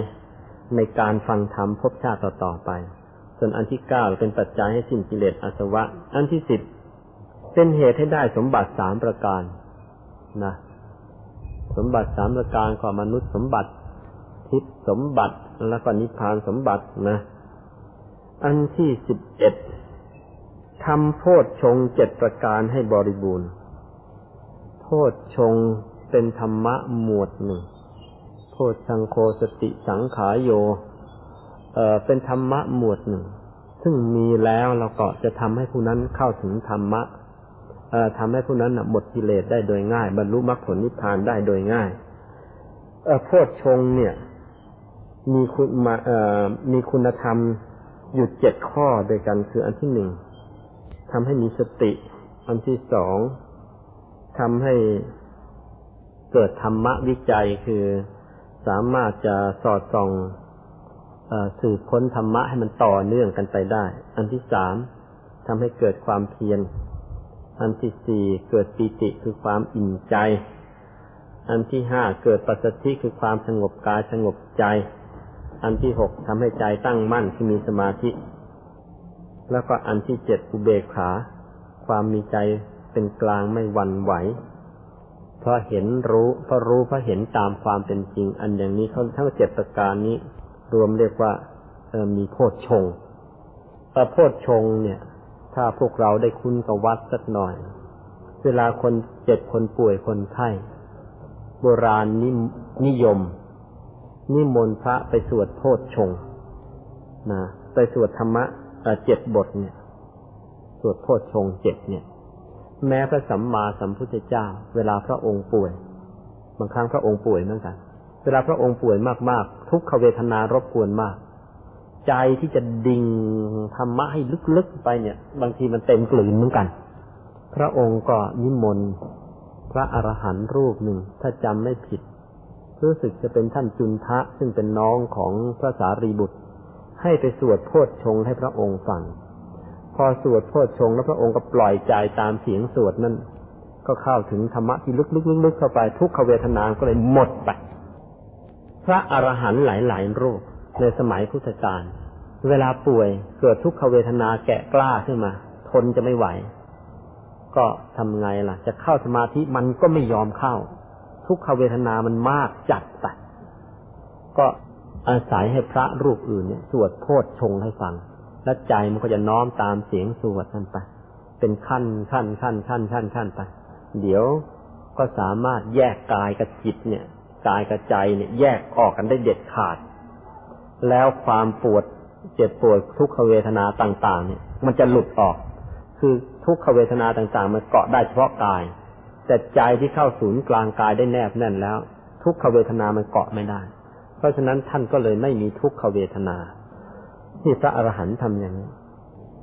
ในการฟังธรรมภพชาติต่อๆไป ส่วนอันที่เก้าเป็นปัจจัยให้สิ้นกิเลสอาสวะ อันที่สิบเป็นเหตุให้ได้สมบัติสามประการนะสมบัติสามประการของมนุษย์สมบัติ ทิพสมบัติแล้วก็นิพพานสมบัตินะ อันที่สิบเอ็ดทำโพชฌงเจ็ดประการให้บริบูรณ์ โพชฌงเป็นธรรมะหมวดหนึ่งโพชฌังโคสติสังขายโย เอ่อเป็นธรรมะหมวดหนึ่ง ซึ่งมีแล้วเราก็จะทำให้ผู้นั้นเข้าถึงธรรมะเอ่อทำให้ผู้นั้นหมดกิเลสได้โดยง่าย บรรลุมรรคผลนิพพานได้โดยง่าย เอ่อโพชฌงเนี่ย มีคุณมาเอ่อมีคุณธรรมอยู่เจ็ดข้อโดยกันคืออันที่หนึ่งทำให้มีสติ อันที่สองทำให้เกิดธรรมะวิจัยคือสามารถจะสอดส่อง สืบค้นธรรมะให้มันต่อเนื่องกันไปได้ อันที่สามทำให้เกิดความเพียร อันที่สี่เกิดปีติคือความอิ่มใจ อันที่ห้าเกิดปัสสติคือความสงบกายสงบใจ อันที่หกทำให้ใจตั้งมั่นที่มีสมาธิ แล้วก็อันที่เจ็ดอุเบกขา ความมีใจเป็นกลางไม่หวั่นไหวเพราะเห็นรู้เพราะรู้เพราะเห็นตามความเป็นจริง อันอย่างนี้เขาทั้งเจ็ดประการนี้ รวมเรียกว่ามีโพชฌงแต่โพชฌงเนี่ย ถ้าพวกเราได้คุ้นกับวัดสักหน่อย เวลาคนเจ็บคนป่วยคนไข้โบราณนินิยม นิมนต์พระไปสวดโพชฌงนะไปสวดธรรมะเจ็ดบทเนี่ย สวดโพชฌงเจ็ดเนี่ย แม้พระสัมมาสัมพุทธเจ้า เวลาพระองค์ป่วย บางครั้งพระองค์ป่วยเหมือนกัน เวลาพระองค์ป่วยมากๆ ทุกขเวทนารบกวนมาก ใจที่จะดิ่งธรรมะให้ลึกๆไปเนี่ย บางทีมันเต็มกลืนเหมือนกัน พระองค์ก็นิมนต์พระอรหันต์รูปหนึ่ง ถ้าจำไม่ผิด รู้สึกจะเป็นท่านจุนทะ ซึ่งเป็นน้องของพระสารีบุตร ให้ไปสวดโพชฌงให้พระองค์ฟัง พอสวดโพชฌงแล้วพระองค์ก็ปล่อยใจตามเสียงสวดนั้นก็เข้าถึงธรรมะที่ลึกๆๆเข้าไปทุกขเวทนานก็เลยหมดไป พระอรหันต์หลายๆรูปในสมัยพุทธกาลเวลาป่วยเกิดทุกขเวทนาแกะกล้าขึ้นมา ทนจะไม่ไหว ก็ทำไงล่ะ จะเข้าสมาธิมันก็ไม่ยอมเข้า ทุกขเวทนามันมากจัดไปก็อาศัยให้พระรูปอื่นเนี่ย สวดโพชชงให้ฟัง แล้วใจมันก็จะน้อมตามเสียงสวดนั่นไป เป็นขั้นขั้นขั้นขั้นขั้นขั้นไป เดี๋ยวก็สามารถแยกกายกับจิตเนี่ย กายกับใจเนี่ยแยกออกกันได้เด็ดขาด แล้วความปวดเจ็บปวดทุกขเวทนาต่าง ๆ เนี่ย มันจะหลุดออก คือทุกขเวทนาต่าง ๆ มันเกาะได้เฉพาะกาย แต่ใจที่เข้าศูนย์กลางกายได้แนบแน่นแล้ว ทุกขเวทนามันเกาะไม่ได้ เพราะฉะนั้นท่านก็เลยไม่มีทุกขเวทนา ที่พระอรหันต์ทำอย่างนี้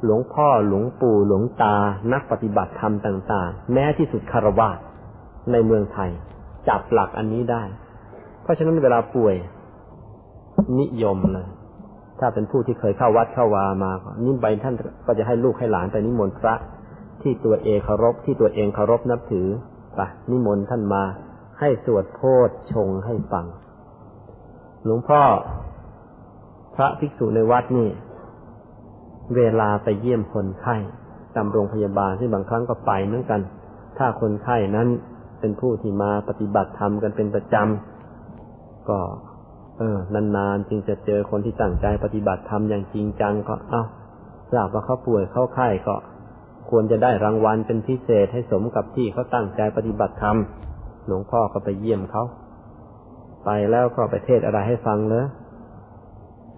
หลวงพ่อหลวงปู่หลวงตา นักปฏิบัติธรรมต่าง ๆ แม้ที่สุดคารวะในเมืองไทย จับหลักอันนี้ได้ เพราะฉะนั้นเวลาป่วย นิยมเลยถ้าเป็นผู้ที่เคยเข้าวัดเข้าวามาก็นิ่มไปท่านก็จะให้ลูกให้หลานไปนิมนต์พระที่ตัวเองเคารพที่ตัวเองเคารพนับถือไปนิมนต์ท่านมา ให้สวดโพชชงให้ฟัง หลวงพ่อ พระภิกษุในวัดนี่ เวลาไปเยี่ยมคนไข้ตามโรงพยาบาลที่บางครั้งก็ไปเหมือนกัน ถ้าคนไข้นั้นเป็นผู้ที่มาปฏิบัติธรรมกันเป็นประจำ ก็ เออนานๆจึงจะเจอคนที่ตั้งใจปฏิบัติธรรมอย่างจริงจังก็ เอา้าทราบว่าเขาป่วยเขาไข้ก็ ควรจะได้รางวัลเป็นพิเศษให้สมกับที่เขาตั้งใจปฏิบัติธรรมหลวงพ่อก็ไปเยี่ยมเขาไปแล้วก็ไปเทศอะไรให้ฟังเลย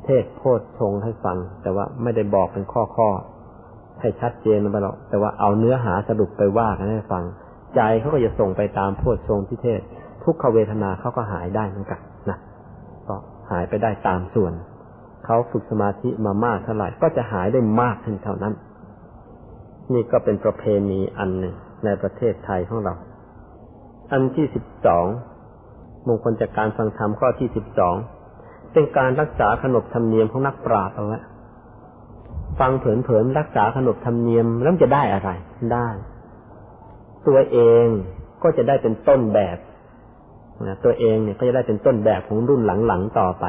เทศโพดชงให้ฟัง แต่ว่าไม่ได้บอกเป็นข้อข้อให้ชัดเจนไปหรอกแต่ว่าเอาเนื้อหาสรุปไปว่ากันให้ฟัง ใจเขาก็จะส่งไปตามโพดชงที่เทศ ทุกขเวทนาเขาก็หายได้เหมือนกัน หายไปได้ตามส่วน เขาฝึกสมาธิมามากเท่าไหร่ก็จะหายได้มากขึ้นเท่านั้น นี่ก็เป็นประเพณีอันหนึ่งในประเทศไทยของเรา อันที่สิบสองมงคลจากการฟังธรรมข้อที่สิบสองเป็นการรักษาขนบธรรมเนียมของนักปราชญ์เอาไว้ฟังเผินๆรักษาขนบธรรมเนียมแล้วจะได้อะไรได้ ตัวเองก็จะได้เป็นต้นแบบ นะตัวเองเนี่ยก็จะได้เป็นต้นแบบของรุ่นหลังๆต่อไป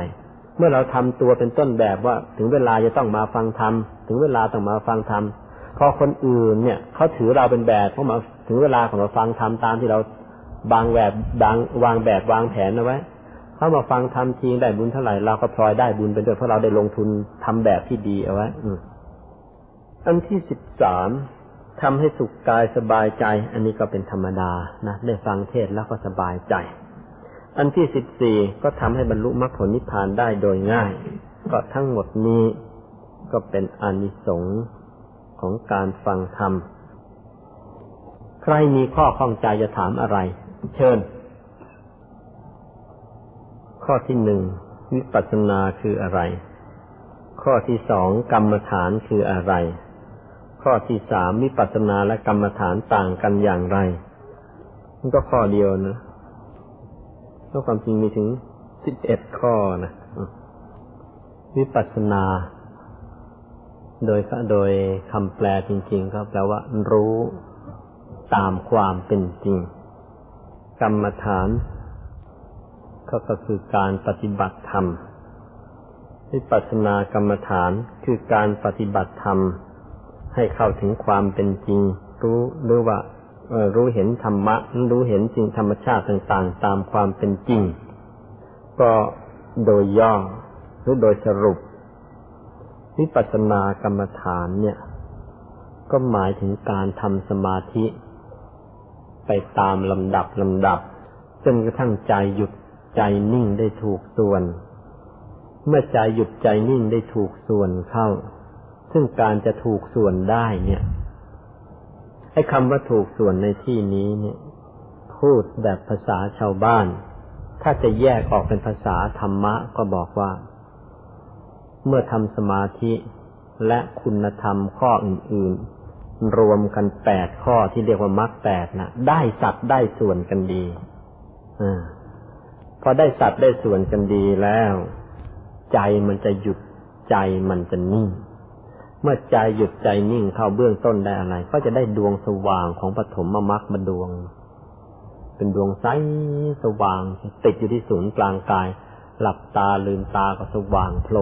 เมื่อเราทำตัวเป็นต้นแบบว่า ถึงเวลาจะต้องมาฟังธรรมถึงเวลาต้องมาฟังธรรมพอคนอื่นเนี่ยเขาถือเราเป็นแบบเขามาถึงเวลาของเราฟังธรรมตามที่เราบางแบบบางวางแบบวางแผนเอาไว้เขามาฟังทำจริงได้บุญเท่าไหร่เราก็พลอยได้บุญเป็นด้วยเพราะเราได้ลงทุนทำแบบที่ดีเอาไว้อันที่สิบสามทำให้สุขกายสบายใจ อันนี้ก็เป็นธรรมดานะได้ฟังเทศแล้วก็สบายใจ อันที่สิบสี่ก็ทำให้บรรลุมรรคผลนิพพานได้โดยง่าย ก็ทั้งหมดนี้ก็เป็นอานิสงส์ของการฟังธรรม ใครมีข้อข้องใจจะถามอะไร เชิญ ข้อที่หนึ่งวิปัสสนาคืออะไร ข้อที่สองกรรมฐานคืออะไร ข้อที่สามวิปัสสนาและกรรมฐานต่างกันอย่างไรมันก็ข้อเดียวนะ เพราะความจริงมีถึงสิบเอ็ดข้อนะวิปัสสนา โดยโดยคำแปลจริง ๆ ก็แปลว่า รู้ตามความเป็นจริง กรรมฐาน ก็คือการปฏิบัติธรรมวิปัสสนากรรมฐานคือการปฏิบัติธรรม ให้เข้าถึงความเป็นจริง รู้หรือว่า รู้เห็นธรรมะ รู้เห็นจริงธรรมชาติต่างๆ ตามความเป็นจริง ก็โดยย่อหรือโดยสรุปวิปัสสนากรรมฐานเนี่ย ก็หมายถึงการทำสมาธิ ไปตามลำดับลำดับ จนกระทั่งใจหยุดใจนิ่งได้ถูกส่วน เมื่อใจหยุดใจนิ่งได้ถูกส่วนเข้า ซึ่งการจะถูกส่วนได้เนี่ย อ้คำว่าถูกส่วนในที่นี้เนี่ย พูดแบบภาษาชาวบ้าน ถ้าจะแยกออกเป็นภาษาธรรมะก็บอกว่า เมื่อทำสมาธิและคุณธรรมข้ออื่น ๆ รวมกันแปดข้อที่เรียกว่ามรรคแปดนะได้สัตว์ได้ส่วนกันดีอพอได้สัตว์ได้ส่วนกันดีแล้ว ใจมันจะหยุดใจมันจะนิ่ง เมื่อใจหยุดใจนิ่งเข้าเบื้องต้นได้อะไร ก็จะได้ดวงสว่างของปฐมมรรคมาดวง เป็นดวงใสสว่าง ติดอยู่ที่ศูนย์กลางกาย หลับตาลืมตาก็สว่างโพล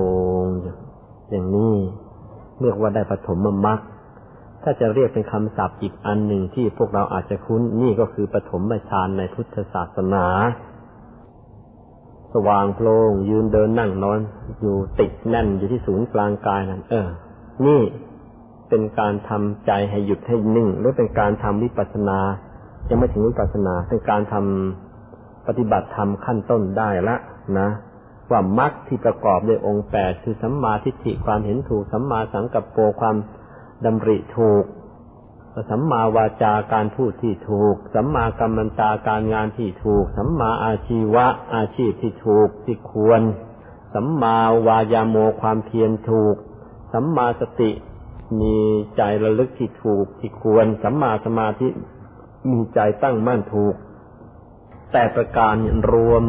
งอย่างนี้เรียกว่าได้ปฐมมรรคถ้าจะเรียกเป็นคำศัพท์อีกอันหนึ่งที่พวกเราอาจจะคุ้นนี่ก็คือปฐมฌานในพุทธศาสนา สว่างโพลงยืนเดินนั่งนอน อยู่ติดแน่นอยู่ที่ศูนย์กลางกายนั่นเออ นี่เป็นการทำใจให้หยุดให้นิ่ง หรือเป็นการทำวิปัสนา ยังไม่ถึงวิปัสนา เป็นการทำปฏิบัติธรรมขั้นต้นได้ละนะว่ามรรคที่ประกอบด้วยองค์แปดคือสัมมาทิฏฐิความเห็นถูกสัมมาสังกัปโปความดำริถูกสัมมาวาจาการพูดที่ถูก สัมมากัมมันตาการงานที่ถูก สัมมาอาชีวะ อาชีพที่ถูกที่ควร สัมมาวายาโมความเพียรถูก สัมมาสติมีใจระลึกที่ถูกที่ควร สัมมาสมาธิมีใจตั้งมั่นถูก แต่ประการรวม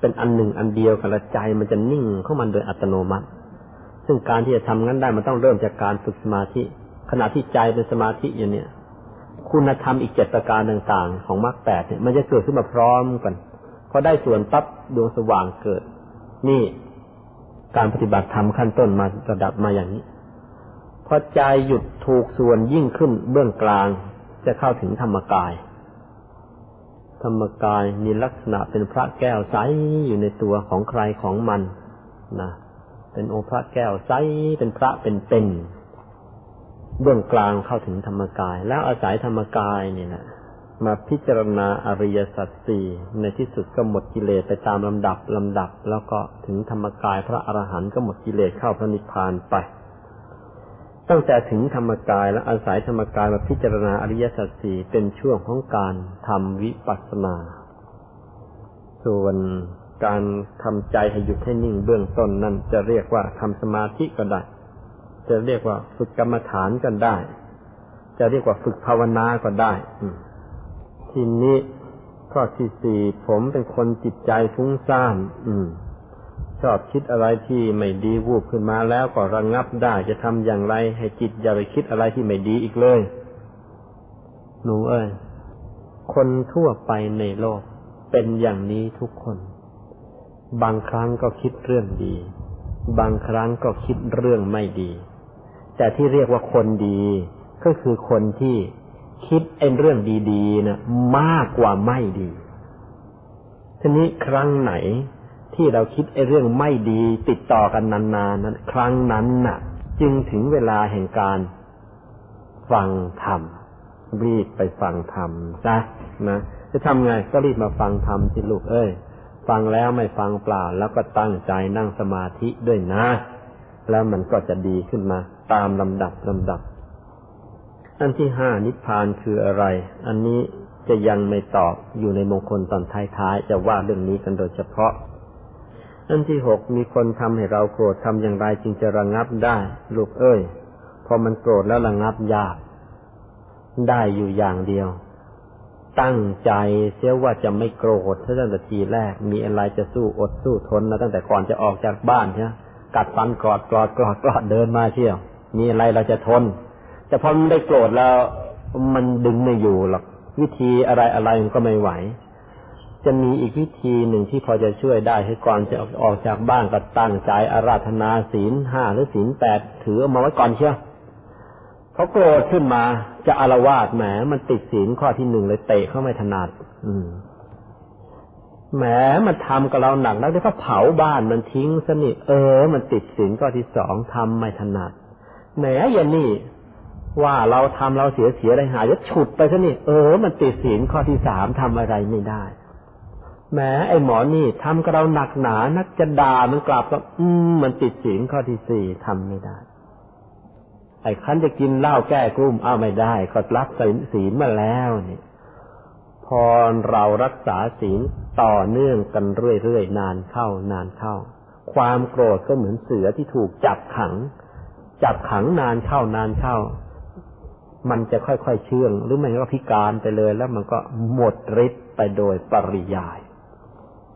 เป็นอันหนึ่งอันเดียวกันละใจมันจะนิ่งเข้ามันโดยอัตโนมัติ ซึ่งการที่จะทำงั้นได้มันต้องเริ่มจากการฝึกสมาธิ ขณะที่ใจเป็นสมาธิอยู่เนี่ยคุณธรรมอีกเจ็ดประการต่างๆ ของมรรคแปดเนี่ยมันจะเกิดขึ้นมาพร้อมกันพอได้ส่วนปั๊บดวงสว่างเกิด นี่ การปฏิบัติธรรมขั้นต้นมาระดับมาอย่างนี้พอใจหยุดถูกส่วนยิ่งขึ้นเบื้องกลางจะเข้าถึงธรรมกาย ธรรมกายมีลักษณะเป็นพระแก้วใสอยู่ในตัวของใครของมันนะเป็นองค์พระแก้วใสเป็นพระเป็นเป็นเบื้องกลางเข้าถึงธรรมกาย แล้วอาศัยธรรมกายเนี่ยนะ มาพิจารณาอริยสัจสี่ในที่สุดก็หมดกิเลสไปตามลำดับลำดับ แล้วก็ถึงธรรมกายพระอรหันต์ก็หมดกิเลสเข้าพระนิพพานไปตั้งแต่ถึงธรรมกายและอาศัยธรรมกายมาพิจารณาอริยสัจสี่เป็นช่วงของการทำวิปัสสนา ส่วนการทำใจให้หยุดให้นิ่งเบื้องต้นนั้นจะเรียกว่าทำสมาธิก็ได้ จะเรียกว่าฝึกกรรมฐานก็ได้ จะเรียกว่าฝึกภาวนาก็ได้ ทีนี้ข้อที่สี่ผมเป็นคนจิตใจฟุ้งซ่าน อืม ชอบคิดอะไรที่ไม่ดีวูบขึ้นมาแล้วก็ระงงับได้จะทำอย่างไร ให้จิตอย่าไปคิดอะไรที่ไม่ดีอีกเลย หนูเอ้ยคนทั่วไปในโลกเป็นอย่างนี้ทุกคน บางครั้งก็คิดเรื่องดี บางครั้งก็คิดเรื่องไม่ดี แต่ที่เรียกว่าคนดี ก็คือคนที่ คิดเอ็นเรื่องดีๆนะมากกว่าไม่ดีทีนี้ครั้งไหนที่เราคิดไอ้เรื่องไม่ดีติดต่อกันนานๆนั้น ครั้งนั้นน่ะ จึงถึงเวลาแห่งการฟังธรรมรีบไปฟังธรรมซะนะจะทำไงก็รีบมาฟังธรรมสิลูกเอ้ย ฟังแล้วไม่ฟังเปล่า แล้วก็ตั้งใจนั่งสมาธิด้วยนะ แล้วมันก็จะดีขึ้นมา ตามลำดับลำดับ อันที่ห้านิพพานคืออะไร อันนี้จะยังไม่ตอบอยู่ในมงคลตอนท้ายๆ จะว่าเรื่องนี้กันโดยเฉพาะ อันที่หกมีคนทำให้เราโกรธทำอย่างไรจึงจะระงับได้ ลูกเอ้ย พอมันโกรธแล้วระงับยาก ได้อยู่อย่างเดียว ตั้งใจเสียว่าจะไม่โกรธถ้าตั้งแต่ทีแรก มีอะไรจะสู้อดสู้ทนนะตั้งแต่ก่อนจะออกจากบ้านใช่กัดฟันกอดกอดกอดกอดเดินมาเชี่ยว มีอะไรเราจะทน แต่พอมันได้โกรธแล้ว มันดึงไม่อยู่หรอกวิธีอะไรอะไรมันก็ไม่ไหว จะมีอีกวิธีหนึ่งที่พอจะช่วยได้คือก่อนจะออกจากบ้านก็ตั้งใจอาราธนาศีลห้าหรือศีลแปดถือมาไว้ก่อนเชียวเขาโกรธขึ้นมาจะอารวาสแหมมันติดศีลข้อที่หนึ่งเลยเตะเขาไม่ถนัด อืมแหมมันทำกับเราหนักแล้วเดี๋ยวเขาเผาบ้านมันทิ้งสนิทเออ มันติดศีลข้อที่สองทำไม่ถนัดแหมอย่างนี้ ว่าเราทำเราเสียเสียอะไรหายจะฉุดไปสนิทเออ มันติดศีลข้อที่สามทำอะไรไม่ได้แหมไอ้หมอนี่ทำกับเราหนักหนา นักจะด่ามันกลับก็อืมมันติดศีลข้อที่สี่ทำไม่ได้ ไอ้คันจะกินเหล้าแก้กลุ้มเอาไม่ได้ก็รับศีลมาแล้วเนี่ย พอเรารักษาศีลต่อเนื่องกันเรื่อยๆนานเข้านานเข้า ความโกรธก็เหมือนเสือที่ถูกจับขัง จับขังนานเข้านานเข้า มันจะค่อยๆเชื่อง หรือไม่ก็พิการไปเลย แล้วมันก็หมดฤทธิ์ไปโดยปริยาย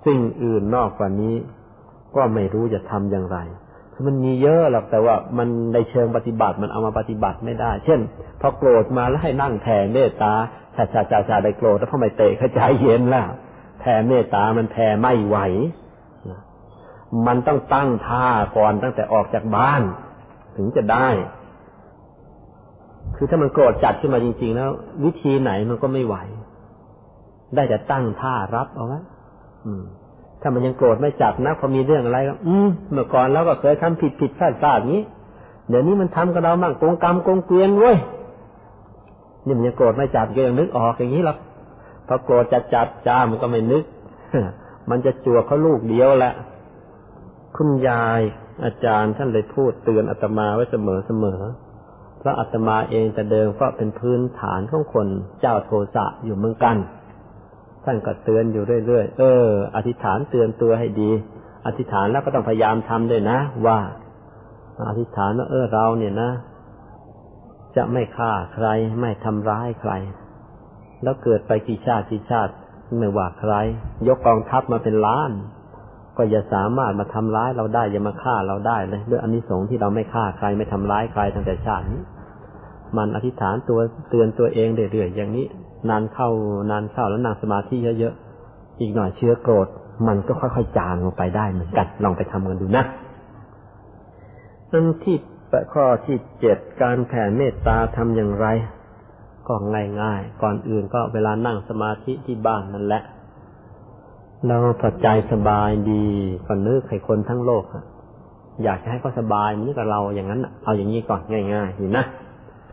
สิ่งอื่นนอกกว่านี้ ก็ไม่รู้จะทำอย่างไรมันมีเยอะหรอกแต่ว่ามันในเชิงปฏิบัติมันเอามาปฏิบัติไม่ได้ เช่น พอโกรธมาแล้วให้นั่งแผ่เมตตาชาชาชาชาได้โกรธแล้วพอไม่เตะเขาใจเย็นแล้วแผ่เมตตามันแผ่ไม่ไหวมันต้องตั้งท่าก่อนตั้งแต่ออกจากบ้าน ถึงจะได้ คือถ้ามันโกรธจัดขึ้นมาจริง ๆ แล้ว วิธีไหนมันก็ไม่ไหว ได้แต่ตั้งท่ารับเอาไว้ถ้ามันยังโกรธไม่จับนะพอมีเรื่องอะไรก็อืมเมื่อก่อนเราก็เคยทำผิดผิดพลาดพลาดนี้ เดี๋ยวนี้มันทำกับเราบ้างโกงกรรมโกงเกวียนเว้ยนี่มันยังโกรธไม่จับก็ยังนึกออกอย่างนี้หรอกพอโกรธจัดจับจ้ามันก็ไม่นึกมันจะจั่วเขาลูกเดียวแหละคุณยายอาจารย์ท่านเลยพูดเตือนอาตมาไว้เสมอเสมอ ราะอาตมาเองแต่เดิมก็เป็นพื้นฐานของคนเจ้าโทสะอยู่เหมือนกัน ท่านก็เตือนอยู่เรื่อยๆ เออ อธิษฐานเตือนตัวให้ดี อธิษฐานแล้วก็ต้องพยายามทำด้วยนะ ว่า อธิษฐานว่าเออเราเนี่ยนะ จะไม่ฆ่าใครไม่ทำร้ายใคร แล้วเกิดไปกี่ชาติกี่ชาติไม่ว่าใคร ยกกองทัพมาเป็นล้านก็อย่าสามารถมาทำร้ายเราได้อย่ามาฆ่าเราได้เลยด้วยอนนิสงส์ที่เราไม่ฆ่าใครไม่ทำร้ายใครตั้งแต่ชาตินี้ มันอธิษฐานตัวเตือนตัวเองเรื่อยๆอย่างนี้ นานเข้านานเข้าแล้วนั่งสมาธิเยอะๆอีกหน่อยเชื้อโกรธ มันก็ค่อยๆจางลงไปได้เหมือนกัน ลองไปทำกันดูนะนั่นที่ข้อที่เจ็ดการแผ่เมตตาทำอย่างไร ก็ง่ายๆก่อนอื่นก็เวลานั่งสมาธิที่บ้านนั่นแหละเราพอใจสบายดีก็นึกให้คนทั้งโลกอยากจะให้เขาสบายเหมือนกับเราอย่างนั้นเอาอย่างนี้ก่อนง่ายๆเห็นนะ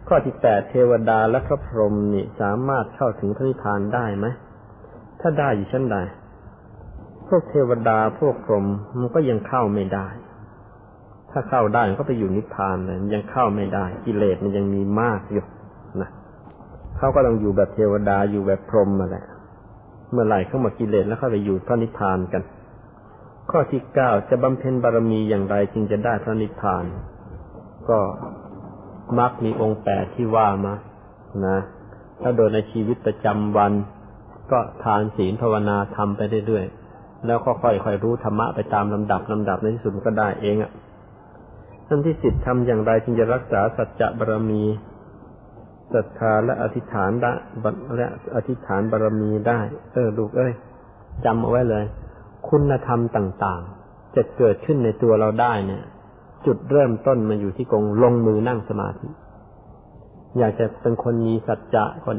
ข้อที่แปดเทวดาและพระพรหมนี่สามารถเข้าถึงพระนิพพานได้ไหมถ้าได้อยู่ชั้นใดพวกเทวดาพวกพรหมมันก็ยังเข้าไม่ได้ ถ้าเข้าได้มันก็ไปอยู่นิพพานเลยยังเข้าไม่ได้ กิเลสมันยังมีมากอยู่นะเขาก็ต้องอยู่แบบเทวดาอยู่แบบพรหมมาแหละเมื่อไหร่เข้ามากิเลสแล้วเข้าไปอยู่พระนิพพานกัน ข้อที่เก้าจะบำเพ็ญบารมีอย่างไรจึงจะได้พระนิพพาน ก็ มักมีองค์แปดที่ว่ามานะถ้าโดยในชีวิตประจำวัน ก็ทานศีลภาวนาทำไปเรื่อยๆ แล้วก็ค่อยๆรู้ธรรมะไปตามลำดับลำดับในที่สุดก็ได้เองอะท่านที่สิทธิ์ทำอย่างไรจึงจะรักษาสัจจะบารมีศรัทธาและอธิษฐานละและอธิษฐานบารมีได้ เออลูกเอ้ยจำเอาไว้เลย คุณธรรมต่างๆ จะเกิดขึ้นในตัวเราได้เนี่ย จุดเริ่มต้นมาอยู่ที่กงลงมือนั่งสมาธิ อยากจะเป็นคนมีสัจจะคน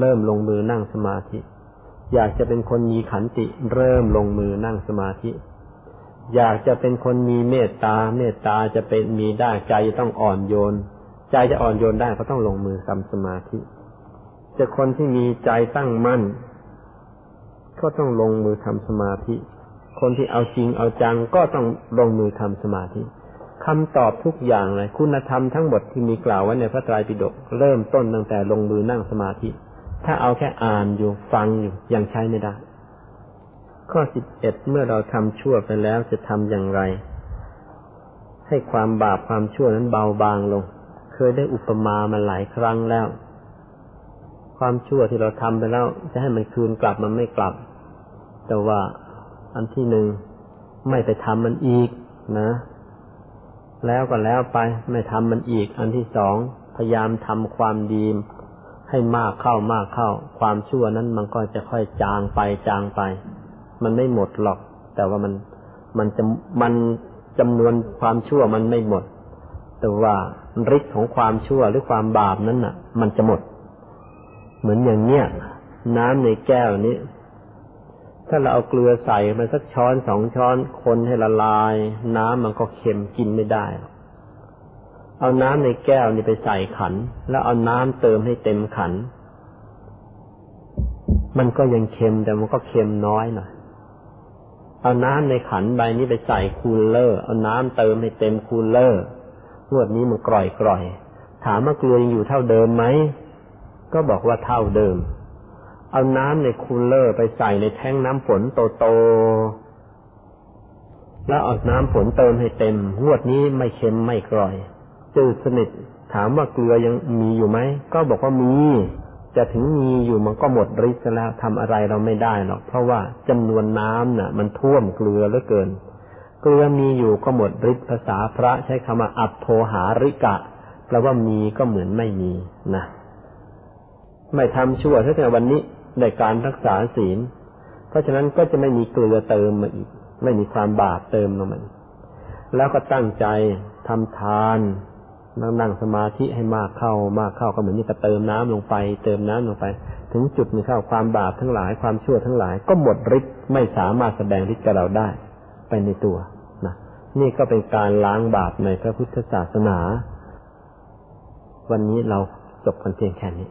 เริ่มลงมือนั่งสมาธิ อยากจะเป็นคนมีขันติ เริ่มลงมือนั่งสมาธิ อยากจะเป็นคนมีเมตตา เมตตาจะเป็นมีได้ใจต้องอ่อนโยน ใจจะอ่อนโยนได้ก็ต้องลงมือทำสมาธิ จะคนที่มีใจตั้งมั่น ก็ต้องลงมือทำสมาธิ คนที่เอาจริงเอาจังก็ต้องลงมือทำสมาธิคำตอบทุกอย่างเลย คุณธรรมทั้งหมดที่มีกล่าวไว้ในพระไตรปิฎกเริ่มต้นตั้งแต่ลงมือนั่งสมาธิ ถ้าเอาแค่อ่านอยู่ฟังอยู่ยังใช้ไม่ได้ ข้อสิบเอ็ดเมื่อเราทำชั่วไปแล้วจะทำอย่างไร ให้ความบาปความชั่วนั้นเบาบางลง เคยได้อุปมามาหลายครั้งแล้ว ความชั่วที่เราทำไปแล้ว จะให้มันคืนกลับมันไม่กลับ แต่ว่า อันที่หนึ่งไม่ไปทำมันอีกนะ แล้วก็แล้วไปไม่ทำมันอีก อันที่สองพยายามทำความดี ให้มากเข้ามากเข้า ความชั่วนั้นมันก็จะค่อยจางไปจางไป มันไม่หมดหรอก แต่ว่ามันมันจะมันจำนวนความชั่วมันไม่หมด แต่ว่าฤทธิ์ของความชั่วหรือความบาปนั้นน่ะ มันจะหมด เหมือนอย่างเนี้ยน้ำในแก้วนี้ ถ้าเราเอาเกลือใส่มาสักช้อนสองช้อนคนให้ละลาย น้ำมันก็เค็มกินไม่ได้ เอาน้ำในแก้วนี่ไปใส่ขัน แล้วเอาน้ำเติมให้เต็มขัน มันก็ยังเค็มแต่มันก็เค็มน้อยหน่อยเอาน้ำในขันใบนี้ไปใส่ cooler เอาน้ำเติมให้เต็ม cooler งวดนี้มันกร่อยกร่อย ถามว่าเกลือยังอยู่เท่าเดิมไหม ก็บอกว่าเท่าเดิม เอาน้ำใน cooler ไปใส่ในแท็งก์น้ำฝนโตๆ แล้วเอาน้ำฝนเติมให้เต็ม งวดนี้ไม่เค็มไม่กร่อย จืดสนิท ถามว่าเกลือยังมีอยู่ไหม ก็บอกว่ามี จะถึงมีอยู่มันก็หมดฤทธิ์แล้วทำอะไรเราไม่ได้หรอก เพราะว่าจำนวนน้ำน่ะ มันท่วมเกลือเหลือเกิน เกลือมีอยู่ก็หมดฤทธิ์ภาษาพระใช้คำว่าอัตโทหาริกะแปลว่ามีก็เหมือนไม่มีนะ ไม่ทำชั่วถ้าแต่วันนี้ ในการรักษาศีล เพราะฉะนั้นก็จะไม่มีเกลือเติมมาอีก ไม่มีความบาปเติมลงมาแล้วก็ตั้งใจทำทานนั่งนั่งสมาธิให้มากเข้ามากเข้าก็เหมือนนี่ก็เติมน้ำลงไป เติมน้ำลงไป ถึงจุดนึ่งเข้าความบาปทั้งหลายความชั่วทั้งหลาย ก็หมดฤทธิ์ไม่สามารถแสดงฤทธิ์กับเราได้ ไปในตัวนะนี่ก็เป็นการล้างบาปในพระพุทธศาสนา วันนี้เราจบกันเพียงแค่นี้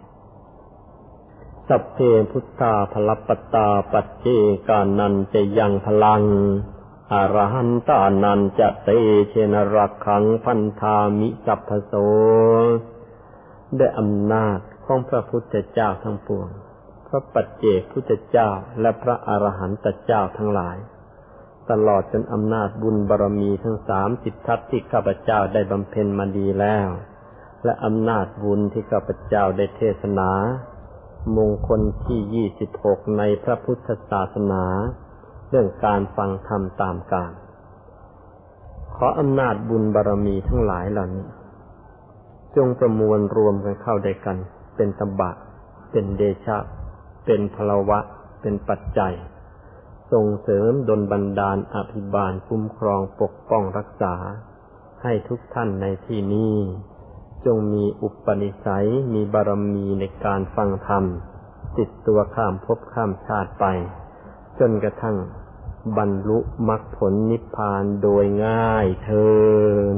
สัพเพพุทธาพลปตาปัจเจกานันจะยังพลังอรหันตานันจะเตเชนรักขังพันธามิสัพพโสด้วยอำนาจของพระพุทธเจ้าทั้งปวง พระปัจเจกพุทธเจ้าและพระอรหันตเจ้าทั้งหลาย ตลอดจนอำนาจบุญบารรมีทั้งสามสิบทัศที่ข้าพเจ้าได้บำเพ็ญมาดีแล้ว และอำนาจบุญที่ข้าพเจ้าได้เทศนา มงคลที่ยี่สิบหกในพระพุทธศาสนา เรื่องการฟังธรรมตามการ ขออำนาจบุญบารรมีทั้งหลายเหล่านี้ จงประมวลรวมกันเข้าด้กัน เป็นตบะ เป็นเดชะ เป็นพลวะ เป็นปัจจัย ส่งเสริมดลบันดาลอภิบาลคุ้มครองปกป้องรักษา ให้ทุกท่านในที่นี้ จงมีอุปนิสัยมีบารมีในการฟังธรรม ติดตัวข้ามภพข้ามชาติไป จนกระทั่งบรรลุมรรคผลนิพพานโดยง่ายเทิน